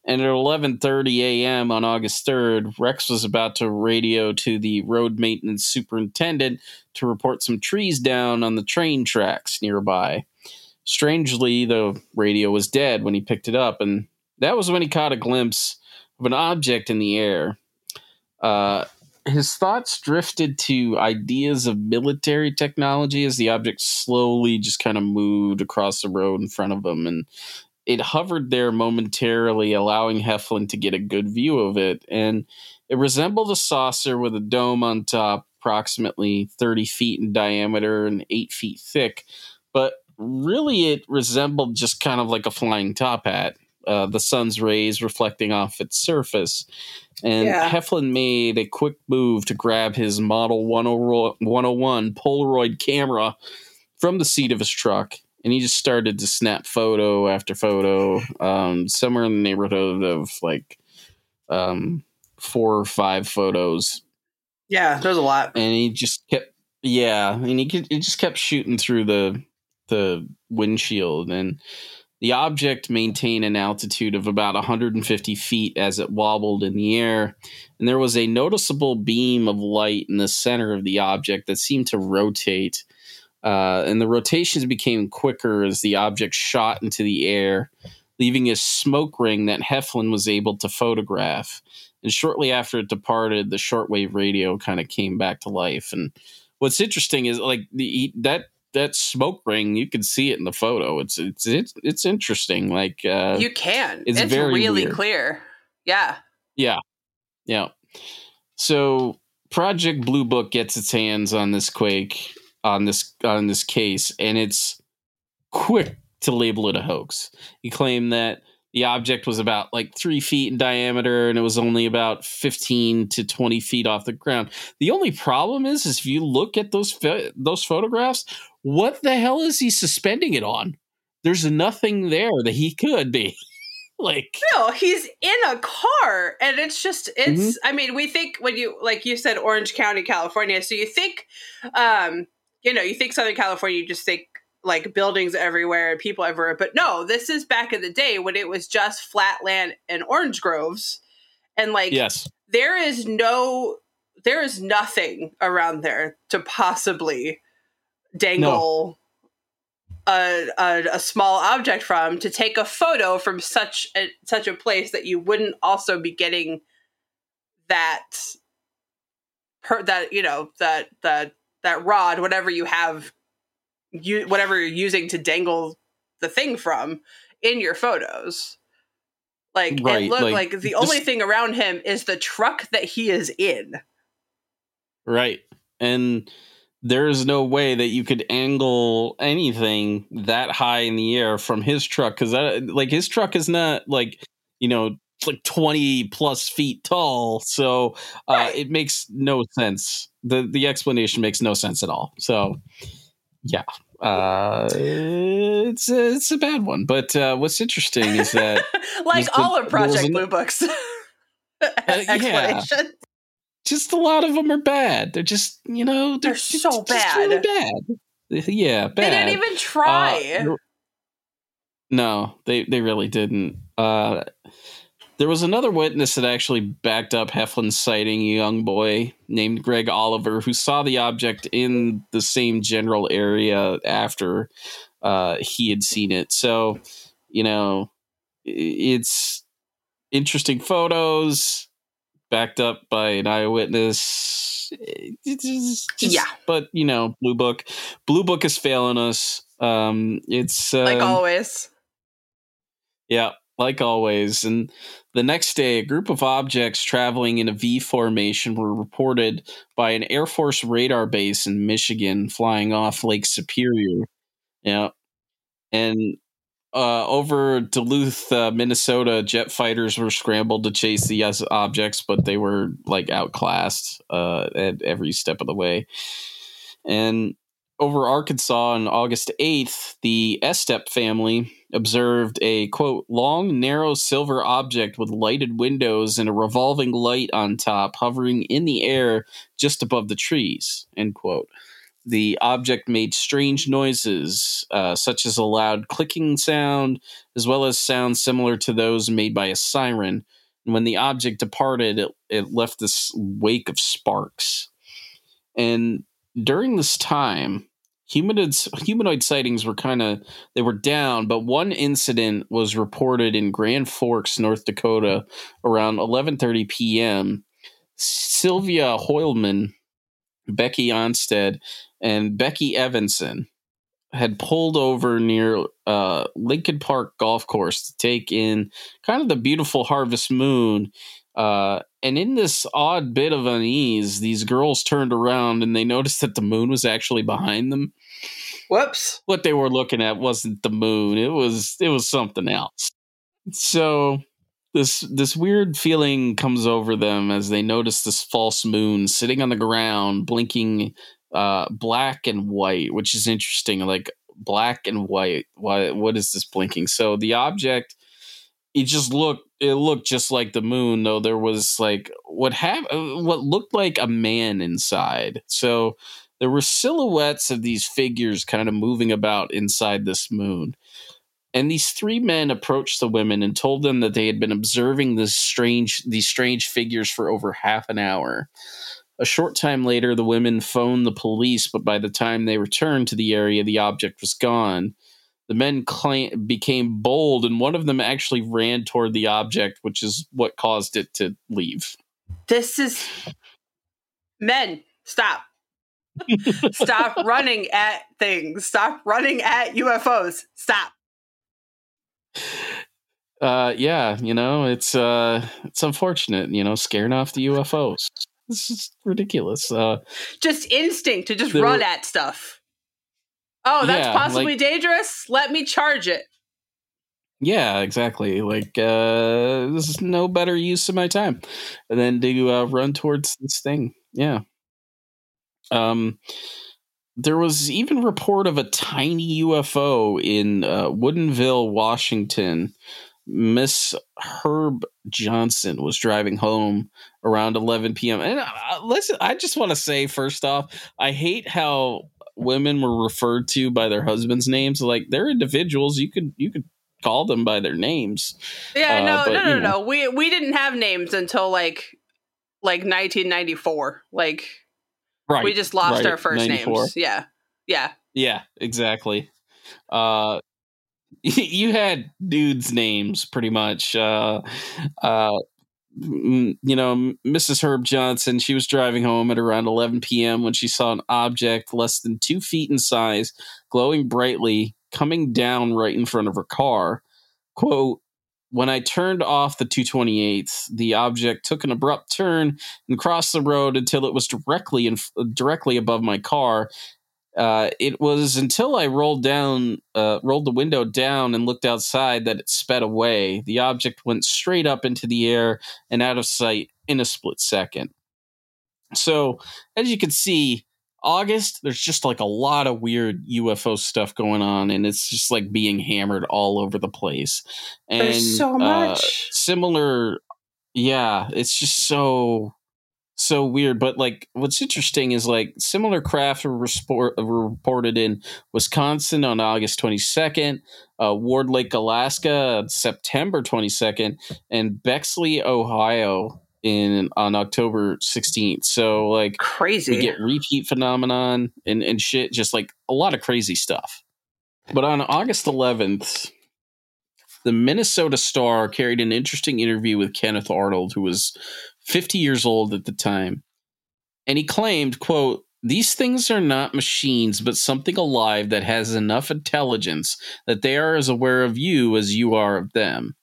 Speaker 1: And at 11:30 a.m. on August 3rd, Rex was about to radio to the road maintenance superintendent to report some trees down on the train tracks nearby. Strangely, the radio was dead when he picked it up, and that was when he caught a glimpse of an object in the air. Uh, his thoughts drifted to ideas of military technology as the object slowly just kind of moved across the road in front of him and it hovered there momentarily allowing heflin to get a good view of it and it resembled a saucer with a dome on top approximately 30 feet in diameter and 8 feet thick but really it resembled just kind of like a flying top hat uh, the sun's rays reflecting off its surface. And yeah. Heflin made a quick move to grab his Model 101 Polaroid camera from the seat of his truck. And he just started to snap photo after photo, um, somewhere in the neighborhood of like um, four or five photos.
Speaker 2: Yeah, there's a lot.
Speaker 1: And he just kept, yeah, and he, he just kept shooting through the the windshield and the object maintained an altitude of about 150 feet as it wobbled in the air, and there was a noticeable beam of light in the center of the object that seemed to rotate. Uh, and the rotations became quicker as the object shot into the air, leaving a smoke ring that Heflin was able to photograph. And shortly after it departed, the shortwave radio kind of came back to life. And what's interesting is like the that that smoke ring you can see it in the photo. It's it's it's, it's interesting like uh
Speaker 2: you can. it's, it's very really weird. clear. Yeah.
Speaker 1: Yeah. Yeah. So project blue book gets its hands on this quake on this on this case and it's quick to label it a hoax. He claimed that the object was about like three feet in diameter and it was only about 15 to 20 feet off the ground. The only problem is, is if you look at those those photographs what the hell is he suspending it on? There's nothing there that he could be. Like
Speaker 2: no he's in a car and it's just it's mm-hmm. i mean we think when you like you said orange county california so you think um you know you think southern california you just think like buildings everywhere and people everywhere. But no, this is back in the day when it was just flat land and orange groves. And like
Speaker 1: yes.
Speaker 2: there is no there is nothing around there to possibly dangle no. a, a, a small object from to take a photo from such a such a place that you wouldn't also be getting that per that you know that that that rod whatever you have you whatever you're using to dangle the thing from in your photos. Like right, it looked like, like the only thing around him is the truck that he is in.
Speaker 1: Right. And there is no way that you could angle anything that high in the air from his truck because that like his truck is not like you know like 20 plus feet tall so uh, right. it makes no sense the the explanation makes no sense at all so yeah, uh, it's a, it's a bad one. But uh, what's interesting is that
Speaker 2: like all the, of Project Blue Books uh,
Speaker 1: yeah, just a lot of them are bad. They're just you know
Speaker 2: they're, they're so bad,
Speaker 1: really bad. Yeah, bad.
Speaker 2: They didn't even try.
Speaker 1: Uh, no, they they really didn't. Uh, there was another witness that actually backed up Heflin's sighting, a young boy named Greg Oliver, who saw the object in the same general area after uh, he had seen it. So, you know, it's interesting photos backed up by an eyewitness. Just,
Speaker 2: yeah,
Speaker 1: but you know, Blue Book, Blue Book is failing us. Um, it's um,
Speaker 2: like always.
Speaker 1: Yeah, like always. And the next day, a group of objects traveling in a V formation were reported by an Air Force radar base in Michigan flying off Lake Superior. Yeah. And uh, over Duluth, uh, Minnesota, jet fighters were scrambled to chase the objects, but they were like outclassed uh, at every step of the way. And over Arkansas on August 8th, the Estep family observed a quote, long, narrow silver object with lighted windows and a revolving light on top hovering in the air just above the trees, end quote. The object made strange noises, uh, such as a loud clicking sound, as well as sounds similar to those made by a siren. And when the object departed, it, it left this wake of sparks. And during this time, humanoids humanoid sightings were kind of they were down but one incident was reported in grand forks north dakota around 11.30 p.m sylvia hoylman becky onstead and becky evanson had pulled over near uh, lincoln park golf course to take in kind of the beautiful harvest moon uh, and in this odd bit of unease, these girls turned around and they noticed that the moon was actually behind them.
Speaker 2: Whoops.
Speaker 1: What they were looking at wasn't the moon. It was it was something else. So this this weird feeling comes over them as they notice this false moon sitting on the ground blinking uh black and white, which is interesting like black and white. Why what is this blinking? So the object it just looked it looked just like the moon though there was like what have what looked like a man inside so there were silhouettes of these figures kind of moving about inside this moon and these three men approached the women and told them that they had been observing this strange these strange figures for over half an hour a short time later the women phoned the police but by the time they returned to the area the object was gone the men claim, became bold, and one of them actually ran toward the object, which is what caused it to leave.
Speaker 2: This is men. Stop. Stop running at things. Stop running at UFOs. Stop.
Speaker 1: Uh, yeah, you know it's uh, it's unfortunate. You know, scaring off the UFOs. This is ridiculous. Uh,
Speaker 2: just instinct to just run at stuff. Oh, that's yeah, possibly like, dangerous. Let me charge it.
Speaker 1: Yeah, exactly. Like uh this is no better use of my time than to uh, run towards this thing. Yeah. Um there was even report of a tiny UFO in uh, Woodinville, Washington. Miss Herb Johnson was driving home around 11 p.m. And uh, listen, I just want to say first off, I hate how women were referred to by their husbands' names. Like they're individuals. You could you could call them by their names.
Speaker 2: Yeah, no, uh, but, no, no, no. We we didn't have names until like like 1994. Like right, we just lost right, our first 94. names. Yeah, yeah,
Speaker 1: yeah, exactly. Uh, you had dudes' names pretty much. Uh, uh, you know, Mrs. Herb Johnson, she was driving home at around 11 p.m. when she saw an object less than two feet in size, glowing brightly, coming down right in front of her car. Quote, when I turned off the 228th, the object took an abrupt turn and crossed the road until it was directly in, directly above my car uh, it was until I rolled down, uh, rolled the window down and looked outside that it sped away. The object went straight up into the air and out of sight in a split second. So, as you can see, August, there's just like a lot of weird UFO stuff going on, and it's just like being hammered all over the place. And
Speaker 2: there's so uh, much uh,
Speaker 1: similar. Yeah, it's just so so weird. But like, what's interesting is like similar craft were, were reported in Wisconsin on August 22nd, uh, Ward Lake, Alaska, September 22nd, and Bexley, Ohio, in on October 16th. So like
Speaker 2: crazy,
Speaker 1: we get repeat phenomenon and and shit, just like a lot of crazy stuff. But on August 11th, the Minnesota Star carried an interesting interview with Kenneth Arnold, who was 50 years old at the time. And he claimed, quote, these things are not machines, but something alive that has enough intelligence that they are as aware of you as you are of them.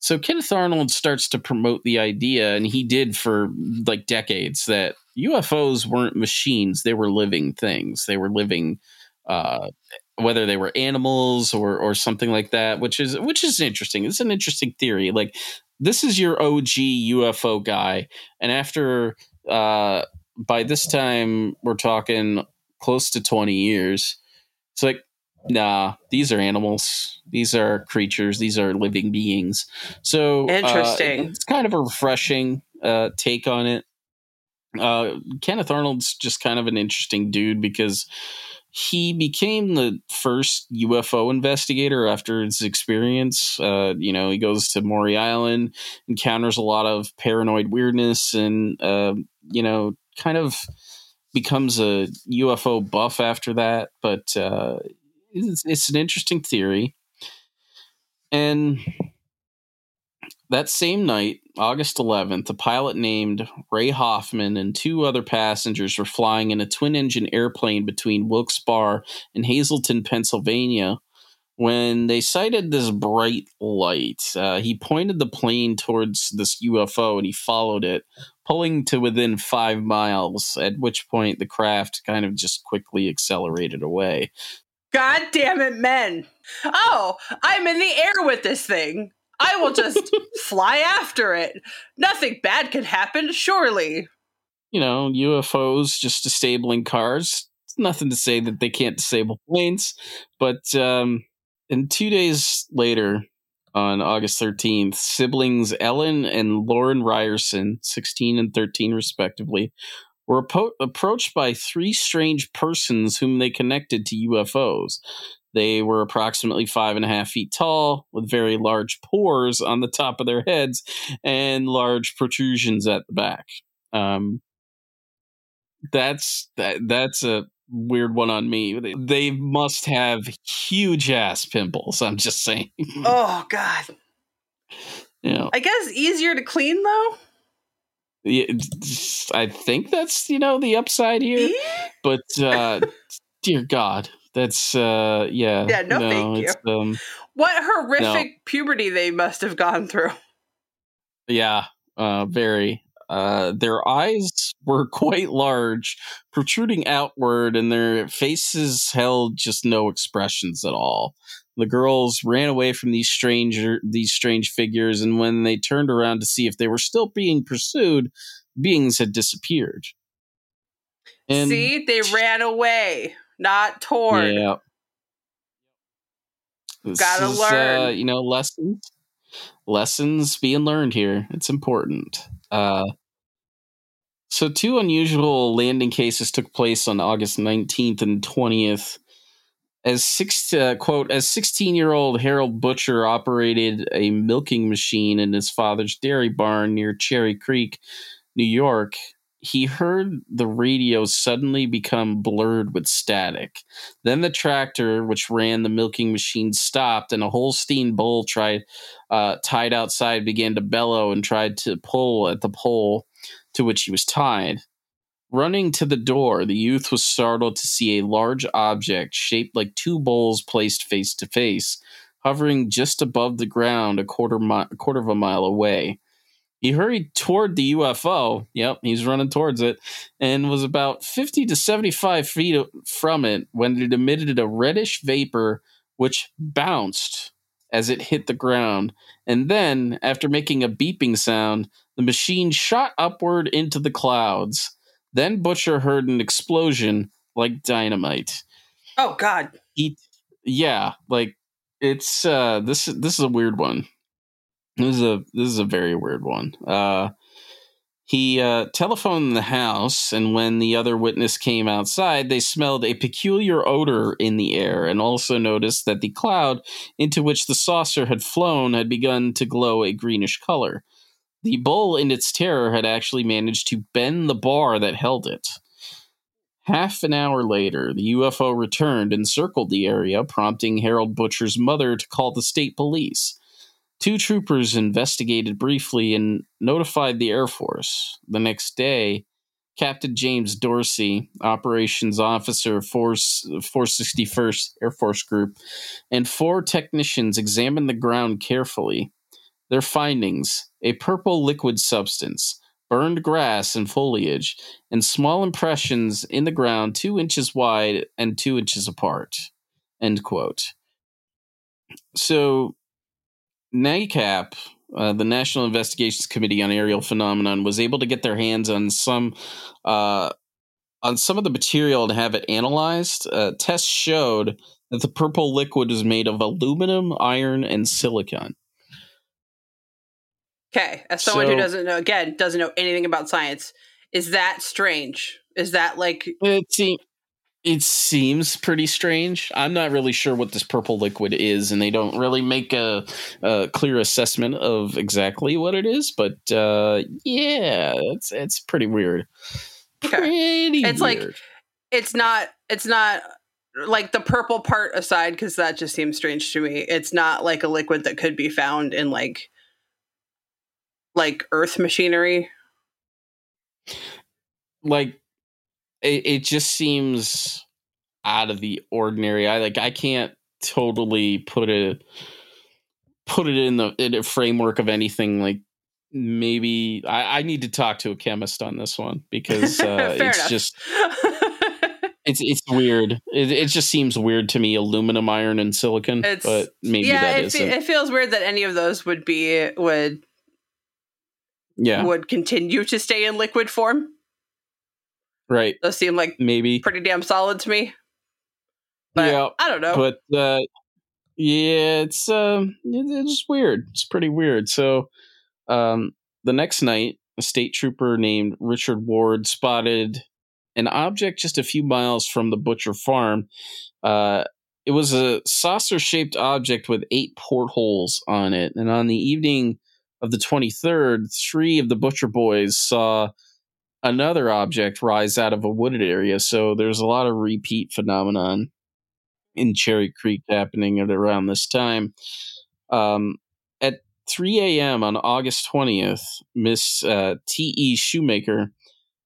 Speaker 1: So Kenneth Arnold starts to promote the idea, and he did for like decades, that UFOs weren't machines; they were living things. They were living, uh, whether they were animals or or something like that, which is which is interesting. It's an interesting theory. Like this is your OG UFO guy, and after uh, by this time we're talking close to twenty years. It's like, nah, these are animals. These are creatures. These are living beings. So
Speaker 2: uh, interesting.
Speaker 1: Uh, it's kind of a refreshing uh, take on it. Uh, Kenneth Arnold's just kind of an interesting dude because he became the first UFO investigator after his experience. Uh, you know, he goes to Maury Island, encounters a lot of paranoid weirdness, and uh, you know, kind of becomes a UFO buff after that, but uh, it's, it's an interesting theory. And that same night, August 11th, a pilot named Ray Hoffman and two other passengers were flying in a twin engine airplane between Wilkes-Barre and Hazleton, Pennsylvania, when they sighted this bright light. Uh, he pointed the plane towards this UFO and he followed it, pulling to within five miles, at which point the craft kind of just quickly accelerated away.
Speaker 2: God damn it, men. Oh, I'm in the air with this thing. I will just fly after it. Nothing bad can happen, surely.
Speaker 1: You know, UFOs just disabling cars. It's nothing to say that they can't disable planes. But um, and two days later, on August 13th, siblings Ellen and Lauren Ryerson, 16 and 13 respectively, were approached by three strange persons whom they connected to UFOs. They were approximately five and a half feet tall, with very large pores on the top of their heads and large protrusions at the back. Um, that's that. That's a weird one on me. They, they must have huge ass pimples. I'm just saying.
Speaker 2: oh God.
Speaker 1: Yeah.
Speaker 2: I guess easier to clean though.
Speaker 1: Yeah, I think that's you know the upside here, but uh, dear God, that's uh, yeah.
Speaker 2: Yeah, no, no thank you. Um, what horrific no. puberty they must have gone through.
Speaker 1: Yeah, uh, very. Uh, their eyes were quite large, protruding outward, and their faces held just no expressions at all. The girls ran away from these stranger these strange figures, and when they turned around to see if they were still being pursued, beings had disappeared.
Speaker 2: And see, they ran away, not torn. Yeah.
Speaker 1: This
Speaker 2: Gotta
Speaker 1: is,
Speaker 2: learn.
Speaker 1: Uh, you know, lessons lessons being learned here. It's important. Uh, so, two unusual landing cases took place on August 19th and 20th. As six uh, quote, as 16 year old Harold Butcher operated a milking machine in his father's dairy barn near Cherry Creek, New York, he heard the radio suddenly become blurred with static. Then the tractor, which ran the milking machine, stopped, and a Holstein bull tried, uh, tied outside began to bellow and tried to pull at the pole to which he was tied. Running to the door, the youth was startled to see a large object shaped like two bowls placed face to face, hovering just above the ground a quarter, mi- a quarter of a mile away. He hurried toward the UFO. Yep, he's running towards it, and was about 50 to 75 feet from it when it emitted a reddish vapor which bounced as it hit the ground. And then, after making a beeping sound, the machine shot upward into the clouds. Then Butcher heard an explosion like dynamite.
Speaker 2: Oh God!
Speaker 1: He, yeah, like it's uh, this. This is a weird one. This is a this is a very weird one. Uh, he uh, telephoned the house, and when the other witness came outside, they smelled a peculiar odor in the air and also noticed that the cloud into which the saucer had flown had begun to glow a greenish color. The bull, in its terror, had actually managed to bend the bar that held it. Half an hour later, the UFO returned and circled the area, prompting Harold Butcher's mother to call the state police. Two troopers investigated briefly and notified the Air Force. The next day, Captain James Dorsey, operations officer, Force 461st Air Force Group, and four technicians examined the ground carefully. Their findings a purple liquid substance, burned grass and foliage, and small impressions in the ground two inches wide and two inches apart. End quote. So NICAP, uh, the National Investigations Committee on Aerial Phenomenon, was able to get their hands on some uh, on some of the material and have it analyzed. Uh, tests showed that the purple liquid is made of aluminum, iron, and silicon.
Speaker 2: Okay, as someone so, who doesn't know, again, doesn't know anything about science, is that strange? Is that like
Speaker 1: it it seems pretty strange. I'm not really sure what this purple liquid is, and they don't really make a, a clear assessment of exactly what it is. But uh, yeah, it's it's pretty weird. Pretty
Speaker 2: it's
Speaker 1: weird.
Speaker 2: like it's not it's not like the purple part aside because that just seems strange to me it's not like a liquid that could be found in like like earth machinery
Speaker 1: like it, it just seems out of the ordinary i like i can't totally put it put it in the in a framework of anything like maybe I, I need to talk to a chemist on this one because uh, it's
Speaker 2: enough.
Speaker 1: just it's it's weird. It, it just seems weird to me. Aluminum, iron, and silicon.
Speaker 2: It's-
Speaker 1: but maybe
Speaker 2: yeah
Speaker 1: that
Speaker 2: it, fe-
Speaker 1: isn't.
Speaker 2: it feels weird that any of those would be would
Speaker 1: yeah,
Speaker 2: would continue to stay in liquid form
Speaker 1: right.
Speaker 2: those seem like
Speaker 1: Maybe.
Speaker 2: pretty damn solid to me but
Speaker 1: yeah,
Speaker 2: i don't know
Speaker 1: but uh, yeah, it's um, it's just weird. It's pretty weird. So, um, the next night, a state trooper named Richard Ward spotted an object just a few miles from the butcher farm. Uh, it was a saucer-shaped object with eight portholes on it, and on the evening of the 23rd, three of the butcher boys saw another object rise out of a wooded area. So there's a lot of repeat phenomenon in Cherry Creek happening at around this time. Um, at 3 a.m. on August 20th, Miss uh, T.E. Shoemaker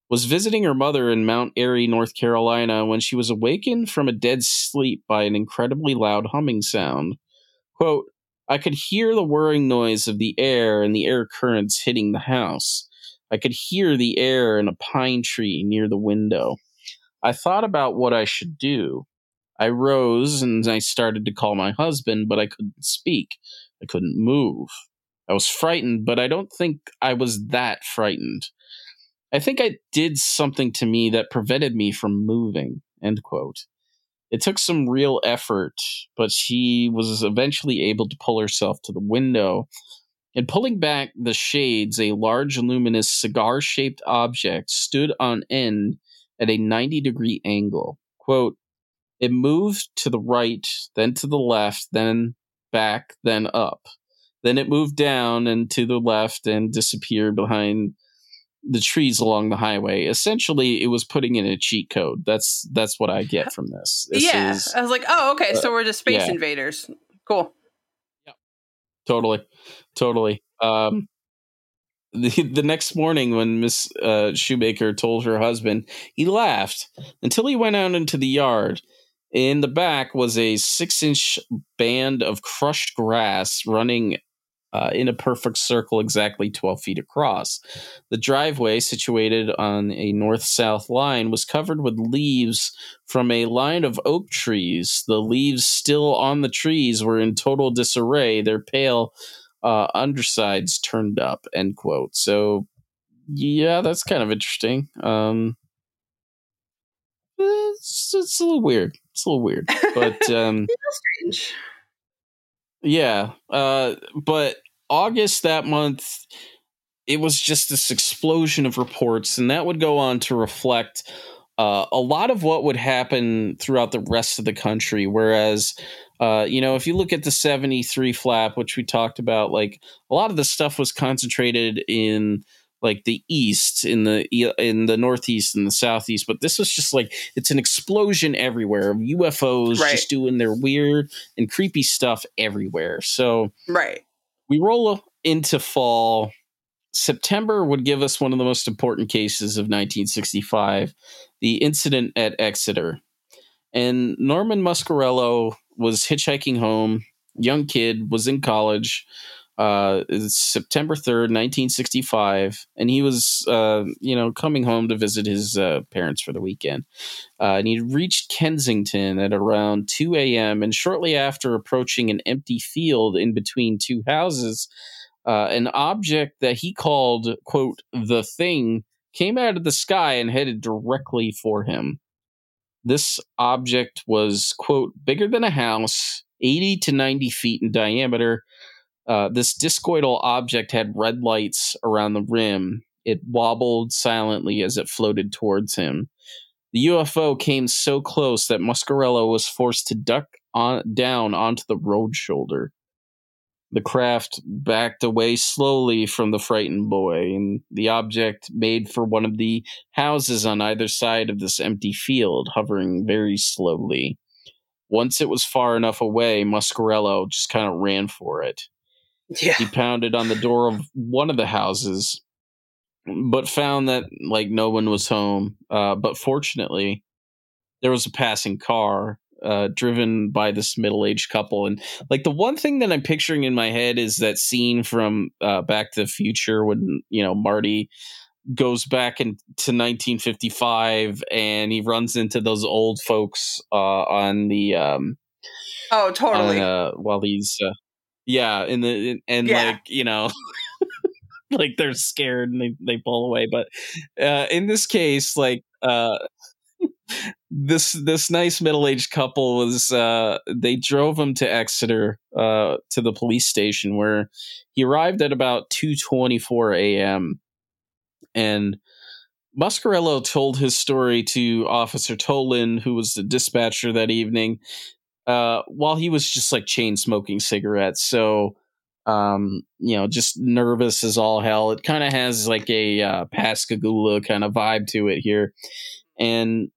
Speaker 1: was visiting her mother in Mount Airy, North Carolina, when she was awakened from a dead sleep by an incredibly loud humming sound. Quote, I could hear the whirring noise of the air and the air currents hitting the house. I could hear the air in a pine tree near the window. I thought about what I should do. I rose and I started to call my husband, but I couldn't speak. I couldn't move. I was frightened, but I don't think I was that frightened. I think I did something to me that prevented me from moving. End quote. It took some real effort, but she was eventually able to pull herself to the window. And pulling back the shades, a large luminous cigar shaped object stood on end at a 90 degree angle. Quote, it moved to the right, then to the left, then back, then up. Then it moved down and to the left and disappeared behind the trees along the highway. Essentially, it was putting in a cheat code. That's that's what I get from this. This
Speaker 2: yeah
Speaker 1: is
Speaker 2: i was like oh okay
Speaker 1: uh,
Speaker 2: so we're just space
Speaker 1: yeah.
Speaker 2: invaders cool
Speaker 1: totally, totally. Um, the the next morning, when Miss uh, Shoemaker told her husband, he laughed until he went out into the yard. In the back was a six inch band of crushed grass running uh, in a perfect circle, exactly 12 feet across. The driveway, situated on a north south line, was covered with leaves from a line of oak trees. The leaves still on the trees were in total disarray, their pale uh, undersides turned up. End quote. So, yeah, that's kind of interesting. Um, it's, it's a little weird. It's a little weird, but um,
Speaker 2: strange
Speaker 1: yeah. Uh, but August that month, it was just this explosion of reports, and that would go on to reflect uh, a lot of what would happen throughout the rest of the country. Whereas, uh, you know, if you look at the 73 flap, which we talked about, like a lot of the stuff was concentrated in like the east in the in the northeast and the southeast but this was just like it's an explosion everywhere of ufos
Speaker 2: Right.
Speaker 1: just doing their weird and creepy stuff everywhere so
Speaker 2: right
Speaker 1: we roll into fall. September would give us one of the most important cases of 1965, the incident at Exeter. And Norman Muscarello was hitchhiking home, young kid, was in college. Uh, September 3rd, 1965, and he was, uh, you know, coming home to visit his uh, parents for the weekend. Uh, and he reached Kensington at around 2 a.m. And shortly after approaching an empty field in between two houses, uh, an object that he called, quote, the thing came out of the sky and headed directly for him. This object was, quote, bigger than a house, 80 to 90 feet in diameter. Uh, this discoidal object had red lights around the rim. It wobbled silently as it floated towards him. The UFO came so close that Muscarello was forced to duck on down onto the road shoulder. The craft backed away slowly from the frightened boy, and the object made for one of the houses on either side of this empty field, hovering very slowly. Once it was far enough away, Muscarello just kind of ran for it.
Speaker 2: Yeah.
Speaker 1: He pounded on the door of one of the houses, but found that like no one was home. Uh, but fortunately, there was a passing car uh, driven by this middle-aged couple and like the one thing that i'm picturing in my head is that scene from uh, back to the future when you know marty goes back into 1955 and he runs into those old folks uh, on the um
Speaker 2: oh totally
Speaker 1: on, uh, while he's uh, yeah in the and yeah. like you know like they're scared and they, they pull away but uh in this case like uh this this nice middle-aged couple was uh they drove him to Exeter uh to the police station where he arrived at about 2:24 a.m. and Muscarello told his story to Officer Toland, who was the dispatcher that evening, uh, while he was just like chain smoking cigarettes. So, um, you know, just nervous as all hell. It kind of has like a uh, Pascagoula kind of vibe to it here. And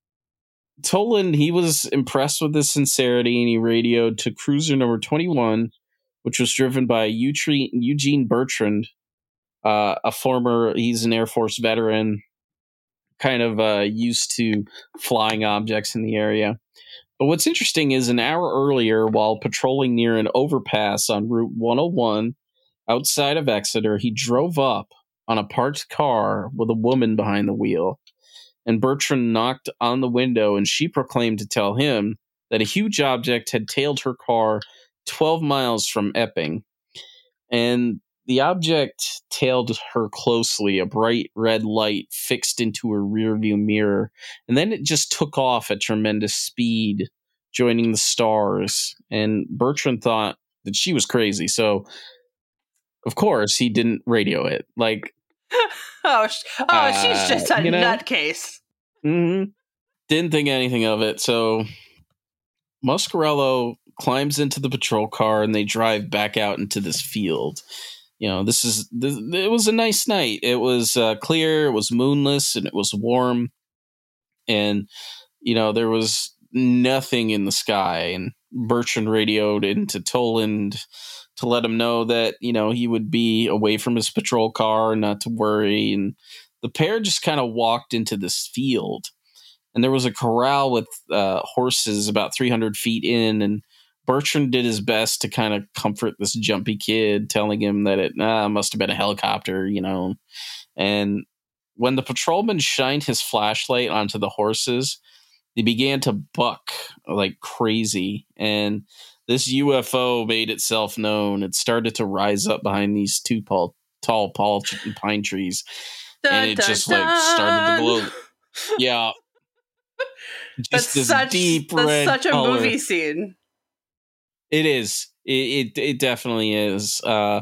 Speaker 1: Toland, he was impressed with his sincerity and he radioed to cruiser number 21, which was driven by Eugene Bertrand, uh, a former, he's an Air Force veteran, kind of uh, used to flying objects in the area. But what's interesting is an hour earlier, while patrolling near an overpass on Route 101 outside of Exeter, he drove up on a parked car with a woman behind the wheel and Bertrand knocked on the window, and she proclaimed to tell him that a huge object had tailed her car 12 miles from Epping. And the object tailed her closely, a bright red light fixed into her rearview mirror, and then it just took off at tremendous speed, joining the stars. And Bertrand thought that she was crazy, so of course he didn't radio it. Like
Speaker 2: oh, oh, uh, she's just a you know? nutcase.
Speaker 1: Mm-hmm. Didn't think anything of it. So Muscarello climbs into the patrol car and they drive back out into this field. You know, this is it was a nice night. It was uh, clear, it was moonless, and it was warm. And you know, there was nothing in the sky. And Bertrand radioed into Toland to let him know that you know he would be away from his patrol car, not to worry. And the pair just kind of walked into this field, and there was a corral with uh, horses about 300 feet in, and Bertrand did his best to kind of comfort this jumpy kid, telling him that it uh, must have been a helicopter, you know. And when the patrolman shined his flashlight onto the horses, they began to buck like crazy. And this UFO made itself known. It started to rise up behind these two tall, tall pine trees. Dun, and it dun, just dun. like started to glow. Yeah.
Speaker 2: Just that's this such, deep red such a color. movie scene.
Speaker 1: It is. It, it it definitely is. Uh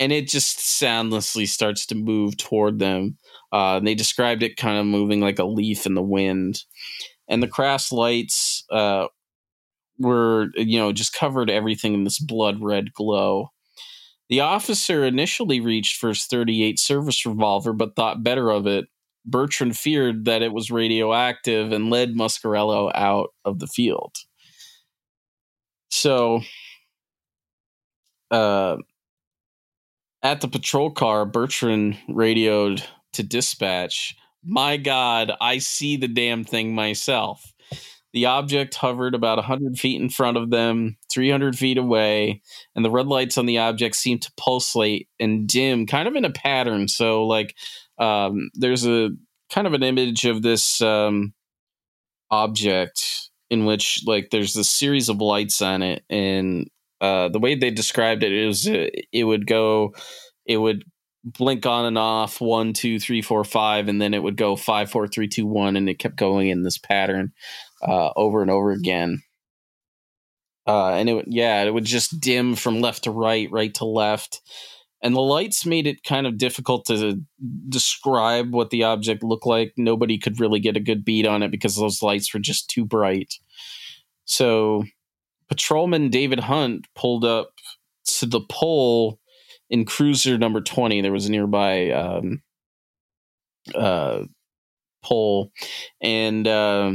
Speaker 1: and it just soundlessly starts to move toward them. Uh, they described it kind of moving like a leaf in the wind. And the crass lights uh, were, you know, just covered everything in this blood red glow. The officer initially reached for his 38 service revolver, but thought better of it. Bertrand feared that it was radioactive and led Muscarello out of the field. So, uh, at the patrol car, Bertrand radioed to dispatch, My God, I see the damn thing myself. The object hovered about 100 feet in front of them, 300 feet away, and the red lights on the object seemed to pulsate and dim, kind of in a pattern. So, like, um, there's a kind of an image of this um, object in which, like, there's this series of lights on it, and uh, the way they described it is uh, it would go, it would blink on and off one two three four five and then it would go five four three two one and it kept going in this pattern uh, over and over again. Uh, and it yeah, it would just dim from left to right, right to left, and the lights made it kind of difficult to describe what the object looked like. Nobody could really get a good beat on it because those lights were just too bright. So, patrolman David Hunt pulled up to the pole in cruiser number 20 there was a nearby um, uh, pole and uh,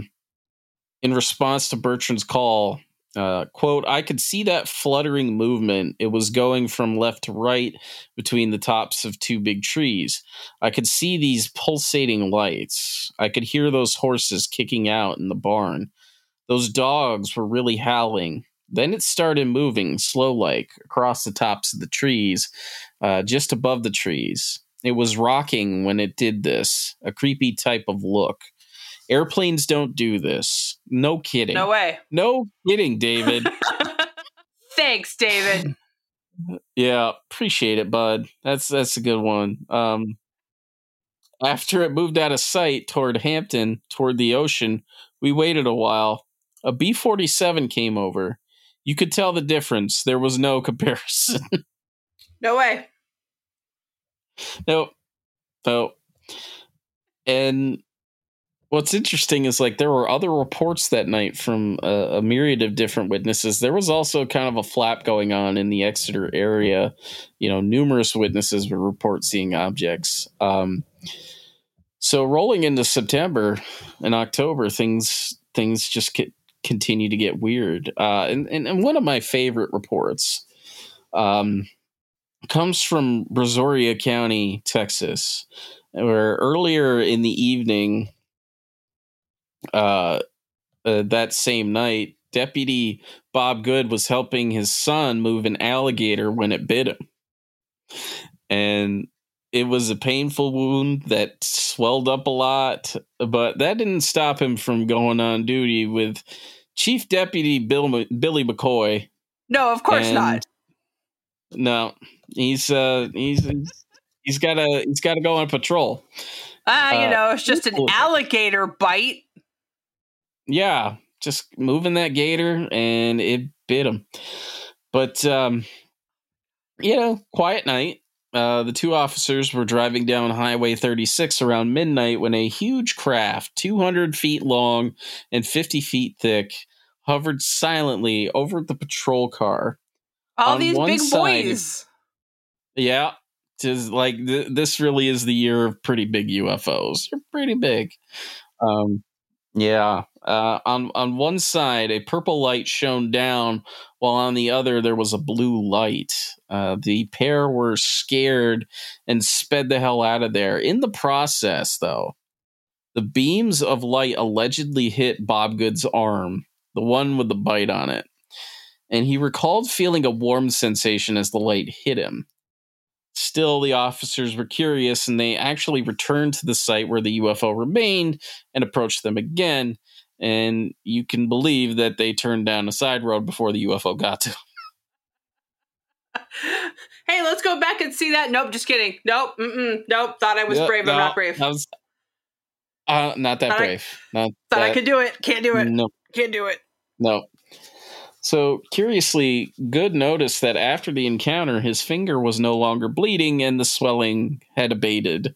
Speaker 1: in response to bertrand's call uh, quote i could see that fluttering movement. It was going from left to right between the tops of two big trees. I could see these pulsating lights. I could hear those horses kicking out in the barn. Those dogs were really howling. Then it started moving slow like across the tops of the trees, uh, just above the trees. It was rocking when it did this, a creepy type of look. Airplanes don't do this. No kidding.
Speaker 2: No way.
Speaker 1: No kidding, David.
Speaker 2: Thanks, David.
Speaker 1: Yeah, appreciate it, bud. That's that's a good one. Um, after it moved out of sight toward Hampton, toward the ocean, we waited a while. A B 47 came over you could tell the difference. There was no comparison.
Speaker 2: no way.
Speaker 1: No. No. And what's interesting is like there were other reports that night from a, a, myriad of different witnesses. There was also kind of a flap going on in the Exeter area. You know, numerous witnesses would report seeing objects. Um, so rolling into September and October, things things just get continue to get weird. Uh, and, and, and one of my favorite reports um, comes from Brazoria County, Texas, where earlier in the evening, uh, uh, that same night, Deputy Bob Goode was helping his son move an alligator when it bit him. And it was a painful wound that swelled up a lot, but that didn't stop him from going on duty with Chief Deputy Bill Billy McCoy.
Speaker 2: No, of course not.
Speaker 1: No, he's uh he's he's got to he's got to go on patrol.
Speaker 2: Ah, uh, you know, it's just an alligator bite.
Speaker 1: Yeah, just moving that gator and it bit him. But um you know, quiet night. Uh, the two officers were driving down Highway 36 around midnight when a huge craft, 200 feet long and 50 feet thick, hovered silently over the patrol car.
Speaker 2: All On these big side, boys.
Speaker 1: Yeah, just like th- this really is the year of pretty big UFOs. They're pretty big. Um, yeah. Uh, on on one side, a purple light shone down, while on the other there was a blue light. Uh, the pair were scared and sped the hell out of there. In the process, though, the beams of light allegedly hit Bob Goode's arm, the one with the bite on it, and he recalled feeling a warm sensation as the light hit him. Still, the officers were curious and they actually returned to the site where the UFO remained and approached them again. And you can believe that they turned down a side road before the UFO got to
Speaker 2: hey, let's go back and see that. Nope, just kidding. Nope, mm-mm, nope. Thought I was yep, brave. I'm not brave.
Speaker 1: Was, uh, not that thought brave. I, not
Speaker 2: thought
Speaker 1: that,
Speaker 2: I could do it. Can't do it. No, can't do it.
Speaker 1: No. So, curiously, Goode noticed that after the encounter, his finger was no longer bleeding and the swelling had abated.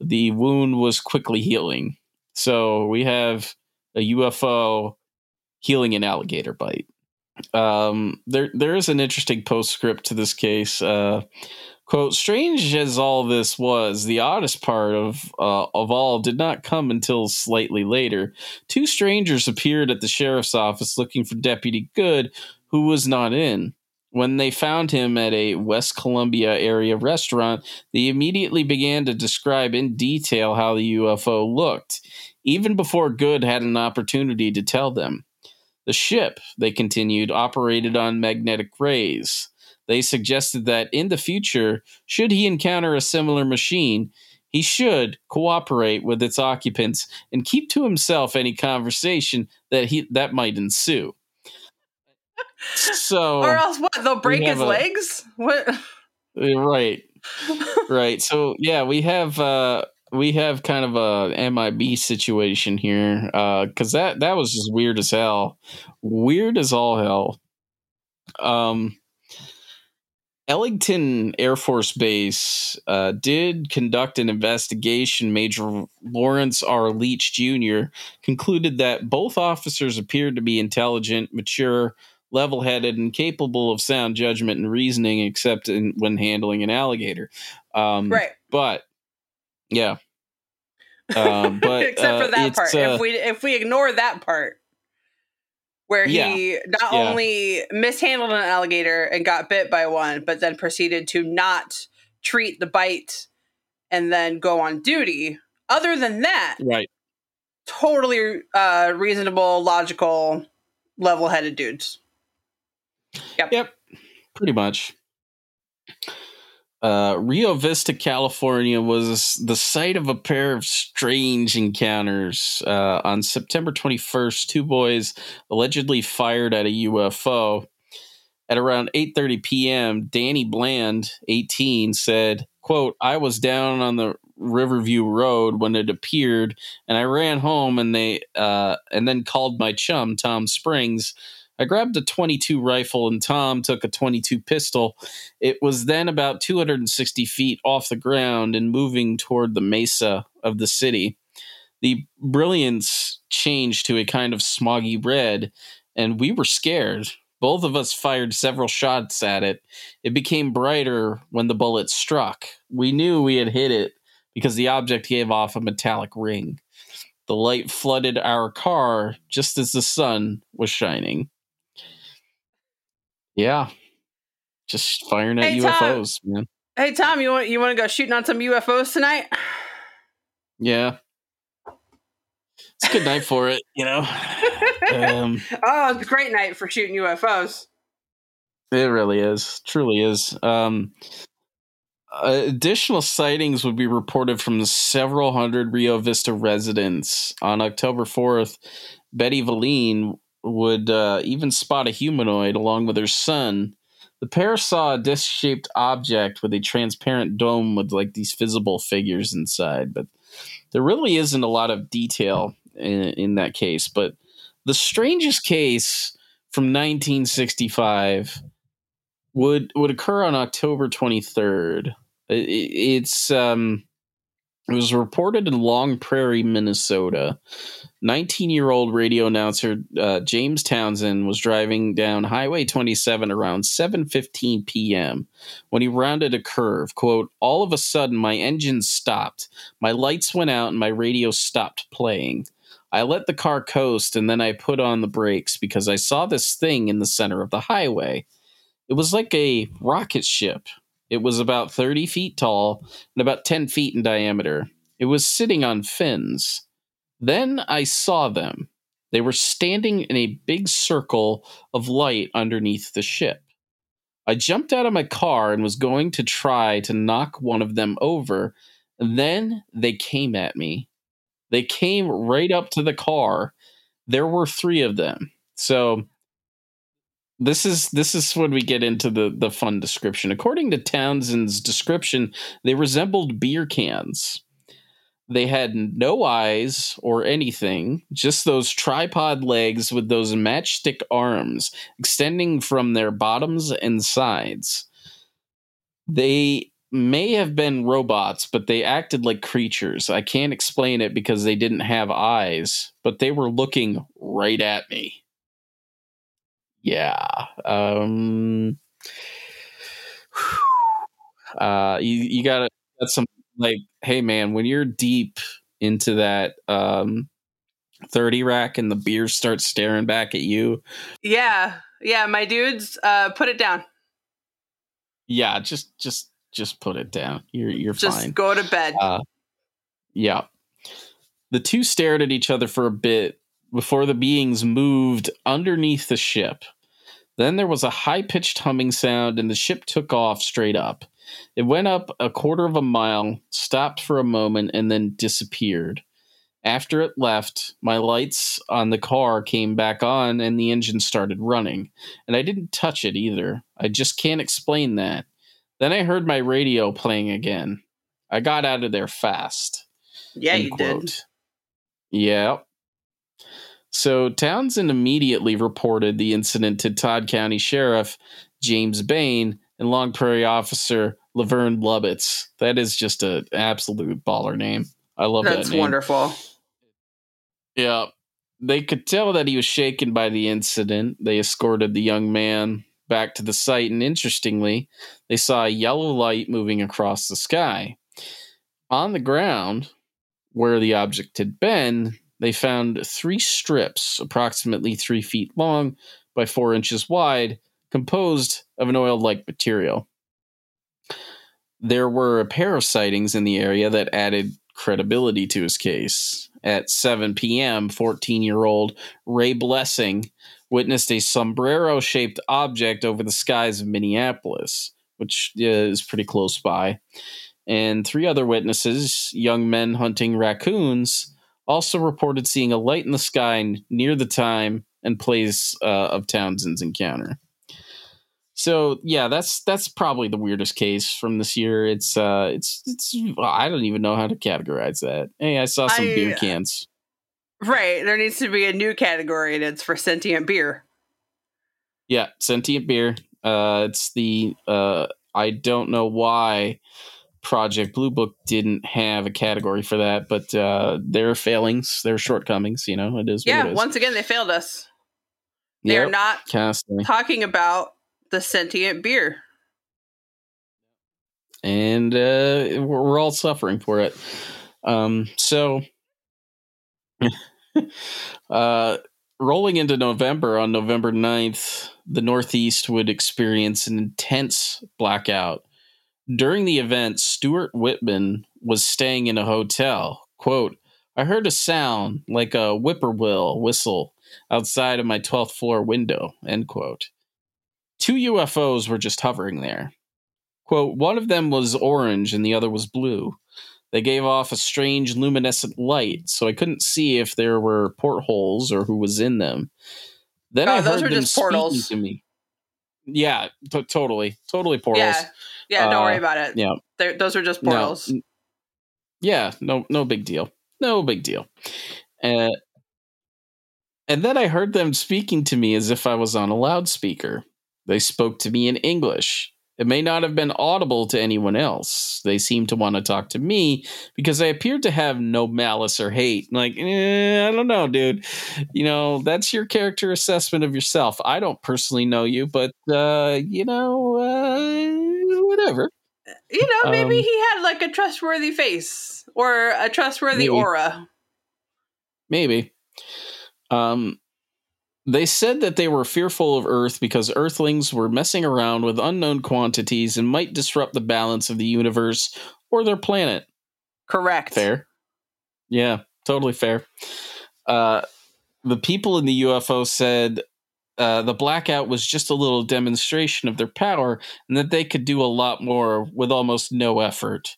Speaker 1: The wound was quickly healing. So, we have a UFO healing an alligator bite. Um, there, there is an interesting postscript to this case. Uh, Quote, strange as all this was, the oddest part of uh, of all did not come until slightly later. Two strangers appeared at the sheriff's office looking for Deputy Goode, who was not in. When they found him at a West Columbia area restaurant, they immediately began to describe in detail how the UFO looked, even before Goode had an opportunity to tell them. The ship, they continued, operated on magnetic rays. They suggested that in the future, should he encounter a similar machine, he should cooperate with its occupants and keep to himself any conversation that he that might ensue. So,
Speaker 2: or else what? They'll break his a, legs. What?
Speaker 1: Right, right. So yeah, we have uh we have kind of a MIB situation here because uh, that that was just weird as hell, weird as all hell. Um, Ellington Air Force Base uh, did conduct an investigation. Major Lawrence R. Leach Jr. concluded that both officers appeared to be intelligent, mature, level headed and capable of sound judgment and reasoning, except in, when handling an alligator. Um,
Speaker 2: right.
Speaker 1: But yeah. Uh, but
Speaker 2: except for
Speaker 1: uh,
Speaker 2: that part,
Speaker 1: uh,
Speaker 2: if we if we ignore that part, where
Speaker 1: Yeah.
Speaker 2: he not
Speaker 1: Yeah.
Speaker 2: only mishandled an alligator and got bit by one, but then proceeded to not treat the bite and then go on duty. Other than that,
Speaker 1: right.
Speaker 2: totally uh, reasonable, logical, level-headed dudes.
Speaker 1: Yep, Yep. pretty much. Uh, Rio Vista, California was the site of a pair of strange encounters. Uh, on September 21st, two boys allegedly fired at a UFO. At around 8:30 p.m., Danny Bland, 18, said, "quote I was down on the Riverview Road when it appeared, and I ran home and they uh, and then called my chum Tom Springs." I grabbed a 22 rifle and Tom took a 22 pistol. It was then about 260 feet off the ground and moving toward the mesa of the city. The brilliance changed to a kind of smoggy red, and we were scared. Both of us fired several shots at it. It became brighter when the bullet struck. We knew we had hit it because the object gave off a metallic ring. The light flooded our car just as the sun was shining. Yeah. Just firing at
Speaker 2: Hey, Tom.
Speaker 1: UFOs, man.
Speaker 2: Hey Tom, you want you want to go shooting on some UFOs tonight?
Speaker 1: Yeah. It's a good night for it, you know. Um,
Speaker 2: oh, it's a great night for shooting UFOs.
Speaker 1: it really is. Truly is. Um, uh, additional sightings would be reported from several hundred Rio Vista residents. On October 4th, Betty Valine would uh, even spot a humanoid along with her son. The pair saw a disc shaped object with a transparent dome with like these visible figures inside, but there really isn't a lot of detail in, in that case. But the strangest case from 1965 would would occur on October 23rd. It, it's um, it was reported in Long Prairie, Minnesota. 19 year old radio announcer uh, James Townsend was driving down Highway 27 around 7:15 p.m. when he rounded a curve. "Quote: All of a sudden, my engine stopped, my lights went out, and my radio stopped playing. I let the car coast, and then I put on the brakes because I saw this thing in the center of the highway. It was like a rocket ship. It was about 30 feet tall and about 10 feet in diameter. It was sitting on fins." Then I saw them. They were standing in a big circle of light underneath the ship. I jumped out of my car and was going to try to knock one of them over. Then they came at me. They came right up to the car. There were three of them. So this is this is when we get into the the fun description. According to Townsend's description, they resembled beer cans. They had no eyes or anything, just those tripod legs with those matchstick arms extending from their bottoms and sides. They may have been robots, but they acted like creatures. I can't explain it because they didn't have eyes, but they were looking right at me. Yeah. Um uh you you got to got some like hey man, when you're deep into that um 30 rack and the beer starts staring back at you,
Speaker 2: Yeah, yeah, my dudes, uh, put it down.
Speaker 1: yeah, just just just put it down. You're you're
Speaker 2: Just
Speaker 1: fine.
Speaker 2: go to bed.
Speaker 1: Uh, yeah. The two stared at each other for a bit before the beings moved underneath the ship. Then there was a high pitched humming sound, and the ship took off straight up. It went up a quarter of a mile, stopped for a moment, and then disappeared. After it left, my lights on the car came back on and the engine started running. And I didn't touch it either. I just can't explain that. Then I heard my radio playing again. I got out of there fast.
Speaker 2: yeah, you did.
Speaker 1: quote. Yeah. So Townsend immediately reported the incident to Todd County Sheriff James Bain and Long Prairie Officer Laverne Lubitz. That is just an absolute baller name. I love
Speaker 2: That's
Speaker 1: that name.
Speaker 2: wonderful.
Speaker 1: Yeah. they could tell that he was shaken by the incident. They escorted the young man back to the site, and interestingly, they saw a yellow light moving across the sky. On the ground, where the object had been, they found three strips, approximately three feet long by four inches wide, composed of an oil like material. There were a pair of sightings in the area that added credibility to his case. At 7 p.m., 14 year old Ray Blessing witnessed a sombrero shaped object over the skies of Minneapolis, which uh, is pretty close by. And three other witnesses, young men hunting raccoons, also reported seeing a light in the sky near the time and place uh, of Townsend's encounter. So yeah, that's that's probably the weirdest case from this year. It's uh, it's it's I don't even know how to categorize that. Hey, I saw some I, beer cans.
Speaker 2: Right, there needs to be a new category, and it's for sentient beer.
Speaker 1: Yeah, sentient beer. Uh, it's the uh, I don't know why Project Blue Book didn't have a category for that, but uh, their failings, their shortcomings, you know, it is.
Speaker 2: Yeah,
Speaker 1: it is.
Speaker 2: once again, they failed us. They're yep, not constantly. talking about the sentient beer.
Speaker 1: And uh, we're all suffering for it. Um, so, uh, rolling into November, on November 9th, the Northeast would experience an intense blackout. During the event, Stuart Whitman was staying in a hotel. Quote, I heard a sound like a whippoorwill whistle outside of my 12th floor window, end quote. Two UFOs were just hovering there. Quote, one of them was orange and the other was blue. They gave off a strange luminescent light, so I couldn't see if there were portholes or who was in them. Then oh, I heard them speaking portals. to me. Yeah, t- totally, totally portals.
Speaker 2: Yeah, yeah. Don't uh, worry about it. Yeah, They're, those are just portals.
Speaker 1: No, yeah, no, no big deal. No big deal. Uh, and then I heard them speaking to me as if I was on a loudspeaker. They spoke to me in English. It may not have been audible to anyone else. They seemed to want to talk to me because I appeared to have no malice or hate. Like, eh, I don't know, dude. You know, that's your character assessment of yourself. I don't personally know you, but, uh, you know, uh, whatever.
Speaker 2: You know, maybe um, he had like a trustworthy face or a trustworthy maybe. aura.
Speaker 1: Maybe. Um, they said that they were fearful of Earth because Earthlings were messing around with unknown quantities and might disrupt the balance of the universe or their planet.
Speaker 2: Correct.
Speaker 1: Fair. Yeah, totally fair. Uh, the people in the UFO said uh, the blackout was just a little demonstration of their power and that they could do a lot more with almost no effort.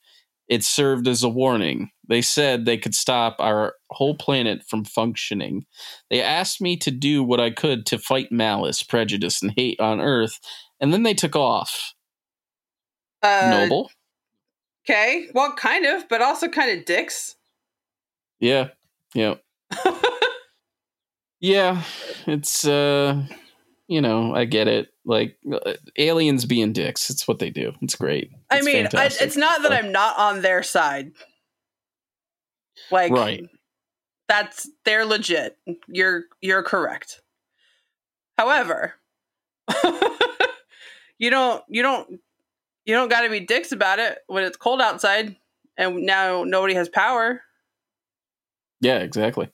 Speaker 1: It served as a warning. They said they could stop our whole planet from functioning. They asked me to do what I could to fight malice, prejudice, and hate on Earth, and then they took off. Uh, Noble?
Speaker 2: Okay. Well, kind of, but also kind of dicks.
Speaker 1: Yeah. Yeah. yeah. It's, uh, you know, I get it. Like uh, aliens being dicks, it's what they do. It's great.
Speaker 2: It's I mean, I, it's not that I'm not on their side. Like, right? That's they're legit. You're you're correct. However, you don't you don't you don't got to be dicks about it when it's cold outside and now nobody has power.
Speaker 1: Yeah, exactly.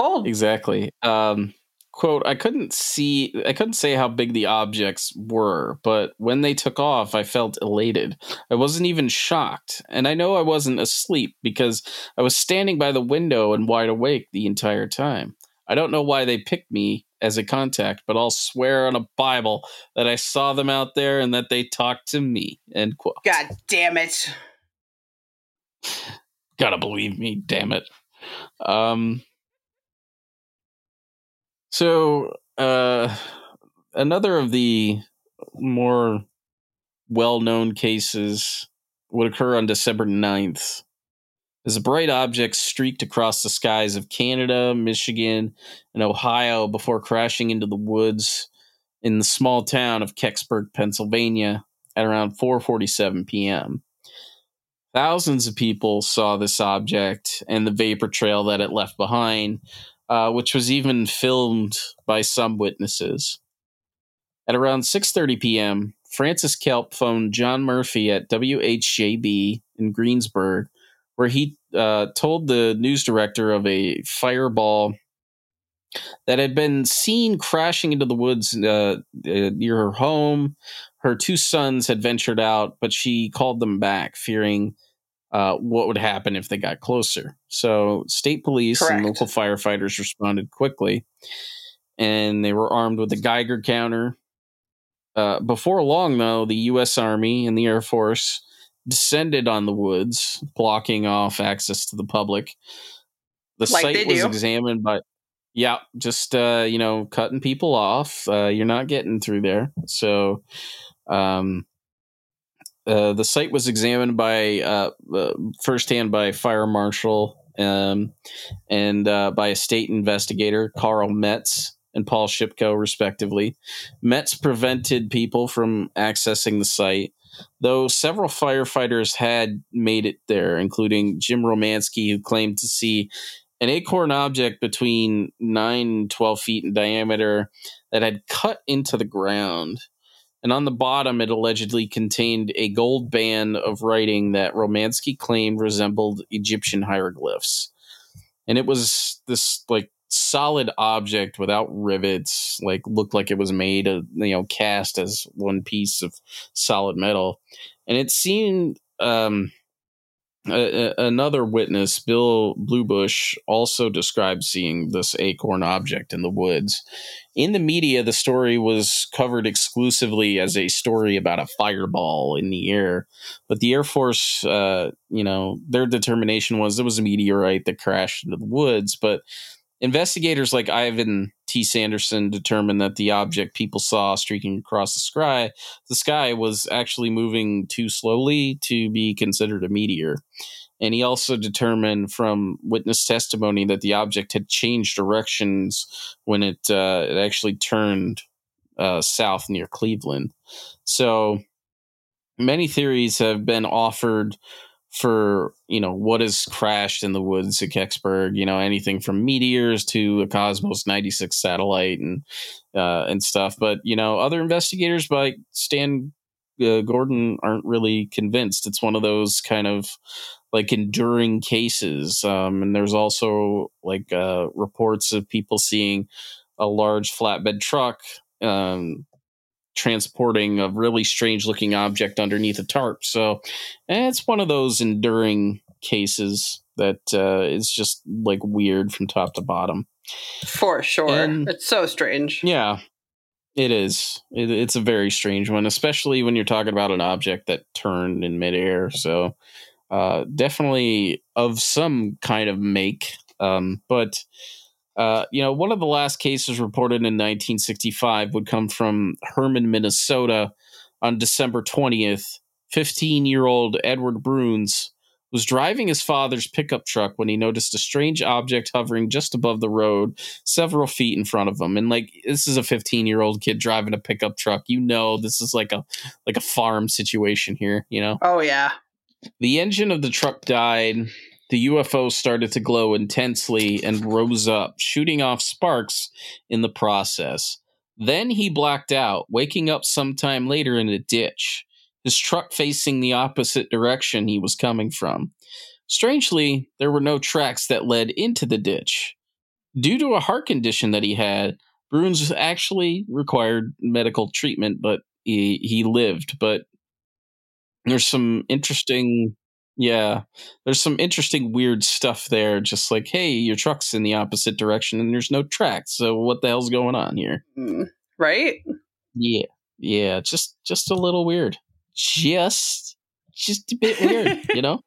Speaker 2: Cold.
Speaker 1: Exactly. Um quote i couldn't see i couldn't say how big the objects were but when they took off i felt elated. I wasn't even shocked and i know i wasn't asleep because i was standing by the window and wide awake the entire time. I don't know why they picked me as a contact but i'll swear on a bible that i saw them out there and that they talked to me end quote.
Speaker 2: God damn it.
Speaker 1: Gotta believe me damn it. Um so, uh, another of the more well known cases would occur on December 9th. As a bright object streaked across the skies of Canada, Michigan, and Ohio before crashing into the woods in the small town of Kecksburg, Pennsylvania at around 4:47 p.m. thousands of people saw this object and the vapor trail that it left behind, uh, which was even filmed by some witnesses. At around 6:30 p.m., Francis Kalp phoned John Murphy at WHJB in Greensburg, where he uh, told the news director of a fireball that had been seen crashing into the woods uh, uh, near her home. Her two sons had ventured out, but she called them back, fearing uh, what would happen if they got closer. So, state police Correct. and local firefighters responded quickly, and they were armed with a Geiger counter. Uh, before long, though, the U.S. Army and the Air Force descended on the woods, blocking off access to the public. The like site was examined by yeah, just uh, you know, cutting people off. Uh, you're not getting through there. So, um, uh, the site was examined by uh, uh, firsthand by fire marshal um, and uh, by a state investigator, Carl Metz and Paul Shipko, respectively. Metz prevented people from accessing the site, though several firefighters had made it there, including Jim Romansky, who claimed to see an acorn object between 9 and 12 feet in diameter that had cut into the ground. And on the bottom, it allegedly contained a gold band of writing that Romansky claimed resembled Egyptian hieroglyphs. And it was this like solid object without rivets, like looked like it was made of, you know, cast as one piece of solid metal. And it seemed um, another witness, Bill Bulebush, also described seeing this acorn object in the woods. In the media, the story was covered exclusively as a story about a fireball in the air. But the Air Force, uh, you know, their determination was it was a meteorite that crashed into the woods. But investigators like Ivan T. Sanderson determined that the object people saw streaking across the sky, the sky was actually moving too slowly to be considered a meteor. And he also determined from witness testimony that the object had changed directions when it uh, it actually turned uh, south near Cleveland. So many theories have been offered for you know what has crashed in the woods at Kecksburg. You know anything from meteors to a Cosmos ninety six satellite and uh, and stuff. But you know other investigators like Stan uh, Gordon aren't really convinced. It's one of those kind of like enduring cases. Um, and there's also like uh, reports of people seeing a large flatbed truck um, transporting a really strange looking object underneath a tarp. So eh, it's one of those enduring cases that uh, is just like weird from top to bottom.
Speaker 2: For sure. And, it's so strange.
Speaker 1: Yeah. It is. It, it's a very strange one, especially when you're talking about an object that turned in midair. So, uh, definitely of some kind of make. Um, but uh, you know, one of the last cases reported in 1965 would come from Hermann, Minnesota on December 20th. 15 year old Edward Bruns was driving his father's pickup truck when he noticed a strange object hovering just above the road, several feet in front of him. And like this is a 15 year old kid driving a pickup truck. You know, this is like a like a farm situation here. You know.
Speaker 2: Oh yeah.
Speaker 1: The engine of the truck died the UFO started to glow intensely and rose up, shooting off sparks in the process. Then he blacked out, waking up sometime later in a ditch, his truck facing the opposite direction he was coming from. Strangely, there were no tracks that led into the ditch. Due to a heart condition that he had, Bruns actually required medical treatment, but he, he lived. But there's some interesting yeah, there's some interesting weird stuff there. Just like, hey, your truck's in the opposite direction and there's no tracks. So what the hell's going on here?
Speaker 2: Mm, right?
Speaker 1: Yeah, yeah. Just just a little weird. Just just a bit weird. you know.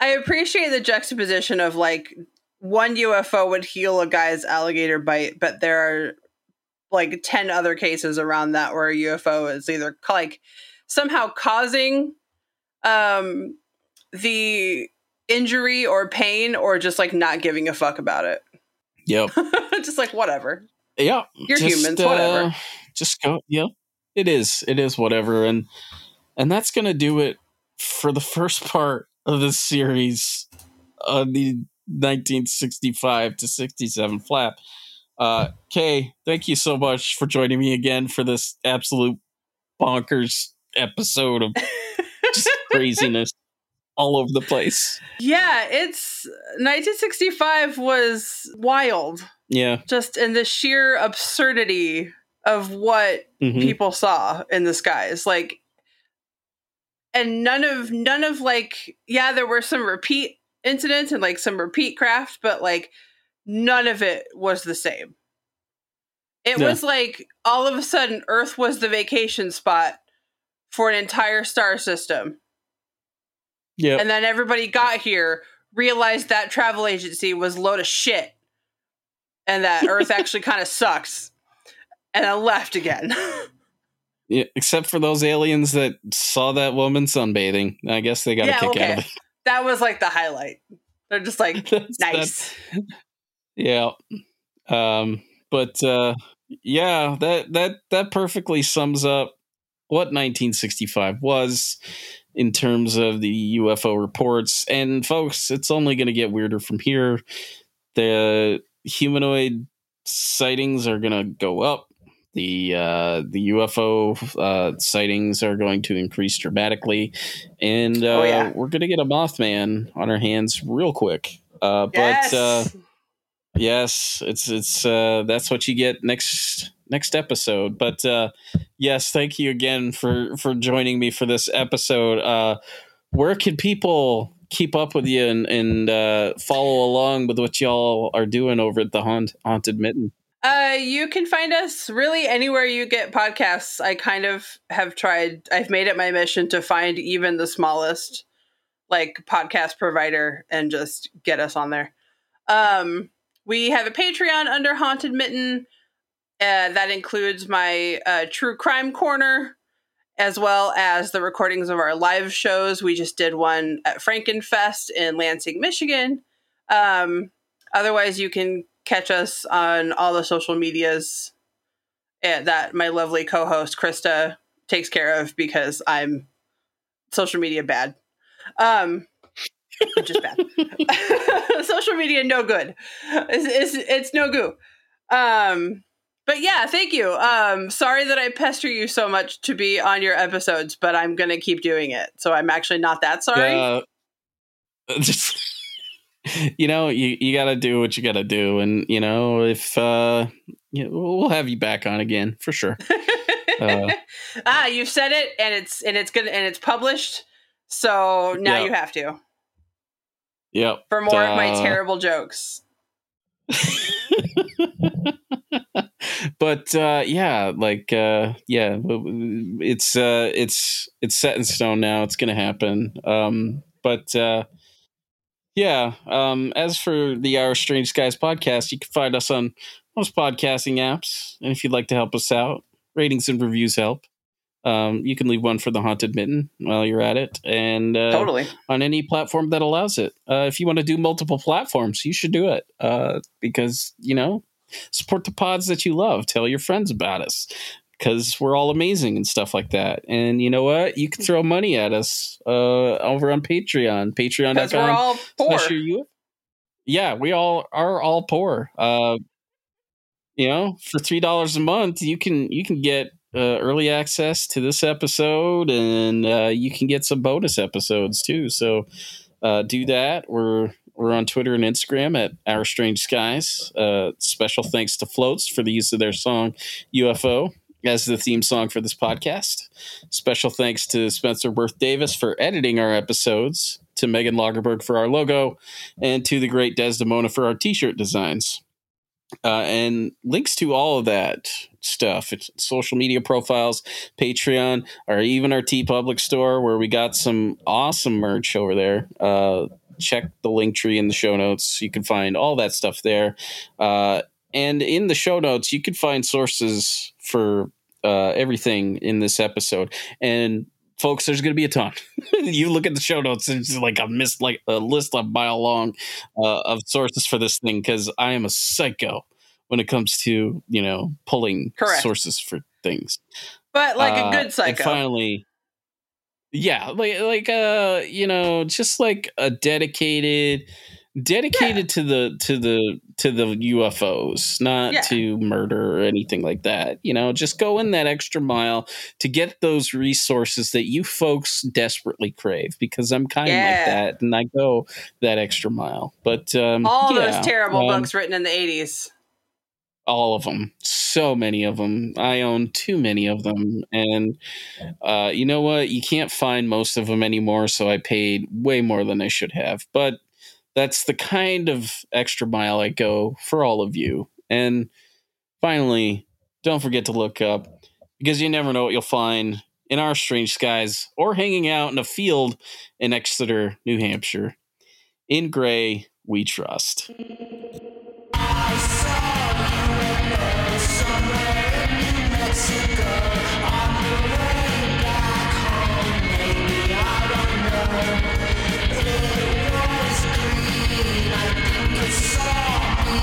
Speaker 2: I appreciate the juxtaposition of like one UFO would heal a guy's alligator bite, but there are like 10 other cases around that where a UFO is either like somehow causing um the injury or pain or just like not giving a fuck about it.
Speaker 1: Yep.
Speaker 2: just like whatever.
Speaker 1: Yeah.
Speaker 2: You're just, humans, whatever. Uh,
Speaker 1: just go. Yep. It is. It is whatever. And and that's gonna do it for the first part of this series on the 1965 to 67 flap. Uh, Kay, thank you so much for joining me again for this absolute bonkers episode of just craziness all over the place.
Speaker 2: Yeah, it's 1965 was wild.
Speaker 1: Yeah.
Speaker 2: Just in the sheer absurdity of what mm-hmm. people saw in the skies. Like and none of none of like yeah, there were some repeat incidents and like some repeat craft, but like none of it was the same. It yeah. was like all of a sudden Earth was the vacation spot for an entire star system. Yeah. And then everybody got here, realized that travel agency was a load of shit and that Earth actually kind of sucks. And then left again.
Speaker 1: yeah, except for those aliens that saw that woman sunbathing. I guess they got a kick okay. out of it.
Speaker 2: That was like the highlight. They're just like nice.
Speaker 1: That, yeah. Um but uh yeah, that that that perfectly sums up what 1965 was in terms of the UFO reports. And folks, it's only going to get weirder from here. The humanoid sightings are going to go up. The uh, the UFO uh, sightings are going to increase dramatically, and uh, oh, yeah. we're going to get a Mothman on our hands real quick. Uh, yes. But uh, yes, it's it's uh, that's what you get next next episode. But uh, yes, thank you again for for joining me for this episode. Uh, where can people keep up with you and, and uh, follow along with what y'all are doing over at the Haunt, Haunted Mitten?
Speaker 2: Uh, you can find us really anywhere you get podcasts. I kind of have tried. I've made it my mission to find even the smallest like podcast provider and just get us on there. Um, we have a Patreon under Haunted Mitten. Uh, that includes my uh, True Crime Corner, as well as the recordings of our live shows. We just did one at Frankenfest in Lansing, Michigan. Um, otherwise, you can catch us on all the social medias uh, that my lovely co host Krista takes care of because I'm social media bad. Um, is bad. social media, no good. It's, it's, it's no goo. Um, but yeah, thank you. Um, sorry that I pester you so much to be on your episodes, but I'm gonna keep doing it. So I'm actually not that sorry. Uh,
Speaker 1: just you know, you you got to do what you got to do, and you know, if uh, you know, we'll have you back on again for sure.
Speaker 2: uh, ah, you said it, and it's and it's good, and it's published. So now yep. you have to.
Speaker 1: Yep.
Speaker 2: For more of my uh, terrible jokes.
Speaker 1: but uh, yeah, like uh, yeah, it's uh, it's it's set in stone now. It's gonna happen. Um, but uh, yeah, um, as for the Our Strange Skies podcast, you can find us on most podcasting apps. And if you'd like to help us out, ratings and reviews help. Um, you can leave one for the Haunted Mitten while you're at it, and uh,
Speaker 2: totally
Speaker 1: on any platform that allows it. Uh, if you want to do multiple platforms, you should do it uh, because you know support the pods that you love. Tell your friends about us because we're all amazing and stuff like that. And you know what? You can throw money at us uh, over on Patreon. Patreon.com.
Speaker 2: we're all poor.
Speaker 1: Yeah, we all are all poor. Uh, you know, for three dollars a month, you can you can get uh, early access to this episode, and uh, you can get some bonus episodes too. So uh, do that. We're we're on Twitter and Instagram at Our Strange Skies. Uh, special thanks to Floats for the use of their song UFO as the theme song for this podcast. Special thanks to Spencer Worth Davis for editing our episodes, to Megan Lagerberg for our logo, and to the great Desdemona for our t shirt designs. Uh, and links to all of that stuff it's social media profiles patreon or even our t TeePublic store where we got some awesome merch over there uh, check the link tree in the show notes. You can find all that stuff there. Uh, and in the show notes, you can find sources for uh, everything in this episode. And folks, there's going to be a ton. you look at the show notes, and it's like a missed like a list a mile long uh, of sources for this thing because I am a psycho when it comes to you know pulling Correct. sources for things.
Speaker 2: But like a uh, good psycho.
Speaker 1: finally, Yeah, like like uh, you know, just like a dedicated dedicated yeah. to the to the to the UFOs, not yeah. to murder or anything like that. You know, just go in that extra mile to get those resources that you folks desperately crave because I'm kind of yeah. like that and I go that extra mile. But um,
Speaker 2: all those terrible um, books written in the 80s.
Speaker 1: All of them. So many of them. I own too many of them. And uh, you know what? You can't find most of them anymore. So I paid way more than I should have. But that's the kind of extra mile I go for all of you. And finally, don't forget to look up because you never know what you'll find in our strange skies or hanging out in a field in Exeter, New Hampshire. In gray, we trust.